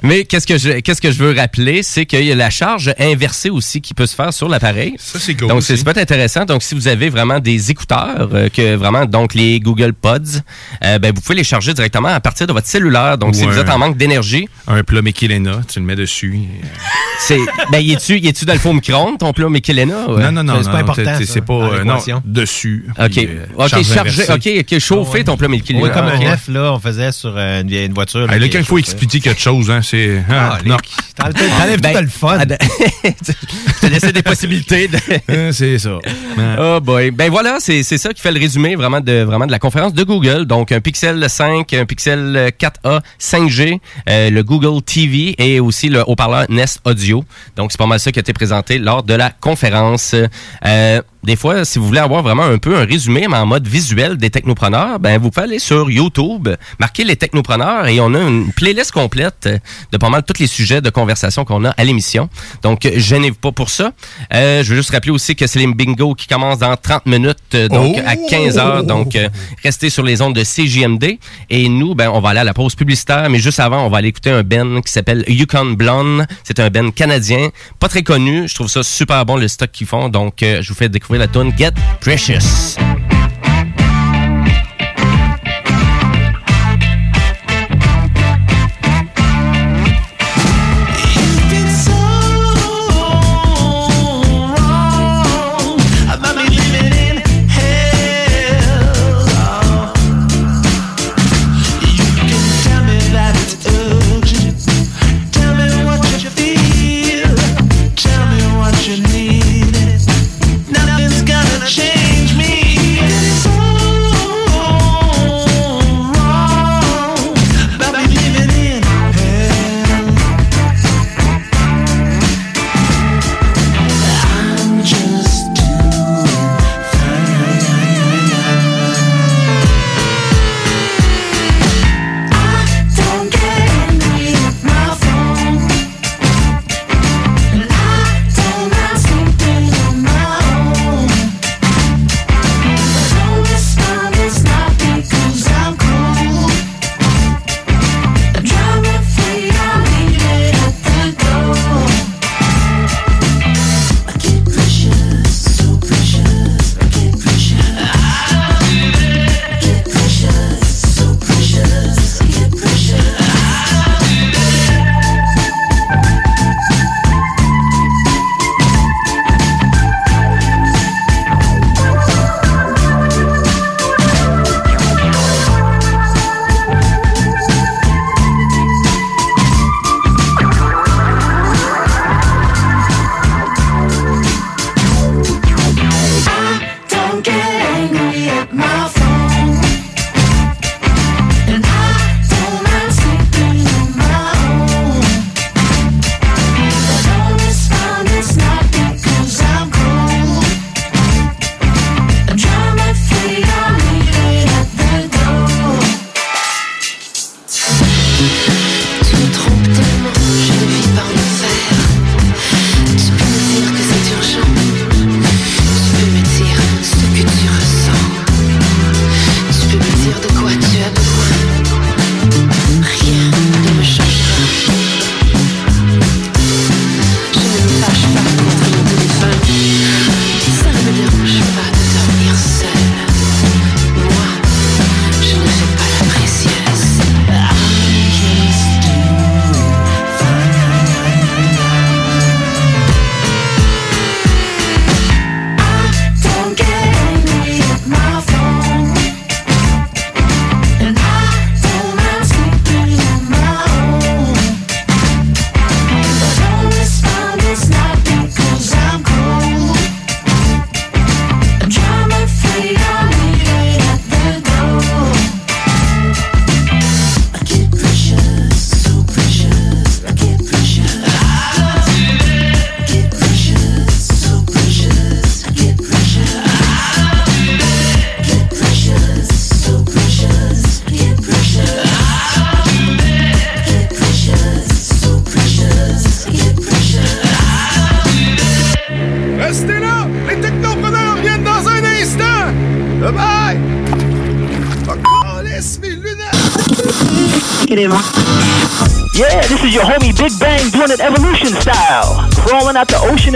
Mais qu'est-ce que je qu'est-ce que je veux rappeler, c'est qu'il y a la charge inversée aussi qui peut se faire sur l'appareil. Ça, c'est cool Donc c'est être intéressant. Donc si vous avez vraiment des écouteurs euh, que vraiment donc les Google Pods, euh, ben vous pouvez les charger directement à partir de votre cellulaire. Donc si Ou vous un- êtes en manque d'énergie, Un plat Michelena, tu le mets dessus. et, euh, (laughs) c'est ben y es-tu y es-tu dans le faux micro-ondes ton plat Michelena ouais? Non, non, non. c'est pas important, C'est pas. euh, non, dessus. OK. puis, euh, OK, charge charger. OK, OK, chauffer ton plat Michelena. Oui, comme OK. un F, là, on faisait sur euh, une, une voiture. Ah, là, quand il faut expliquer quelque chose, hein, c'est. ah, Ah, non. T'enlèves Ben, tout le fun. Je te laissais des possibilités. de- (laughs) Hein, c'est ça. Hein. Oh boy. Ben voilà, c'est c'est ça qui fait le résumé vraiment de vraiment de la conférence de Google. Donc un Pixel 5, un Pixel 4a 5G, euh, le Google TV et aussi le haut-parleur Nest Audio. Donc c'est pas mal ça qui a été présenté lors de la conférence. Euh, des fois, si vous voulez avoir vraiment un peu un résumé, mais en mode visuel des technopreneurs, ben vous pouvez aller sur YouTube, marquer les technopreneurs et on a une playlist complète de pas mal tous les sujets de conversation qu'on a à l'émission. Donc, gênez-vous pas pour ça. Euh, je veux juste rappeler aussi que c'est les bingo qui commencent dans 30 minutes, euh, donc Oh! à 15 heures. Donc, euh, restez sur les ondes de CJMD. Et nous, ben, on va aller à la pause publicitaire, mais juste avant, on va aller écouter un Ben qui s'appelle Yukon Blonde. C'est un Ben canadien, pas très connu. Je trouve ça super bon le stock qu'ils font. Donc, euh, je vous fais découvrir la tune Get Precious.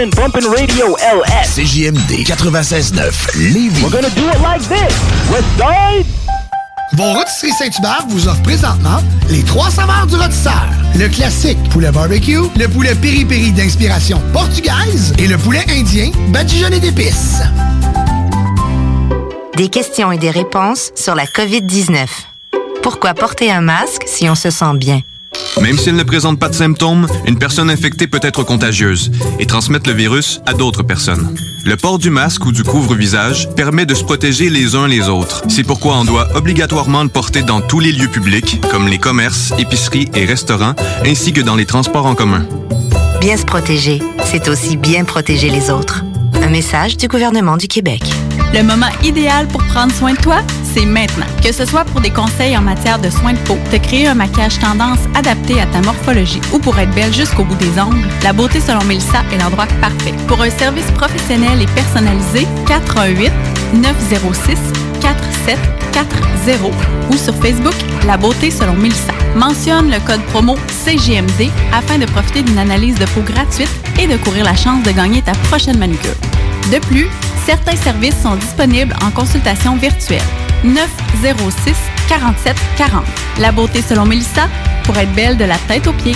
And bumping radio LS. CJMD 96.9 Lévis. We're gonna do it like this. West side. Vos rôtisseries Saint-Hubert vous offrent présentement les trois saveurs du rôtisseur. Le classique poulet barbecue, le poulet piri-piri d'inspiration portugaise et le poulet indien badigeonné d'épices. Des questions et des réponses sur la COVID-19. Pourquoi porter un masque si on se sent bien? Même s'il ne présente pas de symptômes, une personne infectée peut être contagieuse et transmettre le virus à d'autres personnes. Le port du masque ou du couvre-visage permet de se protéger les uns les autres. C'est pourquoi on doit obligatoirement le porter dans tous les lieux publics, comme les commerces, épiceries et restaurants, ainsi que dans les transports en commun. Bien se protéger, c'est aussi bien protéger les autres. Un message du gouvernement du Québec. Le moment idéal pour prendre soin de toi, c'est maintenant. Que ce soit pour des conseils en matière de soins de peau, te créer un maquillage tendance adapté à ta morphologie ou pour être belle jusqu'au bout des ongles, la beauté selon Mélissa est l'endroit parfait. Pour un service professionnel et personnalisé, 418 906 4740 ou sur Facebook La beauté selon Mélissa. Mentionne le code promo CGMD afin de profiter d'une analyse de peau gratuite et de courir la chance de gagner ta prochaine manucure. De plus, certains services sont disponibles en consultation virtuelle. 906 47 40. La beauté selon Mélissa pour être belle de la tête aux pieds.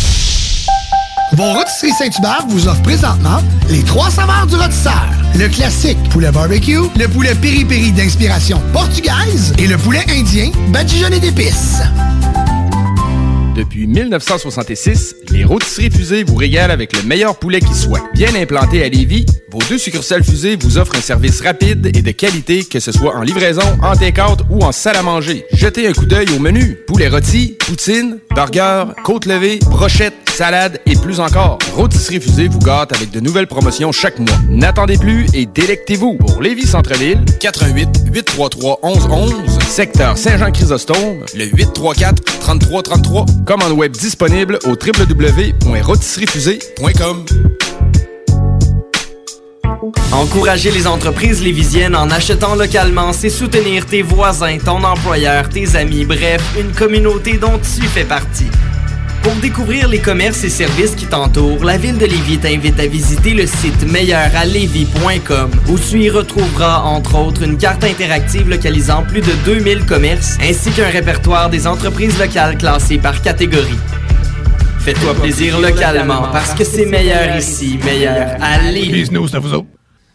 Vos rôtisseries Saint-Hubert vous offrent présentement les trois saveurs du rôtisseur. Le classique poulet barbecue, le poulet piri-piri d'inspiration portugaise et le poulet indien badigeonné d'épices. Depuis 1966, les rôtisseries fusées vous régalent avec le meilleur poulet qui soit. Bien implanté à Lévis, vos deux succursales fusées vous offrent un service rapide et de qualité, que ce soit en livraison, en take-out ou en salle à manger. Jetez un coup d'œil au menu. Poulet rôti, poutine, burger, côte levée, brochette, salade et plus encore. Rôtisserie fusée vous gâte avec de nouvelles promotions chaque mois. N'attendez plus et délectez-vous. Pour Lévis Centre-Ville, 88 833 1111, secteur Saint-Jean-Chrysostome, le 834 3333. Commande web disponible au www.rôtisseriefusée.com. Encourager les entreprises lévisiennes en achetant localement, c'est soutenir tes voisins, ton employeur, tes amis, bref, une communauté dont tu fais partie. Pour découvrir les commerces et services qui t'entourent, la ville de Lévis t'invite à visiter le site meilleuralevis.com où tu y retrouveras entre autres une carte interactive localisant plus de 2000 commerces ainsi qu'un répertoire des entreprises locales classées par catégorie. Fais-toi plaisir localement parce que c'est meilleur ici, meilleur à Lévis.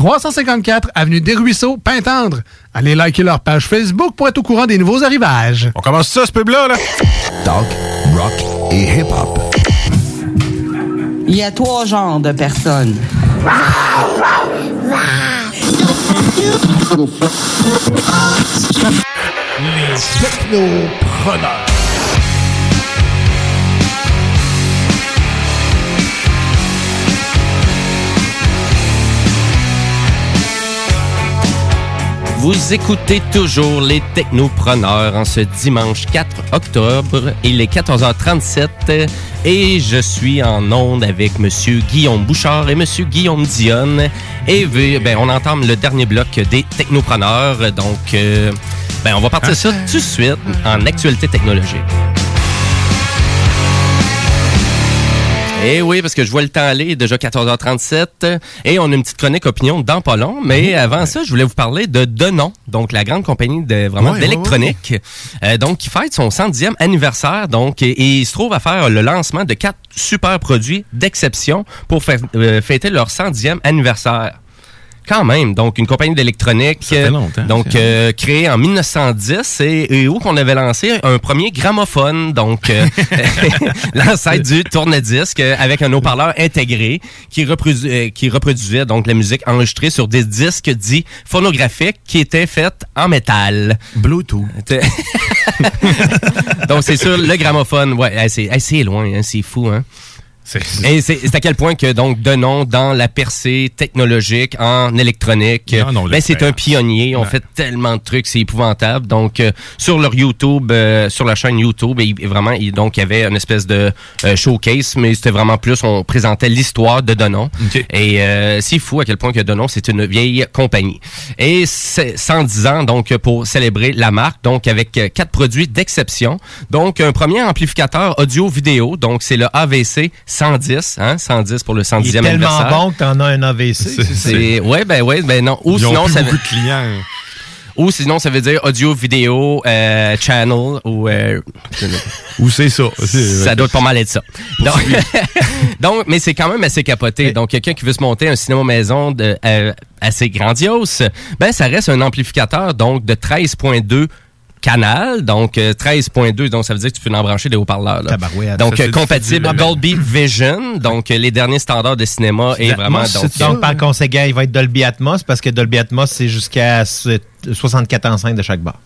354 Avenue des Ruisseaux, Pintendre. Allez liker leur page Facebook pour être au courant des nouveaux arrivages. On commence ça, ce pub-là, là? Talk, rock et hip-hop. Il y a trois genres de personnes. Les technopreneurs. Vous écoutez toujours les Technopreneurs en ce dimanche 4 octobre. Il est 14h37 et je suis en onde avec Monsieur Guillaume Bouchard et Monsieur Guillaume Dionne. Et ben, on entame le dernier bloc des Technopreneurs. Donc, euh, ben, on va partir ça tout de suite en actualité technologique. Eh oui, parce que je vois le temps aller, déjà 14h37. Et on a une petite chronique opinion dans pas long. Mais avant ça, je voulais vous parler de Denon, donc la grande compagnie de vraiment Ouais, d'électronique, euh, donc qui fête son 110e anniversaire. Donc, et, et il se trouve à faire le lancement de quatre super produits d'exception pour euh, fêter leur 110e anniversaire. Quand même, donc une compagnie d'électronique, fait longtemps, donc euh, créée en 1910 et, et où qu'on avait lancé un premier gramophone, donc euh, (laughs) (laughs) l'ancêtre du tourne-disque euh, avec un haut-parleur intégré qui, reprodu- euh, qui reproduisait donc la musique enregistrée sur des disques dits phonographiques qui étaient faits en métal. Bluetooth. (laughs) donc c'est sûr le gramophone, ouais, c'est loin, hein, c'est fou, hein. (laughs) Et c'est à quel point que donc Denon dans la percée technologique en électronique, Non, non, ben, c'est un pionnier. On Ouais. fait tellement de trucs, c'est épouvantable. Donc euh, sur leur YouTube, euh, sur la chaîne YouTube, et, et vraiment, il, donc il y avait une espèce de euh, showcase, mais c'était vraiment plus on présentait l'histoire de Denon. Et euh, c'est fou à quel point que Denon c'est une vieille compagnie. Et c'est 110 ans donc pour célébrer la marque, donc avec quatre produits d'exception. Donc un premier amplificateur audio-vidéo, donc c'est le AVC 110, hein, 110 pour le 110e Il est tellement anniversaire. bon que t'en as un AVC. c'est ouais ben ouais ben non ou Ils ont sinon plus ça beaucoup de clients. ou sinon ça veut dire audio vidéo euh, channel ou euh, Ou c'est ça. ça doit pas mal être ça. Donc, (laughs) donc, mais c'est quand même assez capoté. Donc, quelqu'un qui veut se monter un cinéma maison de, euh, assez grandiose, ben ça reste un amplificateur donc de 13.2 canal, donc euh, 13.2, donc ça veut dire que tu peux en brancher des haut-parleurs. Donc, Ça, euh, compatible. Dolby Vision, donc euh, les derniers standards de cinéma et vraiment... Donc, Donc, par conséquent, il va être Dolby Atmos parce que Dolby Atmos, c'est jusqu'à euh, 64 enceintes de chaque bar.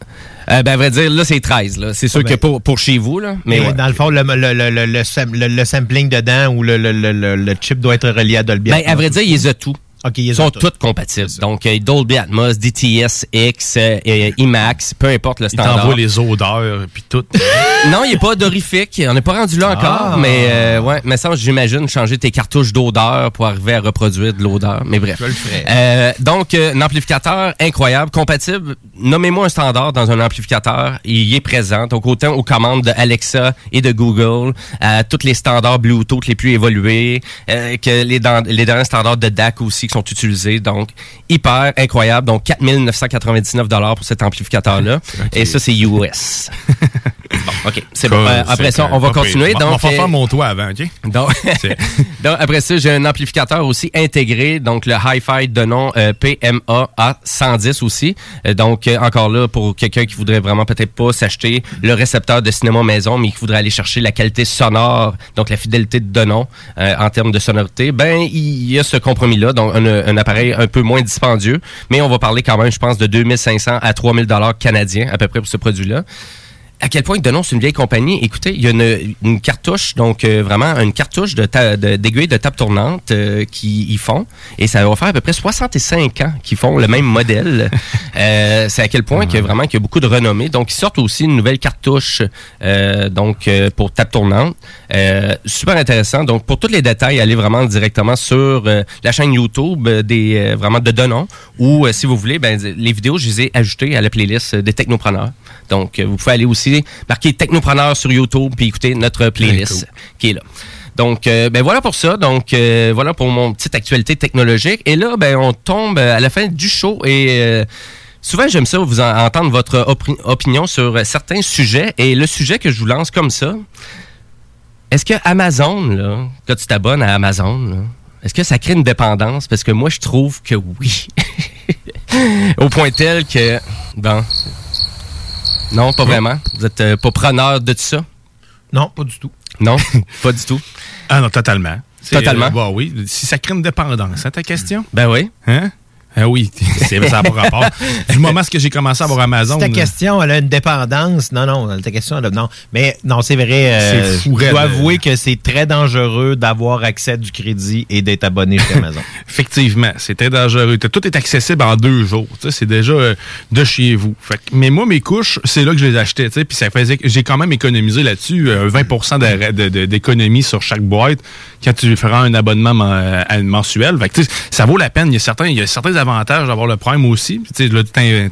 euh, ben, à vrai dire, là, c'est 13. là. C'est sûr Ah ben. que pour, pour chez vous, là, mais ouais. dans le fond, le, le, le, le, le sam- le- le sampling dedans ou le, le, le, le- le chip doit être relié à Dolby Ben, Atmos. à vrai dire, ils ont tout. OK, Ils sont toutes compatibles. Donc, euh, Dolby Atmos, DTS X, euh, euh, IMAX, peu importe le Ils standard. t'envoient les odeurs, puis tout. (laughs) non, il n'est pas odorifique. On n'est pas rendu là encore, Ah. mais euh, ouais, mais ça, j'imagine changer tes cartouches d'odeur pour arriver à reproduire de l'odeur. Mais bref. Je le ferais. Euh, donc, euh, un amplificateur incroyable, compatible. Nommez-moi un standard dans un amplificateur. Il y est présent. Donc, autant aux commandes de Alexa et de Google, à tous les standards Bluetooth les plus évolués, euh, que les, dans- les derniers standards de DAC aussi qui sont utilisés. Donc, hyper incroyable. Donc, 4999 dollars pour cet amplificateur-là. Et ça, c'est US. (laughs) bon, OK. C'est bon. Euh, après ça, on va continuer. On va- faire euh, faire mon toit avant, OK? donc, (laughs) (laughs) donc, après ça, j'ai un amplificateur aussi intégré, donc le Hi-Fi de nom euh, PMA A110 aussi. Euh, donc, encore là, pour quelqu'un qui voudrait vraiment peut-être pas s'acheter le récepteur de cinéma maison, mais qui voudrait aller chercher la qualité sonore, donc la fidélité de Denon euh, en termes de sonorité, ben, il y a ce compromis-là, donc un, un appareil un peu moins dispendieux, mais on va parler quand même, je pense, de 2500 à 3000 dollars canadiens à peu près pour ce produit-là à quel point Denon, c'est une vieille compagnie. Écoutez, il y a une, une cartouche, donc euh, vraiment une cartouche de ta- de- d'aiguille de, table tournante euh, qui y font. Et ça va faire à peu près 65 ans qu'ils font le même modèle. (laughs) Euh, c'est à quel point qu'il y a vraiment qu'il y a beaucoup de renommée. Donc, ils sortent aussi une nouvelle cartouche donc pour table tournante. Super intéressant. Donc, pour tous les détails, allez vraiment directement sur la chaîne YouTube des vraiment de Denon. Ou si vous voulez, ben, les vidéos, je les ai ajoutées à la playlist des technopreneurs. Donc, vous pouvez aller aussi marquer technopreneur sur YouTube puis écouter notre playlist qui est là. Donc, euh, ben voilà pour ça. Donc, euh, voilà pour mon petite actualité technologique. Et là, ben on tombe à la fin du show et euh, souvent j'aime ça vous en- entendre votre opinion sur certains sujets. Et le sujet que je vous lance comme ça, est-ce que Amazon, là, quand tu t'abonnes à Amazon, est-ce que ça crée une dépendance? Parce que moi, je trouve que oui. (laughs) Au point tel que, bon, non, pas vraiment. Vous êtes euh, pas preneur de tout ça? Non, pas du tout. Non, (laughs) pas du tout. Ah non, totalement. Totalement. euh, bah oui, si ça crée une dépendance, c'est ta question? Ben oui. Hein? Ah oui, (laughs) c'est- ça n'a pas rapport. Du moment que j'ai commencé à avoir Amazon... Ta question, elle a une dépendance. Non, non, ta question, elle a- non. Mais non, c'est vrai. euh, C'est fou, je dois avouer que c'est très dangereux d'avoir accès à du crédit et d'être abonné chez Amazon. (laughs) Effectivement, c'est très dangereux. Tout est accessible en deux jours. C'est déjà euh, de chez vous. Fait que- mais moi, mes couches, c'est là que je les achetais. Puis ça faisait j'ai quand même économisé là-dessus euh, 20 d'arrêt- de- de- d'économie sur chaque boîte quand tu feras un abonnement men- euh, mensuel. Fait que, tu sais, ça vaut la peine. Il y a certains, il y a certains l'avantage d'avoir le Prime aussi. Puis, là.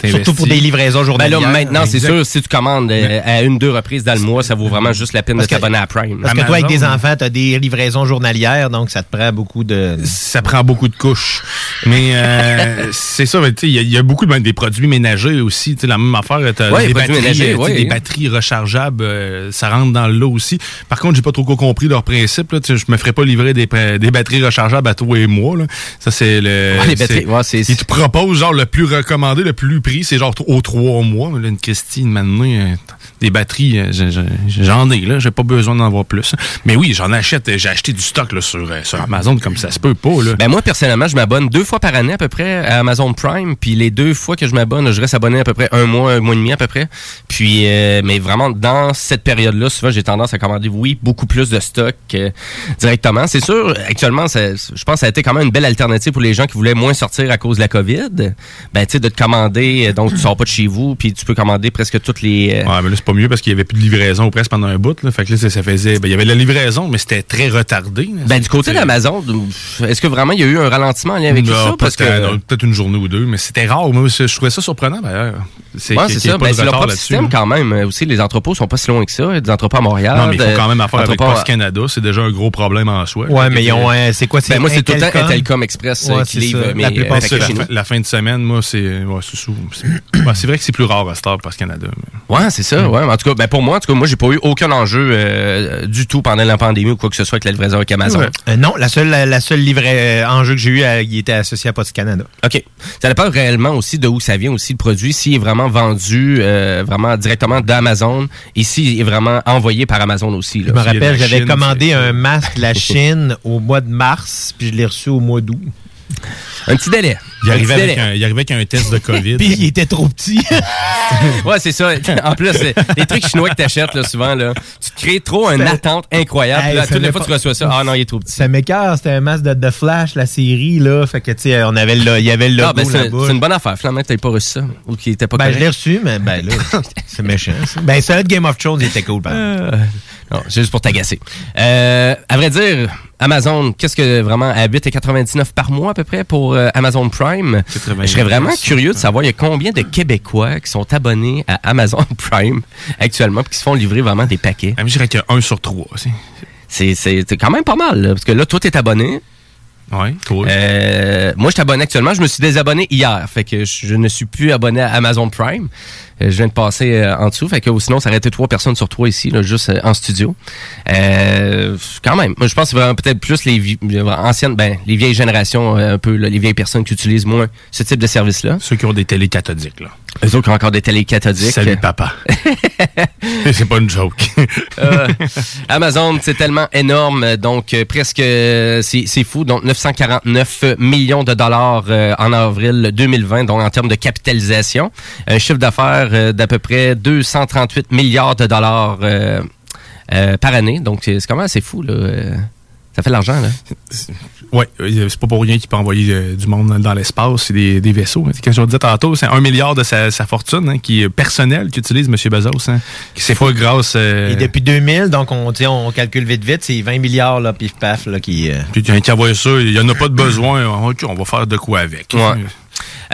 Surtout pour des livraisons Ben journalières. là, maintenant, c'est sûr, si tu commandes euh, à une, deux reprises dans le mois, ça vaut vraiment juste la peine Parce de t'abonner à Prime. Parce que toi, avec des enfants, tu as des livraisons journalières, donc ça te prend beaucoup de. ça prend beaucoup de couches. Mais euh, (laughs) c'est ça, tu sais, il y, a- il y a beaucoup de, des produits ménagers aussi. La même affaire, tu Ouais, des, batteries, ménagers, euh, ouais. des batteries rechargeables, euh, ça rentre dans le lot aussi. Par contre, j'ai pas trop compris leur principe. Je me ferais pas livrer des, batteries rechargeables à toi et moi. Là. Ça, c'est le. Ouais, les batteries, c'est- c'est- Ils te proposent genre le plus recommandé, le plus prix, c'est genre aux trois mois. Là, une Christine, maintenant, euh, des batteries, euh, je- je- j'en ai, là. J'ai pas besoin d'en avoir plus. Mais oui, j'en achète. J'ai acheté du stock là, sur, euh, sur Amazon comme ça se peut pas. Là. Ben moi, personnellement, je m'abonne deux fois par année à peu près à Amazon Prime. Puis les deux fois que je m'abonne, je reste abonné à peu près un mois, un mois et demi à peu près. Puis, euh, mais vraiment, dans cette période-là, souvent, j'ai tendance à commander, oui, beaucoup plus de stock euh, directement. C'est sûr, actuellement, ça- je pense que ça a été quand même une belle alternative pour les gens qui voulaient moins sortir à cause de la COVID. Ben, tu sais, de te commander, euh, donc tu sors pas de chez vous, puis tu peux commander presque toutes les... euh, Ouais, mais là, c'est pas mieux parce qu'il y avait plus de livraison presque pendant un bout. Là. Fait que là, ça, ça faisait. ben, il y avait la livraison, mais c'était très retardé. là. Ben, du côté d'Amazon, est-ce que vraiment il y a eu un ralentissement en lien avec Non, ça? Parce que... peut-être, non, peut-être une journée ou deux, mais c'était rare. Moi, je trouvais ça surprenant d'ailleurs. C'est Ouais, c'est Ben, leur propre système là. quand même. Euh, Aussi, les entrepôts sont pas si loin que ça. Il y a des entrepôts à Montréal. Non, mais il faut quand même affaire avec Post Canada. C'est déjà un gros problème en soi. Ouais, mais ils ont, c'est quoi, c'est Ben, moi, c'est tout le temps Express Ouais, qui c'est livre La plupart, la, chez nous. fin, la fin de semaine, moi, c'est ouais, c'est sous- c'est (clears throat) ouais, c'est vrai que c'est plus rare à Star Post Canada. mais- Ouais, c'est ça. Ouais, mais en tout cas, ben pour moi, en tout cas, moi, j'ai pas eu aucun enjeu euh, du tout pendant la pandémie ou quoi que ce soit avec la livraison avec Amazon. Ouais. Euh, non, la seule, la, la seule livret, euh, enjeu que j'ai eu, euh, il était associé à Post Canada. OK. Ça dépend réellement aussi de où ça vient aussi le produit, s'il est vraiment vendu euh, vraiment directement d'Amazon et s'il est vraiment envoyé par Amazon aussi. Là. Je me rappelle, j'avais Chine, commandé c'est- un masque de la (laughs) Chine au mois de mars, puis je l'ai reçu au mois d'août. Un petit délai. Il arrivait, avec un, il arrivait avec un test de COVID. (laughs) Puis il était trop petit. (laughs) Ouais, c'est ça. En plus, les trucs chinois que t'achètes là, souvent, là, tu te crées trop une Ça- attente incroyable. Hey, là, ça toutes les fois que tu reçois ça, ah non, il est trop petit. Ça m'écœure, c'était un masque de, de Flash, la série, là. Fait que, tu sais, on avait le, il y avait le logo Ah, ben, c'est une bonne affaire. Finalement, t'aies pas reçu ça. Ou qu'il était pas Ben, je l'ai reçu, mais ben là, (laughs) c'est méchant. ça. Ben, de Game of Thrones, il était cool, par. Euh, non, c'est juste pour t'agacer. Euh, à vrai dire, Amazon, qu'est-ce que vraiment à 8,99 par mois à peu près pour euh, Amazon Prime? Je serais vraiment curieux de savoir il y a combien de Québécois qui sont abonnés à Amazon (laughs) Prime actuellement puis qui se font livrer vraiment des paquets. Je dirais qu'il y a un sur trois. aussi. C'est c'est- c'est quand même pas mal, là, parce que là, toi, t'es abonné. Oui, cool. Euh, moi, je suis abonné actuellement. Je me suis désabonné hier. Fait que je ne suis plus abonné à Amazon Prime. Euh, je viens de passer euh, en dessous. Fait que sinon, ça aurait été trois personnes sur trois ici, là, juste euh, en studio. Quand même. Moi, je pense que c'est vraiment peut-être plus les anciennes, ben, les vieilles générations, un peu, là, les vieilles personnes qui utilisent moins ce type de service-là. Ceux qui ont des télés cathodiques, là. Eux autres qui ont encore des télés cathodiques. Salut, papa. (laughs) c'est pas une joke. Euh, Amazon, c'est tellement énorme, donc presque, c'est c'est fou, donc 949 millions de dollars en avril 2020, donc en termes de capitalisation, un chiffre d'affaires euh, d'à peu près 238 milliards de dollars euh, euh, par année, donc c'est c'est quand même assez fou là. Ça fait de l'argent là. Oui, c'est pas pour rien qu'il peut envoyer euh, du monde dans l'espace, c'est des, des vaisseaux. hein. Comme je disais tantôt, c'est un milliard de sa, sa fortune hein, qui est personnelle qu'utilise M. Bezos. Hein, qui c'est pas grâce... euh, Et depuis 2000, donc on, on calcule vite vite, c'est 20 milliards, là, pif paf, là, qui... euh, Puis qui envoie ça, il y en a pas de besoin. On va faire de quoi avec. Ouais.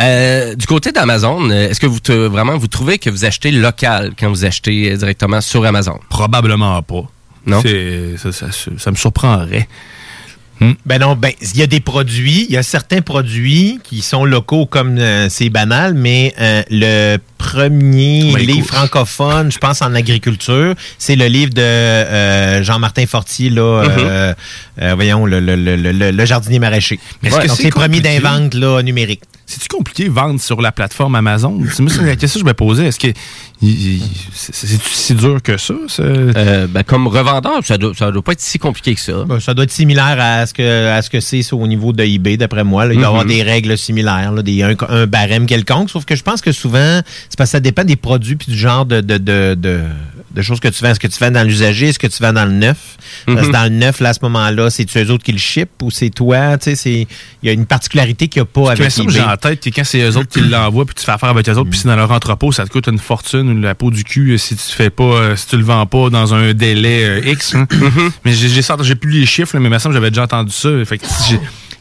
Euh, du côté d'Amazon, euh, est-ce que vous te- vraiment vous trouvez que vous achetez local quand vous achetez euh, directement sur Amazon? Probablement pas. Non? C'est- Ça, ça- ça- ça me surprendrait. Ben non, ben il y a des produits, il y a certains produits qui sont locaux comme euh, c'est banal, mais euh, le premier Ben, livre francophone, je pense en agriculture, c'est le livre de euh, Jean-Martin Fortier là, Mm-hmm. euh, euh, voyons le, le, le, le- le jardinier maraîcher. Mais Ouais, que donc c'est c'est premier compliqué? d'invente là numérique. C'est-tu compliqué de vendre sur la plateforme Amazon? C'est moi, c'est la question que je me posais. Est-ce que c'est si dur que ça? ça? Euh, ben, comme revendeur, ça doit, ça doit pas être si compliqué que ça. Ben, ça doit être similaire à ce que à ce que c'est au niveau de eBay, d'après moi. là. Il doit y avoir Mhm. des règles similaires, là, des, un, un barème quelconque. Sauf que je pense que souvent, c'est parce que ça dépend des produits puis du genre de, de, de, de, de choses que tu vends. Est-ce que tu vends dans l'usager? Est-ce que tu vends dans le neuf? Parce que Mhm. dans le neuf, là, à ce moment-là, c'est-tu eux autres qui le ship ou c'est toi? Il y a une particularité qu'il n'y a pas avec ça, j'ai en tête que quand c'est eux autres qui l'envoient, puis tu fais affaire avec eux autres, puis c'est dans leur entrepôt, ça te coûte une fortune, ou la peau du cul, euh, si tu fais pas, euh, si tu le vends pas dans un délai euh, X. hein. Mais j'ai, plus les chiffres, là, mais il me semble que j'avais déjà entendu ça. Fait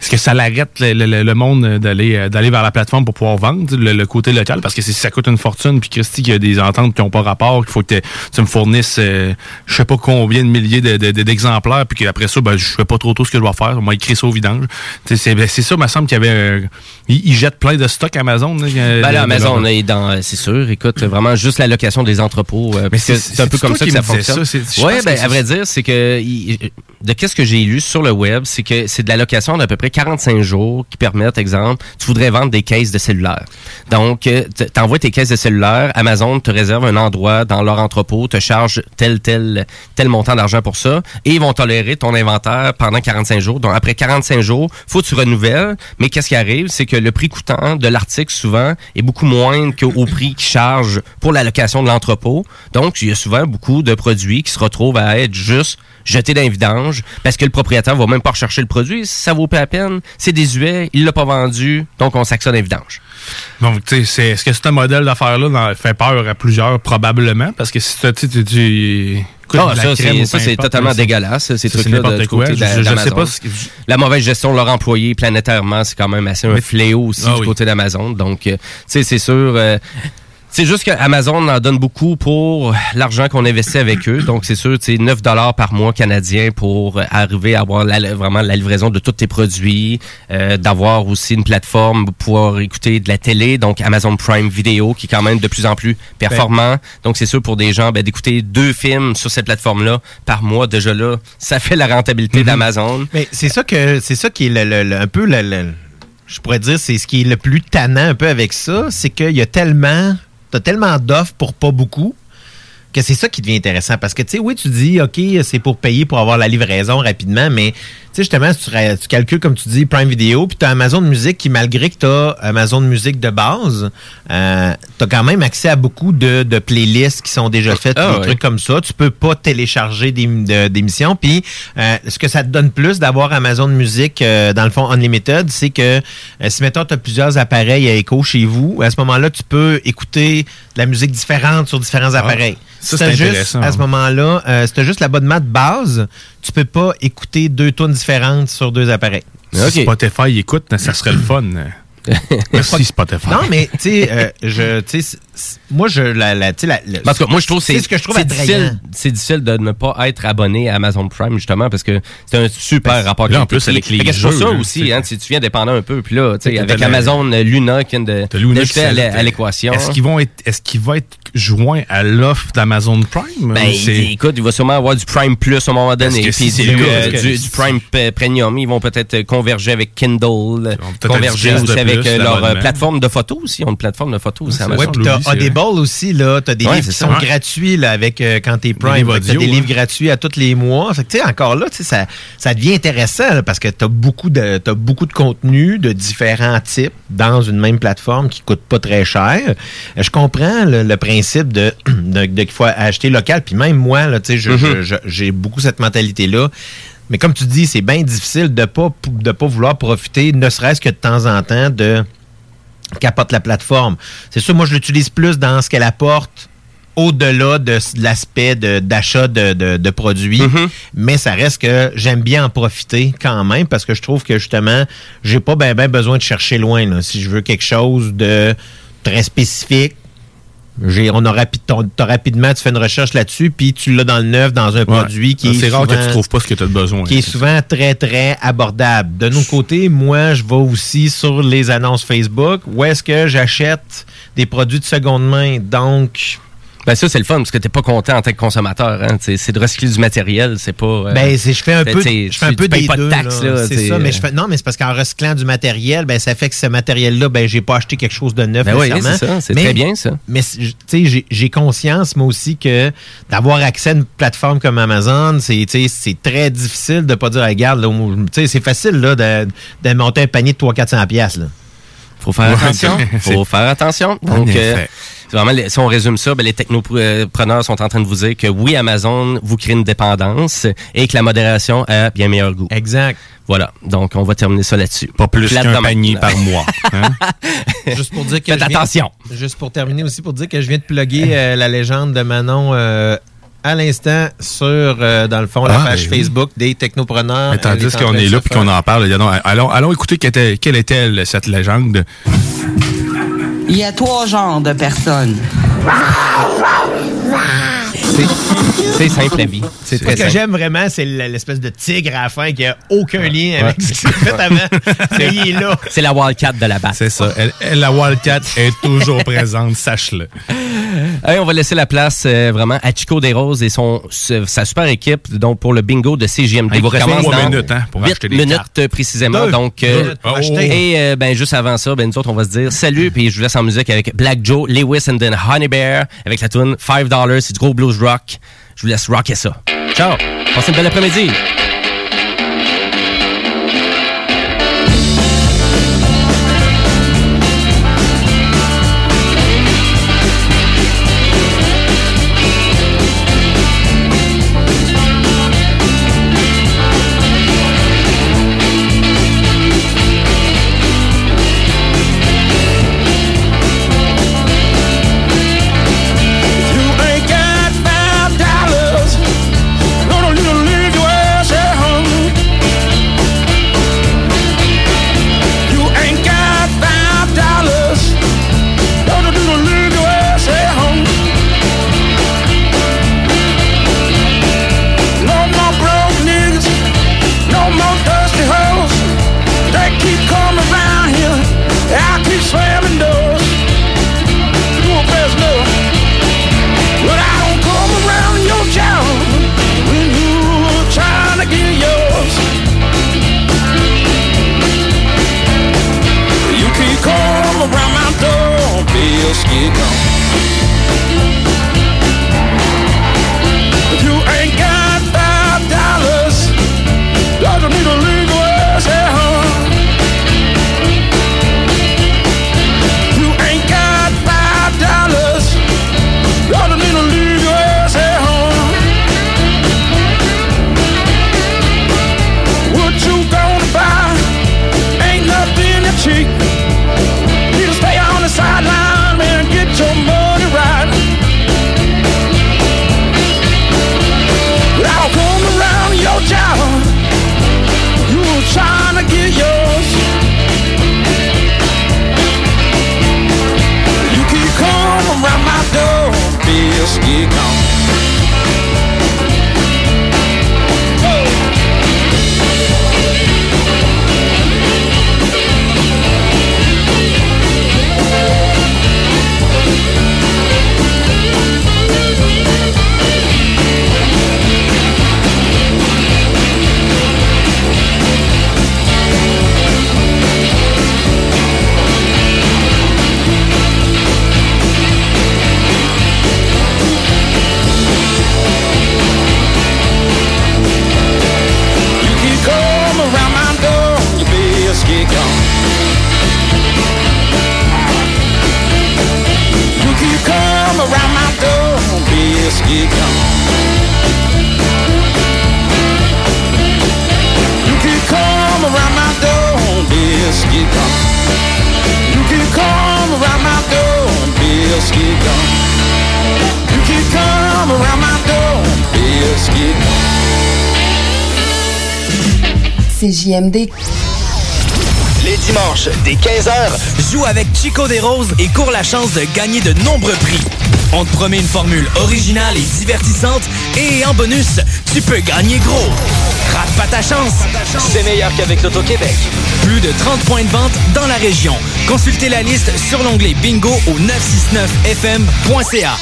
est-ce que ça l'arrête le, le- le monde d'aller euh, d'aller vers la plateforme pour pouvoir vendre le, le côté local? Parce que c'est- ça coûte une fortune, puis Christy, qu'il y a des ententes qui n'ont pas rapport, qu'il faut que tu me fournisses euh, je sais pas combien de milliers de- de- de- d'exemplaires, puis qu'après ça, ben, je sais pas trop trop ce que je dois faire. On m'a écrit ça au vidange. C'est ben, c'est ça, il me semble qu'il y avait... euh, ils, jettent plein de stock Amazon. là, euh, Ben là, de Amazon est dans, euh, c'est sûr. Écoute, vraiment juste la location des entrepôts. euh, c'est- un peu comme ça que ça fonctionne. pense ben à vrai dire, c'est que de qu'est-ce que j'ai lu sur le web, c'est que c'est de la location d'à peu près 45 jours qui permettent, exemple, tu voudrais vendre des caisses de cellulaire. Donc, euh, t'envoies tes caisses de cellulaire, Amazon te réserve un endroit dans leur entrepôt, te charge tel tel tel montant d'argent pour ça, et ils vont tolérer ton inventaire pendant 45 jours. Donc après 45 jours, faut que tu renouvelles. Mais qu'est-ce qui arrive, c'est que le prix coûtant de l'article souvent est beaucoup moins qu'au prix qu'ils chargent pour la location de l'entrepôt. Donc il y a souvent beaucoup de produits qui se retrouvent à être juste jetés dans les vidanges parce que le propriétaire va même pas rechercher le produit. Ça vaut pas. C'est désuet. Il l'a pas vendu. Donc on s'actionne dans les vidanges. Donc, tu sais, est-ce que c'est un modèle d'affaires-là fait peur à plusieurs? Probablement, parce que si tu Ah, ça, c'est, totalement dégueulasse, ces trucs-là de côté ce La mauvaise gestion de leur employé planétairement, c'est quand même assez un fléau aussi Ah du côté d'Amazon. Donc, euh, tu sais, c'est sûr... c'est juste qu'Amazon en donne beaucoup pour l'argent qu'on investit avec eux. Donc, c'est sûr, c'est 9 dollars par mois canadien pour arriver à avoir la- vraiment la livraison de tous tes produits, euh, d'avoir aussi une plateforme pour pouvoir écouter de la télé, donc Amazon Prime Video, qui est quand même de plus en plus performant. Donc, c'est sûr pour des gens ben, d'écouter deux films sur cette plateforme-là par mois. Déjà là, ça fait la rentabilité d'Amazon. Mais c'est ça que c'est ça qui est le, le- le- un peu le, le- je pourrais dire c'est ce qui est le plus tannant un peu avec ça, c'est qu'il y a tellement t'as tellement d'offres pour pas beaucoup que c'est ça qui devient intéressant. Parce que tu sais oui tu dis OK c'est pour payer pour avoir la livraison rapidement mais sais justement si tu, tu calcules comme tu dis Prime Video puis tu as Amazon Music qui malgré que tu as Amazon Music de base euh, tu as quand même accès à beaucoup de, de playlists qui sont déjà faites Ah des ouais. trucs comme ça. Tu peux pas télécharger des de- puis euh, ce que ça te donne plus d'avoir Amazon Music euh, dans le fond Unlimited c'est que euh, si mettons tu as plusieurs appareils à écho chez vous à ce moment-là tu peux écouter de la musique différente sur différents Ah, appareils. ça, Si c'est t'as juste, intéressant, à ce moment-là si t'as juste l'abonnement de base tu peux pas écouter deux tunes différentes sur deux appareils Si Spotify écoute, ça serait le fun. (laughs) Merci Spotify. non mais tu sais euh, moi je la, la moi, je trouve que c'est c'est ce que je trouve c'est attrayant. difficile, c'est difficile de ne pas être abonné à Amazon Prime, justement, parce que c'est un super rapport. là, en plus, avec les que C'est jeux, ça aussi, hein, tu tu viens dépendant un peu. Puis là, tu sais, avec Amazon euh, Luna qui vient de à l'équation. Est-ce qu'ils vont être, est-ce qu'il va être joint à l'offre d'Amazon Prime? Ben, écoute, il va sûrement avoir du Prime Plus à un moment donné, puis du, euh, Prime Premium. Ils vont peut-être converger avec Kindle, converger un 10 aussi avec euh, leur plateforme de photos aussi. Ils ont une plateforme de photos aussi. Amazon. Puis t'as Audible aussi, là. T'as des Ouais, livres qui ça. sont gratuits, là, avec euh, quand t'es Prime. livres audio, des hein. livres gratuits à tous les mois. Fait que, tu sais, encore là, ça, ça devient intéressant, là, parce que t'as beaucoup de, t'as beaucoup de contenu de différents types dans une même plateforme qui coûte pas très cher. Euh, Je comprends le, le principe de, (clears throat) de, de qu'il faut acheter local. Puis même moi, là, Mhm. je- j'ai beaucoup cette mentalité-là. Mais comme tu dis, c'est bien difficile de pas, de pas vouloir profiter, ne serait-ce que de temps en temps, de capote la plateforme. C'est sûr, moi, je l'utilise plus dans ce qu'elle apporte au-delà de, l'aspect d'achat de, de- de produits. Mais ça reste que j'aime bien en profiter quand même parce que je trouve que justement, j'ai pas ben, ben besoin de chercher loin. là. Si je veux quelque chose de très spécifique, on a rapi- rapidement, tu fais une recherche là-dessus, puis tu l'as dans le neuf, dans un produit qui est. C'est rare que souvent- tu trouves pas ce que tu as besoin. qui est souvent très, très abordable. De notre côté, moi, je vais aussi sur les annonces Facebook où est-ce que j'achète des produits de seconde main. Donc, Ben ça, c'est le fun, parce que t'es pas content en tant que consommateur. Hein. C'est de recycler du matériel, c'est pas... euh, ben, c'est, je fais un peu, t'sais, je fais un peu des pas de taxes, là. là. C'est t'sais, ça, mais euh, je fais, non, mais c'est parce qu'en recyclant du matériel, ben, ça fait que ce matériel-là, ben, j'ai pas acheté quelque chose de neuf Ben oui, c'est ça, c'est Mais- très bien, ça. Mais, tu sais, j'ai- conscience, moi aussi, que d'avoir accès à une plateforme comme Amazon, c'est, très difficile de pas dire, regarde, là, moi, tu sais, c'est facile, là, de, de monter un panier de 300-400 piastres, là. Faut faire attention. (laughs) Faut faire attention. En Donc, effet. euh, c'est vraiment, si on résume ça, ben, les technopreneurs sont en train de vous dire que oui, Amazon vous crée une dépendance et que la modération a bien meilleur goût. Exact. Voilà. Donc, on va terminer ça là-dessus. Pas plus qu'un panier par (laughs) mois. hein? Juste pour dire que Faites attention. juste pour terminer aussi, pour dire que je viens de plugger euh, la légende de Manon euh, à l'instant sur, euh, dans le fond, la Ah, page oui. Facebook des technopreneurs. Mais tandis qu'on est là puis qu'on en parle, allons, allons, allons écouter quelle était, quelle était cette légende? Il y a trois genres de personnes. C'est simple la vie. C'est Ce très que simple. j'aime vraiment, c'est l'espèce de tigre à la fin qui a aucun lien avec ce qui s'est fait avant. (laughs) Mais il est là. C'est la Wildcat de la batte. C'est ça. Elle- elle, la Wildcat est toujours présente, sache-le. (laughs) Hey, on va laisser la place euh, vraiment à Chico des Roses et son, ce- sa super équipe donc pour le bingo de CGMD. Il vous reste commence trois dans minutes, hein, pour acheter des minutes cartes. précisément. Deux. Donc, Deux euh, acheter. et euh, ben, juste avant ça, ben, nous autres, on va se dire salut, puis je vous laisse en musique avec Black Joe, Lewis and then Honey Bear avec la tune $5, c'est du gros blues rock. Je vous laisse rocker ça. Ciao! Passez une belle après-midi! Des Roses et cours la chance de gagner de nombreux prix. On te promet une formule originale et divertissante et en bonus, tu peux gagner gros. Rate pas ta chance. C'est meilleur qu'avec l'Auto-Québec. Plus de 30 points de vente dans la région. Consultez la liste sur l'onglet bingo au 969fm.ca.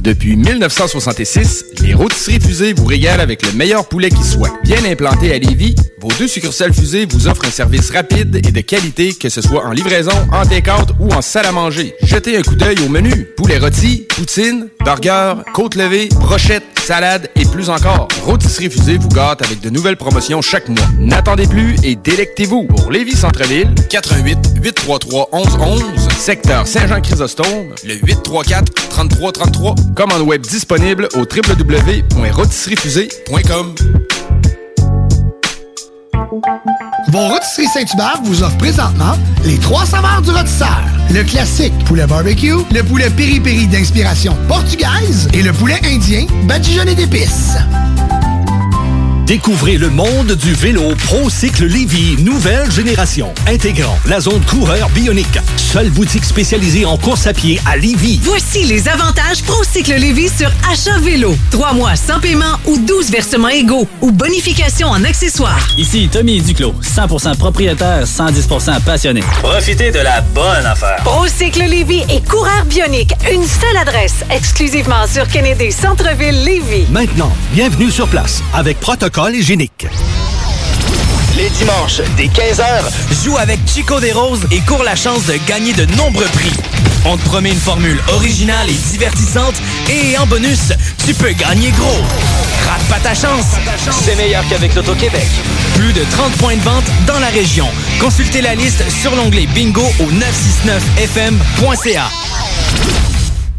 Depuis 1966, les rôtisseries fusées vous régalent avec le meilleur poulet qui soit. Bien implanté à Lévis, deux succursales fusées vous offrent un service rapide et de qualité, que ce soit en livraison, en take-out ou en salle à manger. Jetez un coup d'œil au menu. Poulet rôti, poutine, burger, côte levée, brochette, salade et plus encore. Rôtisserie fusée vous gâte avec de nouvelles promotions chaque mois. N'attendez plus et délectez-vous. Pour Lévis Centre-Ville, 88 833 1111, secteur Saint-Jean-Chrysostome, le 834 3333. Commande web disponible au www.rôtisseriefusée.com. Vos rôtisseries Saint-Hubert vous offrent présentement les trois saveurs du rôtisseur. Le classique poulet barbecue, le poulet piri-piri d'inspiration portugaise et le poulet indien badigeonné d'épices. Découvrez le monde du vélo ProCycle Lévy, nouvelle génération, intégrant la zone coureur bionique. Seule boutique spécialisée en course à pied à Lévy. Voici les avantages ProCycle Lévy sur achat vélo. Trois mois sans paiement ou 12 versements égaux ou bonification en accessoires. Ici Tommy Duclos, 100% propriétaire, 110% passionné. Profitez de la bonne affaire. ProCycle Lévy et coureur bionique. Une seule adresse, exclusivement sur Kennedy Centre-ville Lévy. Maintenant, bienvenue sur place avec protocole hygiénique. Les dimanches, dès 15h, joue avec Chico des Roses et cours la chance de gagner de nombreux prix. On te promet une formule originale et divertissante et en bonus, tu peux gagner gros. Rate pas ta chance. C'est meilleur qu'avec l'Auto-Québec. Plus de 30 points de vente dans la région. Consultez la liste sur l'onglet bingo au 969fm.ca.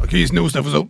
OK, Snow, c'est à vous autres.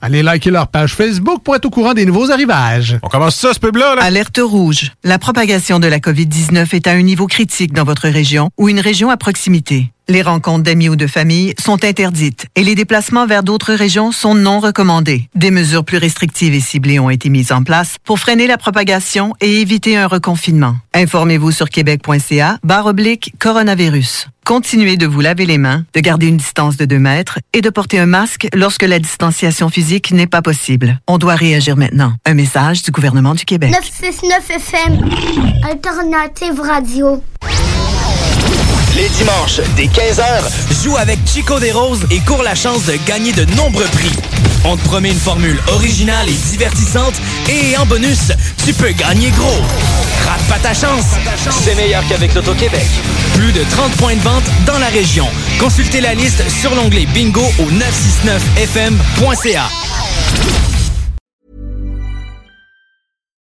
Allez liker leur page Facebook pour être au courant des nouveaux arrivages. On commence ça, ce pub-là? Alerte rouge. La propagation de la COVID-19 est à un niveau critique dans votre région ou une région à proximité. Les rencontres d'amis ou de famille sont interdites et les déplacements vers d'autres régions sont non recommandés. Des mesures plus restrictives et ciblées ont été mises en place pour freiner la propagation et éviter un reconfinement. Informez-vous sur québec.ca barre oblique coronavirus. Continuez de vous laver les mains, de garder une distance de 2 mètres et de porter un masque lorsque la distanciation physique n'est pas possible. On doit réagir maintenant. Un message du gouvernement du Québec. 969 FM, Alternative Radio. Les dimanches, dès 15h, joue avec Chico des Roses et cours la chance de gagner de nombreux prix. On te promet une formule originale et divertissante et en bonus, tu peux gagner gros. Rate pas ta chance. C'est meilleur qu'avec l'Auto-Québec. Plus de 30 points de vente dans la région. Consultez la liste sur l'onglet bingo au 969fm.ca.